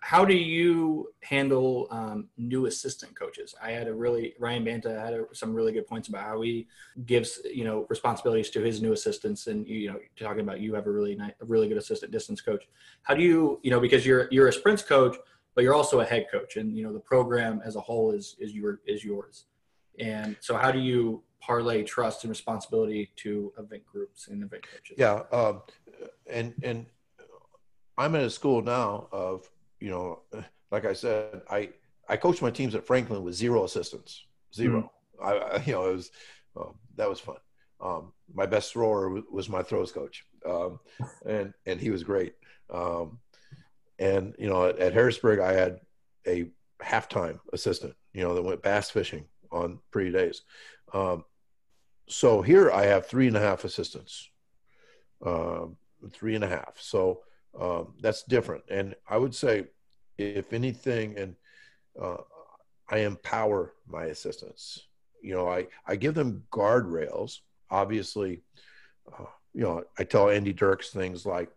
C: How do you handle um, new assistant coaches? I had a really Ryan Banta had a, some really good points about how he gives you know responsibilities to his new assistants, and you know talking about you have a really nice, a really good assistant distance coach. How do you you know because you're you're a sprints coach, but you're also a head coach, and you know the program as a whole is is your is yours. And so, how do you parlay trust and responsibility to event groups and event coaches?
B: Yeah, um, and and I'm at a school now of you know, like I said, I I coached my teams at Franklin with zero assistants, 0 mm-hmm. I, you know it was uh, that was fun. Um, my best thrower was my throws coach, um, and and he was great. Um, and you know, at, at, Harrisburg, I had a halftime assistant, you know, that went bass fishing on pretty days. Um, so here I have three and a half assistants, um, three and a half. So um, that's different. And I would say, if anything, and uh, I empower my assistants. You know, I, I give them guardrails. Obviously, uh, you know, I tell Andy Dirks things like,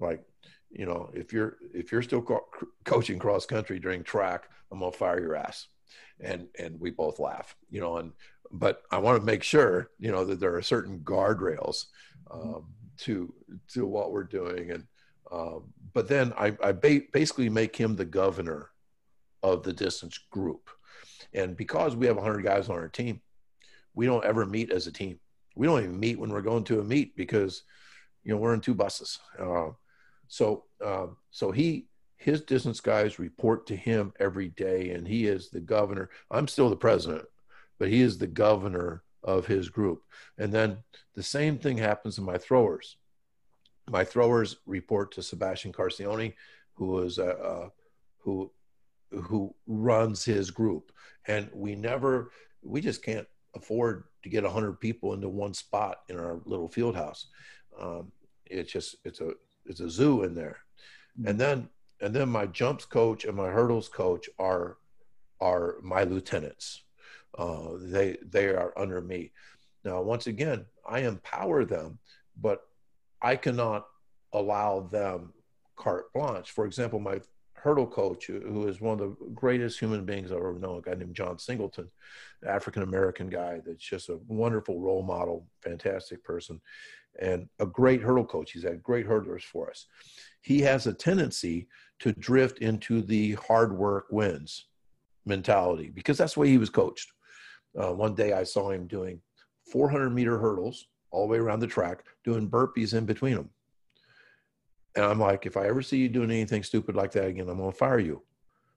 B: like, you know, if you're if you're still co- coaching cross country during track, I'm gonna fire your ass, and and we both laugh, you know, and but I want to make sure, you know, that there are certain guardrails um, to to what we're doing, and um, but then I, I ba- basically make him the governor of the distance group. And because we have 100 guys on our team, we don't ever meet as a team. We don't even meet when we're going to a meet because, you know, we're in two buses. Uh, so, uh, so he, his distance guys report to him every day, and he is the governor. I'm still the president, but he is the governor of his group. And then the same thing happens to my throwers. My throwers report to Sebastian Carcioni, who is a, uh, who who runs his group and we never we just can't afford to get 100 people into one spot in our little field house um, it's just it's a it's a zoo in there and then and then my jumps coach and my hurdles coach are are my lieutenants uh, they they are under me now once again i empower them but i cannot allow them carte blanche for example my hurdle coach, who is one of the greatest human beings I've ever known, a guy named John Singleton, African American guy that's just a wonderful role model, fantastic person, and a great hurdle coach. He's had great hurdlers for us. He has a tendency to drift into the hard work wins mentality because that's the way he was coached. Uh, one day I saw him doing 400 meter hurdles all the way around the track, doing burpees in between them. And I'm like, if I ever see you doing anything stupid like that again, I'm going to fire you.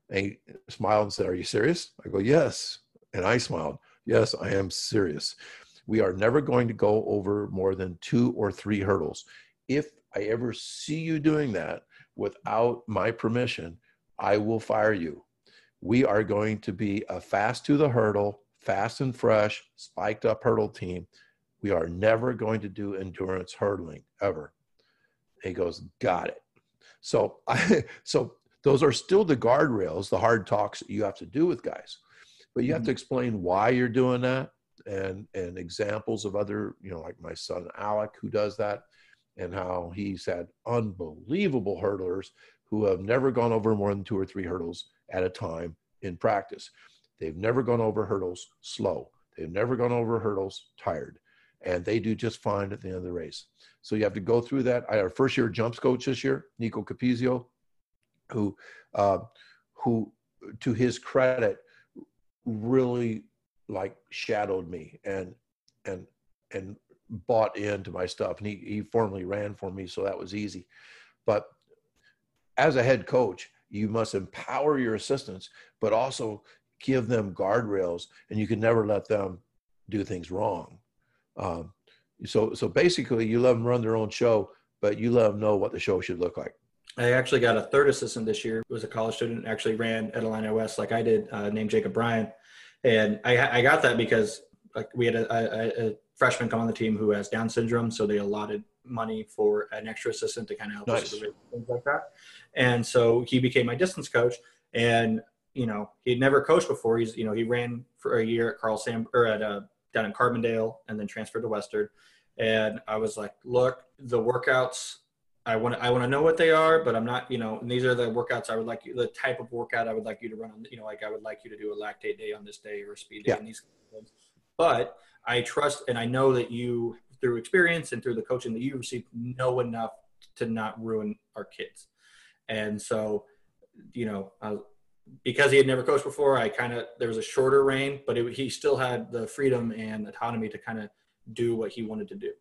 B: And he smiled and said, Are you serious? I go, Yes. And I smiled, Yes, I am serious. We are never going to go over more than two or three hurdles. If I ever see you doing that without my permission, I will fire you. We are going to be a fast to the hurdle, fast and fresh, spiked up hurdle team. We are never going to do endurance hurdling ever. He goes, got it. So I, so those are still the guardrails, the hard talks that you have to do with guys, but you have to mm-hmm. explain why you're doing that and and examples of other, you know, like my son Alec who does that, and how he's had unbelievable hurdlers who have never gone over more than two or three hurdles at a time in practice. They've never gone over hurdles slow. They've never gone over hurdles tired and they do just fine at the end of the race. So you have to go through that. I had a first year jumps coach this year, Nico Capizio, who, uh, who, to his credit, really like shadowed me and and and bought into my stuff. And he he formally ran for me, so that was easy. But as a head coach, you must empower your assistants, but also give them guardrails, and you can never let them do things wrong. Um, so, so basically, you let them run their own show, but you let them know what the show should look like.
C: I actually got a third assistant this year. It was a college student, actually ran at Illini West like I did, uh, named Jacob Bryan. And I, I got that because like we had a, a, a, freshman come on the team who has Down syndrome, so they allotted money for an extra assistant to kind of help nice. us with things like that. And so he became my distance coach, and you know he'd never coached before. He's you know he ran for a year at Carl Sam or at uh, down in Carbondale and then transferred to Western. And I was like, look, the workouts, I want to, I want to know what they are, but I'm not, you know, And these are the workouts I would like you, the type of workout I would like you to run on, you know, like I would like you to do a lactate day on this day or a speed day yeah. and these things. But I trust and I know that you, through experience and through the coaching that you received, know enough to not ruin our kids. And so you know, uh, because he had never coached before, I kind of there was a shorter reign, but it, he still had the freedom and autonomy to kind of do what he wanted to do,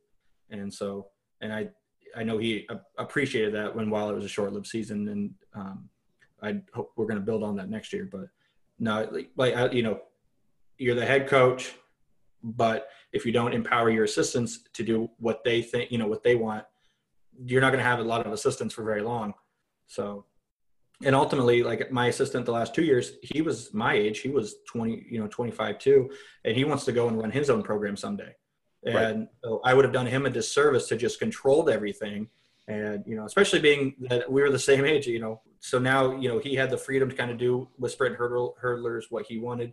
C: and so and I I know he appreciated that when while it was a short-lived season, and um, I hope we're going to build on that next year. But no, like, like you know, you're the head coach, but if you don't empower your assistants to do what they think, you know, what they want, you're not going to have a lot of assistants for very long. So, and ultimately, like my assistant the last two years, he was my age. He was 20, you know, 25 too, and he wants to go and run his own program someday. And right. so I would have done him a disservice to just controlled everything. And, you know, especially being that we were the same age, you know, so now, you know, he had the freedom to kind of do with sprint hurdle hurdlers what he wanted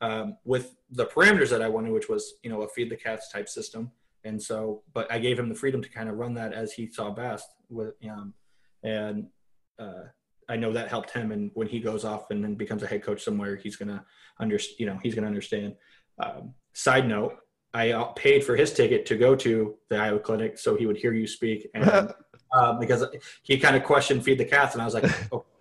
C: um, with the parameters that I wanted, which was, you know, a feed the cats type system. And so, but I gave him the freedom to kind of run that as he saw best with, um, and, uh, I know that helped him. And when he goes off and then becomes a head coach somewhere, he's going to understand, you know, he's to understand. Um, side note, I uh, paid for his ticket to go to the Iowa clinic so he would hear you speak, and um, because he kind of questioned feed the cats, and I was like, oh,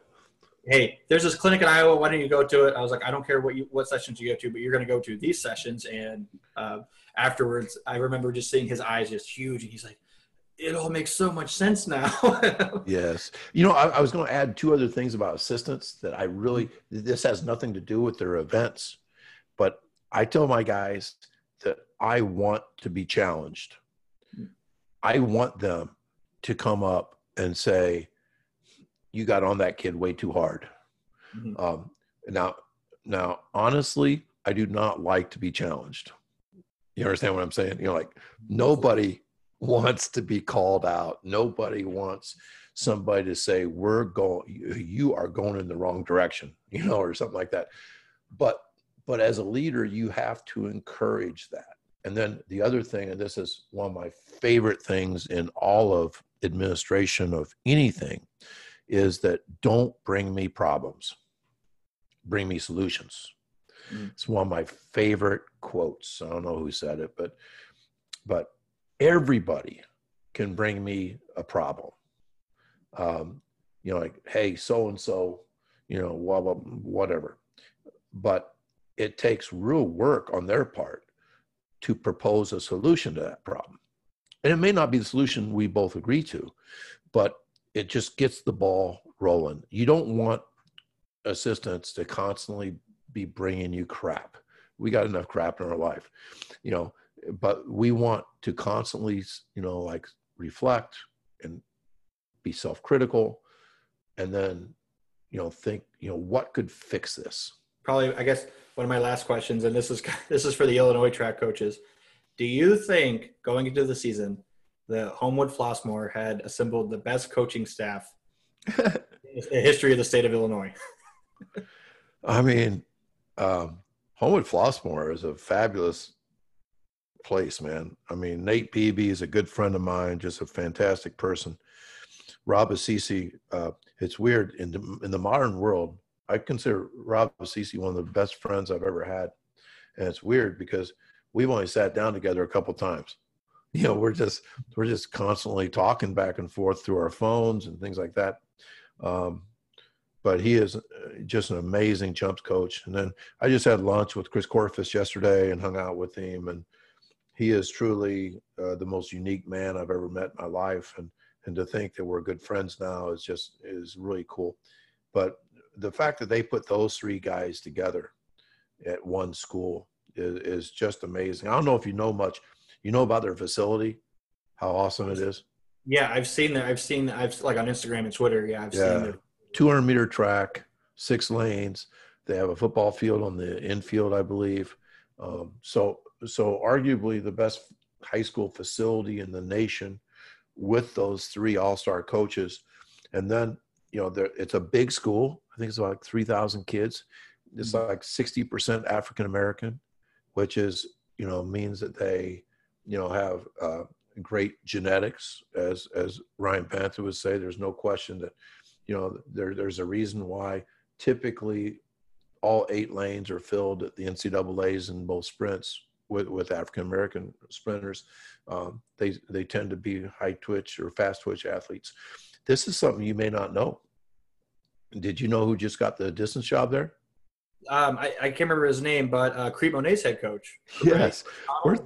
C: "Hey, there's this clinic in Iowa. Why don't you go to it?" I was like, "I don't care what you what sessions you go to, but you're going to go to these sessions." And uh, afterwards, I remember just seeing his eyes just huge, and he's like, "It all makes so much sense now."
B: yes, you know, I, I was going to add two other things about assistants that I really this has nothing to do with their events, but I tell my guys that I want to be challenged. I want them to come up and say, "You got on that kid way too hard." Mm-hmm. Um, now, now, honestly, I do not like to be challenged. You understand what I'm saying? You know, like nobody wants to be called out. Nobody wants somebody to say, "We're going, you are going in the wrong direction," you know, or something like that. But, but as a leader, you have to encourage that and then the other thing, and this is one of my favorite things in all of administration of anything, is that don't bring me problems, bring me solutions. Mm. It's one of my favorite quotes. I don't know who said it, but but everybody can bring me a problem. Um, you know, like, hey, so and so, you know, blah, blah, whatever. But it takes real work on their part to propose a solution to that problem. And it may not be the solution we both agree to, but it just gets the ball rolling. You don't want assistants to constantly be bringing you crap. We got enough crap in our life, you know, but we want to constantly, you know, like reflect and be self critical and then, you know, think, you know, what could fix this?
C: Probably, I guess one of my last questions, and this is this is for the Illinois track coaches. Do you think going into the season, the Homewood Flossmoor had assembled the best coaching staff in the history of the state of Illinois?
B: I mean, um, Homewood Flossmoor is a fabulous place, man. I mean, Nate Beebe is a good friend of mine, just a fantastic person. Rob Assise, uh, it's weird in the, in the modern world. I consider Rob Assise one of the best friends I've ever had. And it's weird because we've only sat down together a couple times. You know, we're just we're just constantly talking back and forth through our phones and things like that. Um, but he is uh, just an amazing jumps coach. And then I just had lunch with Chris Korfist yesterday and hung out with him. And he is truly uh, the most unique man I've ever met in my life. And and to think that we're good friends now is just is really cool. But the fact that they put those three guys together at one school is, is just amazing. I don't know if you know much. You know about their facility, how awesome it is.
C: Yeah, I've seen that. I've seen. I've like on Instagram and Twitter. Yeah, I've yeah. seen it.
B: 200 meter track, six lanes. They have a football field on the infield, I believe. Um, so, so arguably the best high school facility in the nation, with those three all-star coaches, and then you know, it's a big school. I think it's like 3,000 kids. It's mm-hmm. like 60% African American, which is, you know, means that they, you know, have uh, great genetics, as as Ryan Panther would say. There's no question that, you know, there there's a reason why typically all eight lanes are filled at the NCAA's in both sprints with, with African American sprinters. Um, they they tend to be high twitch or fast twitch athletes. This is something you may not know did you know who just got the distance job there?
C: Um, I, I can't remember his name, but uh, Crete-Monee's head coach.
B: Yes, Where's-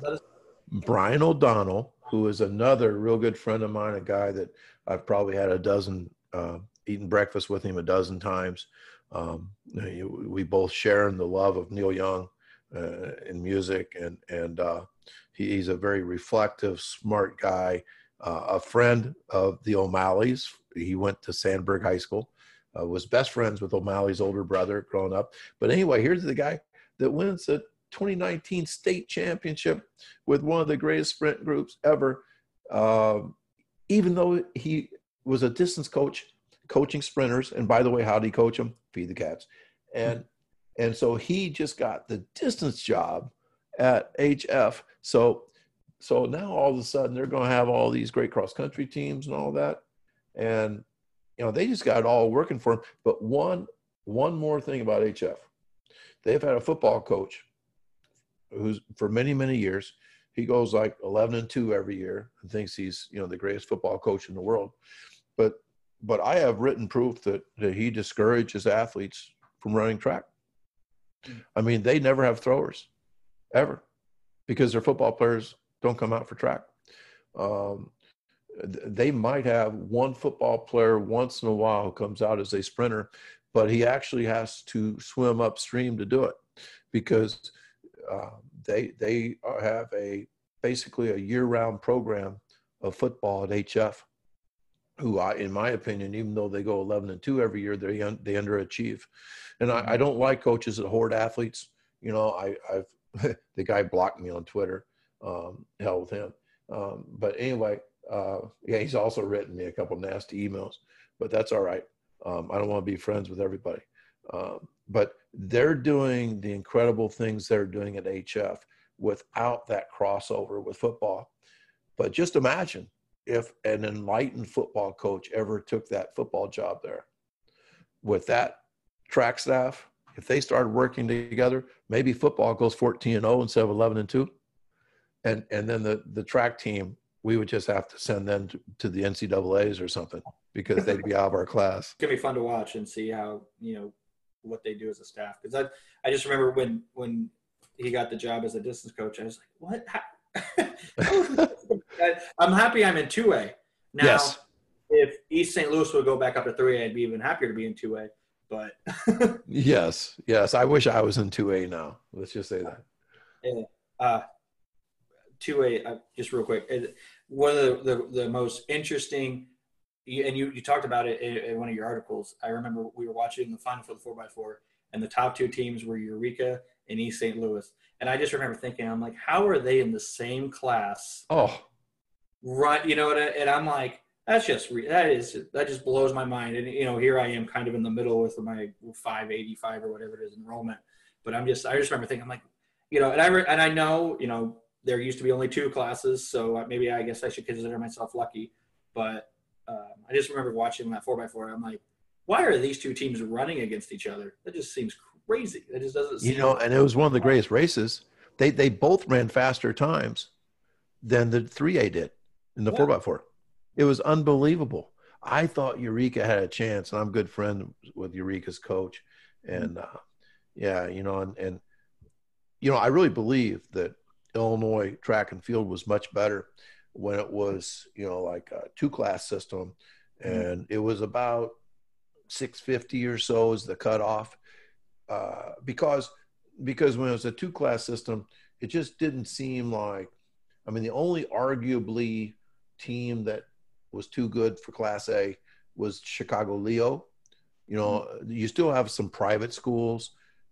B: Brian O'Donnell, who is another real good friend of mine, a guy that I've probably had a dozen, uh, eaten breakfast with him a dozen times. Um, we both share in the love of Neil Young uh, in music, and and uh, he, he's a very reflective, smart guy, uh, a friend of the O'Malley's. He went to Sandburg High School, uh, was best friends with O'Malley's older brother growing up. But anyway, here's the guy that wins the 2019 state championship with one of the greatest sprint groups ever. Um, even though he was a distance coach, coaching sprinters, and by the way, how did he coach them? Feed the cats, and and so he just got the distance job at HF. So so now all of a sudden they're going to have all these great cross country teams and all that, and you know they just got it all working for them. But one one more thing about HF, they've had a football coach who's for many many years he goes like 11 and 2 every year and thinks he's you know the greatest football coach in the world. But but i have written proof that, that he discourages athletes from running track. I mean they never have throwers ever because their football players don't come out for track. Um, they might have one football player once in a while who comes out as a sprinter but he actually has to swim upstream to do it because uh, they they are- have a basically a year-round program of football at HF. Who, I, in my opinion, even though they go 11 and two every year, they un, they underachieve, and I, I don't like coaches that hoard athletes. You know, I I've the guy blocked me on Twitter. Um, hell with him. Um, but anyway, uh, yeah, he's also written me a couple nasty emails, but that's all right. Um, I don't want to be friends with everybody. Um, but they're doing the incredible things they're doing at HF without that crossover with football. But just imagine if an enlightened football coach ever took that football job there with that track staff. If they started working together, maybe football goes 14 and 0 instead of 11 and 2. And and then the the track team, we would just have to send them to, to the NCAA's or something because they'd be out of our class.
C: It's gonna be fun to watch and see how you know what they do as a staff. Because I I just remember when when he got the job as a distance coach, I was like, what? I'm happy I'm in two A now.
B: Yes.
C: If East St. Louis would go back up to three A, I'd be even happier to be in two A. But
B: Yes, yes. I wish I was in 2A now. Let's just say that.
C: uh, two A, uh, just real quick, one of the, the, the most interesting, and you, you talked about it in, in one of your articles. I remember we were watching the final for the four x four, and the top two teams were Eureka and East St. Louis. And I just remember thinking, I'm like, how are they in the same class?
B: Oh,
C: Right, you know, what? and I'm like, that's just re- that is that just blows my mind. And you know, here I am, kind of in the middle with my 585 or whatever it is enrollment. But I'm just, I just remember thinking, I'm like, you know, and I re- and I know, you know, there used to be only two classes, so maybe I guess I should consider myself lucky. But um, I just remember watching that four x four. I'm like, why are these two teams running against each other? That just seems crazy. That just doesn't.
B: you know, and it was one of the greatest races. They they both ran faster times than the 3A did in the 4x4. It was unbelievable. I thought Eureka had a chance, and I'm good friend with Eureka's coach. And uh, yeah, you know, and, and you know, I really believe that Illinois track and field was much better when it was, you know, like a two class system, and it was about 650 or so is the cutoff, uh, because because when it was a two class system, it just didn't seem like. I mean, the only arguably team that was too good for Class A was Chicago Leo. You know, you still have some private schools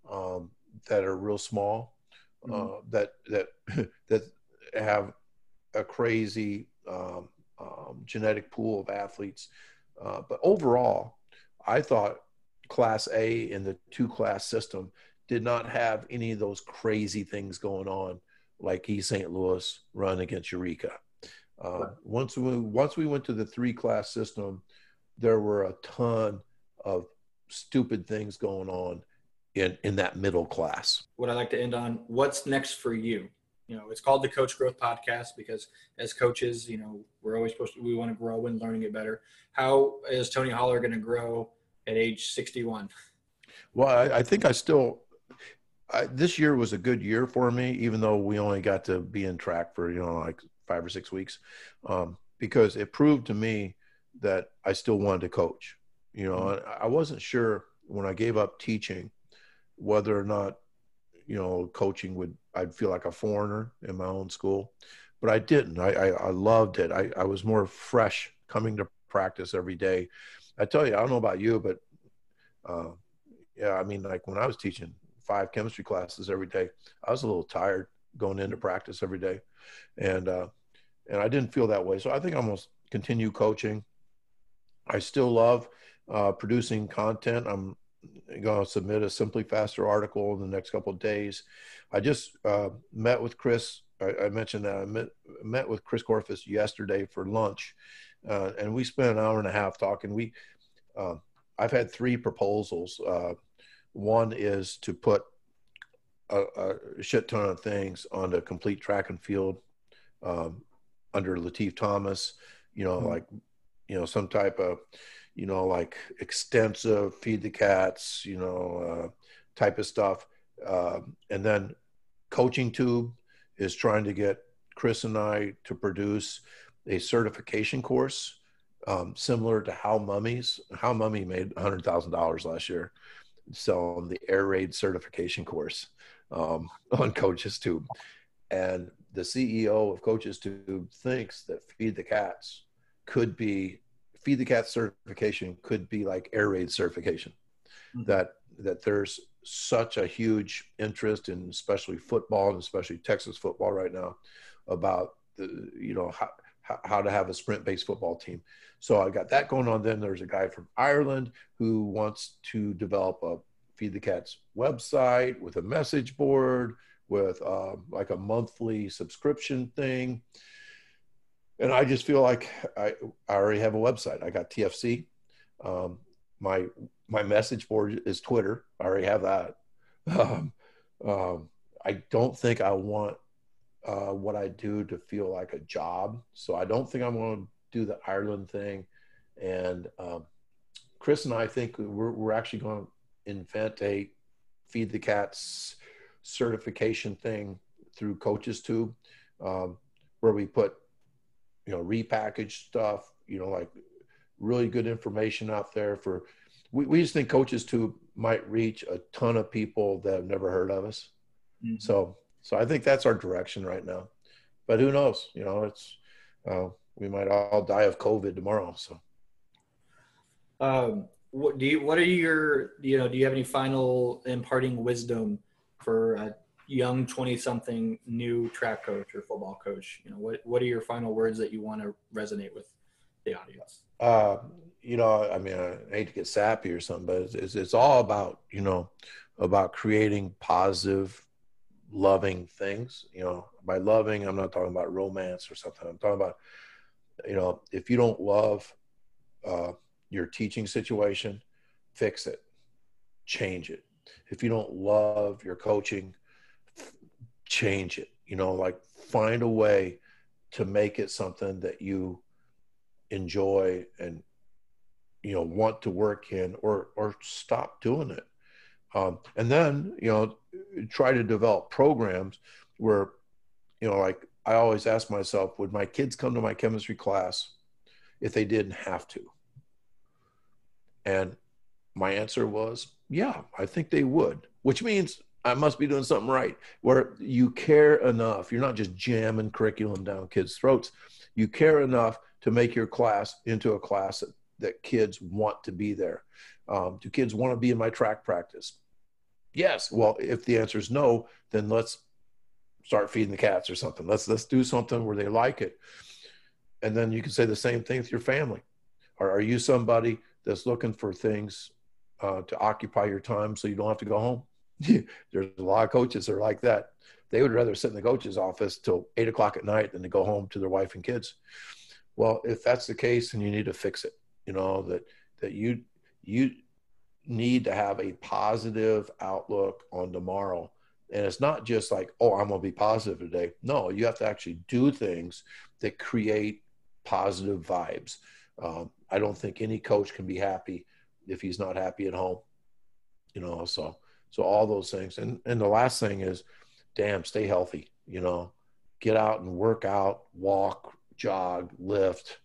B: um, that are real small uh, that that that have a crazy um, um, genetic pool of athletes. Uh, but overall, I thought Class A in the two class system did not have any of those crazy things going on like East St. Louis run against Eureka. Uh, once we once we went to the three class system, there were a ton of stupid things going on in in that middle class.
C: what I like to end on. What's next for you? You know, it's called the Coach Growth Podcast because as coaches, you know, we're always supposed to we want to grow and learn and get better. How is Tony Holler going to grow at age 61?
B: Well, I, I think I still. I, this year was a good year for me, even though we only got to be in track for you know like five or six weeks, um, because it proved to me that I still wanted to coach. You know, mm-hmm. I wasn't sure when I gave up teaching whether or not you know coaching would I'd feel like a foreigner in my own school, but I didn't. I I, I loved it. I, I was more fresh coming to practice every day. I tell you, I don't know about you, but uh, yeah, I mean, like when I was teaching five chemistry classes every day, I was a little tired going into practice every day, and uh, and I didn't feel that way. So I think I'm gonna continue coaching. I still love uh, producing content. I'm going to submit a SimpliFaster article in the next couple of days. I just uh, met with Chris. I, I, mentioned that I met, met with Chris Korfist yesterday for lunch, uh, and we spent an hour and a half talking. We, uh, I've had three proposals. Uh, one is to put a, a, shit ton of things on the complete track and field um, under Latif Thomas. You know, mm-hmm. like you know some type of you know, like extensive feed the cats, you know, uh, type of stuff. Uh, and then Coaching Tube is trying to get Chris and I to produce a certification course um, similar to Hal Mumme's. Hal Mumme made $100,000 last year selling the air raid certification course um, on Coaches Tube. And the CEO of Coaches Tube thinks that Feed the Cats could be feed the cat certification could be like air raid certification. Mm-hmm. that that there's such a huge interest in especially football and especially texas football right now about the you know how, how to have a sprint based football team. So i got that going on. Then there's a guy from ireland who wants to develop a feed the cats website with a message board with uh, like a monthly subscription thing and I just feel like I, I already have a website. I got TFC. Um, my my message board is Twitter. I already have that. Um, um, I don't think I want uh, what I do to feel like a job. So I don't think I'm going to do the Ireland thing. And um, Chris and I think we're, we're actually going to invent a feed the cats certification thing through Coaches Tube, um, where we put you know, repackaged stuff, you know, like really good information out there for, we, we just think coaches too might reach a ton of people that have never heard of us. Mm-hmm. So, so I think that's our direction right now, but who knows, you know, it's, uh, we might all die of COVID tomorrow. So,
C: um, what do you, what are your, you know, do you have any final imparting wisdom for uh, young 20 something new track coach or football coach you know what what are your final words that you want to resonate with the audience?
B: Uh you know i mean i hate to get sappy or something but it's, it's, it's all about you know about creating positive loving things. You know by loving i'm not talking about romance or something. I'm talking about you know if you don't love uh, your teaching situation fix it. Change it. If you don't love your coaching change it you know like find a way to make it something that you enjoy and you know want to work in or or stop doing it. Um, and then you know try to develop programs where you know like i always ask myself would my kids come to my chemistry class if they didn't have to? And my answer was yeah i think they would which means I must be doing something right. Where you care enough, you're not just jamming curriculum down kids' throats. You care enough to make your class into a class that, that kids want to be there. Um, do kids want to be in my track practice? Yes. Well, if the answer is no, then let's start feeding the cats or something. Let's let's do something where they like it. And then you can say the same thing with your family. Or are you somebody that's looking for things uh, to occupy your time so you don't have to go home? There's a lot of coaches that are like that. They would rather sit in the coach's office till eight o'clock at night than to go home to their wife and kids. Well, if that's the case, then you need to fix it. You know that that you you need to have a positive outlook on tomorrow. And it's not just like, oh, I'm going to be positive today. No, you have to actually do things that create positive vibes. Um, I don't think any coach can be happy if he's not happy at home. You know, so so all those things. And and the last thing is, damn, stay healthy. You know, get out and work out, walk, jog, lift.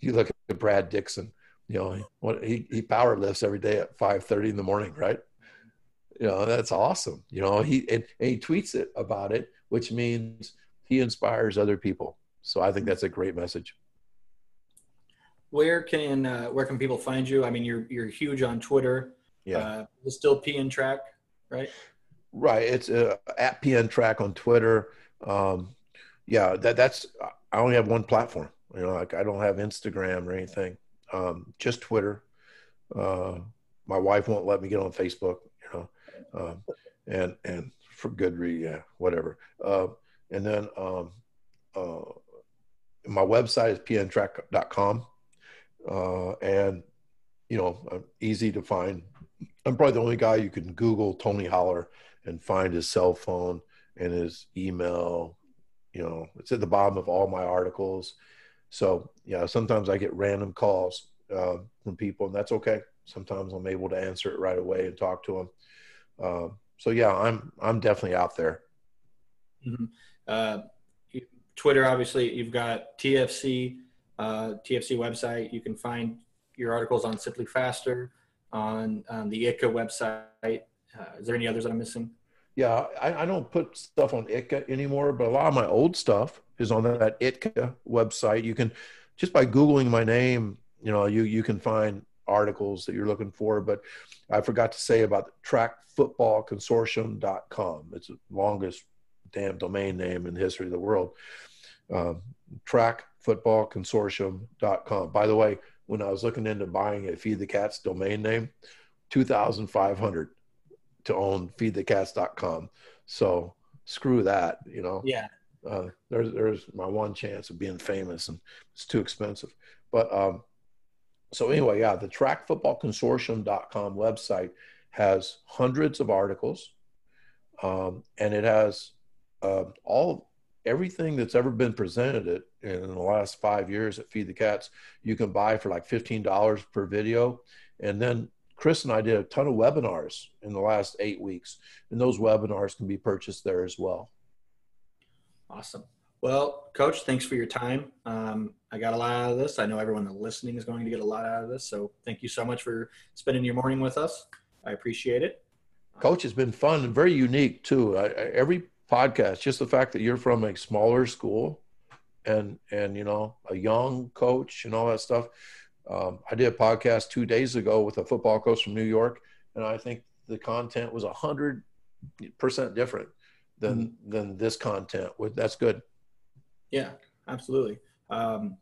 B: You look at Brad Dixon. You know, what he he power lifts every day at five thirty in the morning, right? You know, that's awesome. You know, he and, and he tweets it about it, which means he inspires other people. So I think that's a great message.
C: Where can uh, where can people find you? I mean, you're you're huge on Twitter.
B: Yeah,
C: uh, still PN Track, right?
B: Right. It's uh, at PN Track on Twitter. Um, yeah, that that's I only have one platform. You know, like I don't have Instagram or anything. Um, just Twitter. Uh, my wife won't let me get on Facebook. You know, um, and and for good reason, yeah, whatever. Uh, and then um, uh, my website is pntrack.com. Uh, and, you know, easy to find. I'm probably the only guy you can Google Tony Holler and find his cell phone and his email. You know, it's at the bottom of all my articles. So, yeah, sometimes I get random calls uh, from people, and that's okay. Sometimes I'm able to answer it right away and talk to them. Uh, so, yeah, I'm I'm definitely out there.
C: Mm-hmm. Uh, Twitter, obviously, you've got TFC, uh, TFC website. You can find your articles on SimpliFaster, on, on the ITCA website. Uh, is there any others that I'm missing?
B: Yeah, I, I, don't put stuff on ITCA anymore, but a lot of my old stuff is on that ITCA website. You can just by Googling my name, you know, you, you can find articles that you're looking for. But I forgot to say about trackfootballconsortium.com. It's the longest damn domain name in the history of the world. Um, trackfootballconsortium.com. By the way, when I was looking into buying a Feed the Cats domain name, 2,500 to own feedthecats.com. So screw that, you know.
C: Yeah.
B: Uh, there's there's my one chance of being famous, and it's too expensive. But um, so anyway, yeah, the trackfootballconsortium.com website has hundreds of articles, um, and it has uh, all everything that's ever been presented in the last five years at Feed the Cats, you can buy for like fifteen dollars per video, and then Chris and I did a ton of webinars in the last eight weeks, and those webinars can be purchased there as well.
C: Awesome. Well, Coach, thanks for your time. Um, I got a lot out of this. I know everyone listening is going to get a lot out of this. So thank you so much for spending your morning with us. I appreciate it.
B: Coach, has been fun and very unique too. I, I, every podcast, just the fact that you're from a smaller school and and you know a young coach and all that stuff. Um, I did a podcast two days ago with a football coach from New York, and I think the content was a hundred percent different than mm-hmm. than this content. That's good.
C: Yeah, absolutely. Um,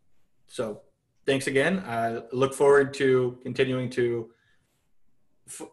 C: so thanks again. I look forward to continuing to,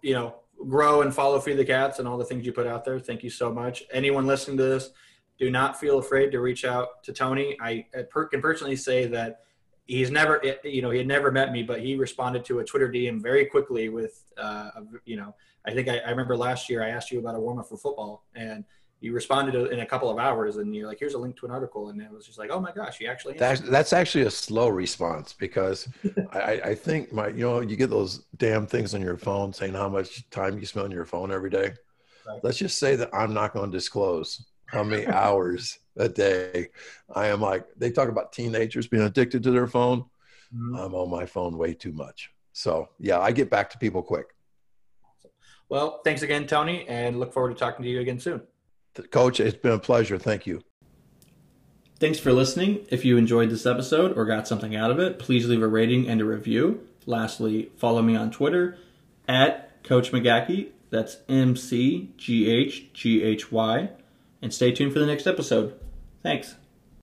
C: you know, grow and follow Feed the Cats and all the things you put out there. Thank you so much. Anyone listening to this, do not feel afraid to reach out to Tony. I, can personally say that he's never, you know, he had never met me, but he responded to a Twitter DM very quickly with, uh, you know, I think I, I remember last year I asked you about a warm up for football and you responded in a couple of hours and you're like, here's a link to an article. And it was just like, oh my gosh, you actually.
B: That's, that's actually a slow response because I, I think my, you know, you get those damn things on your phone saying how much time you spend on your phone every day. Right. Let's just say that I'm not going to disclose how many hours a day I am like, they talk about teenagers being addicted to their phone. Mm-hmm. I'm on my phone way too much. So yeah, I get back to people quick.
C: Well, thanks again, Tony, and look forward to talking to you again soon.
B: Coach, it's been a pleasure. Thank you.
A: Thanks for listening. If you enjoyed this episode or got something out of it, please leave a rating and a review. Lastly, follow me on Twitter at Coach McGachy. That's M C G H G H Y. And stay tuned for the next episode. Thanks.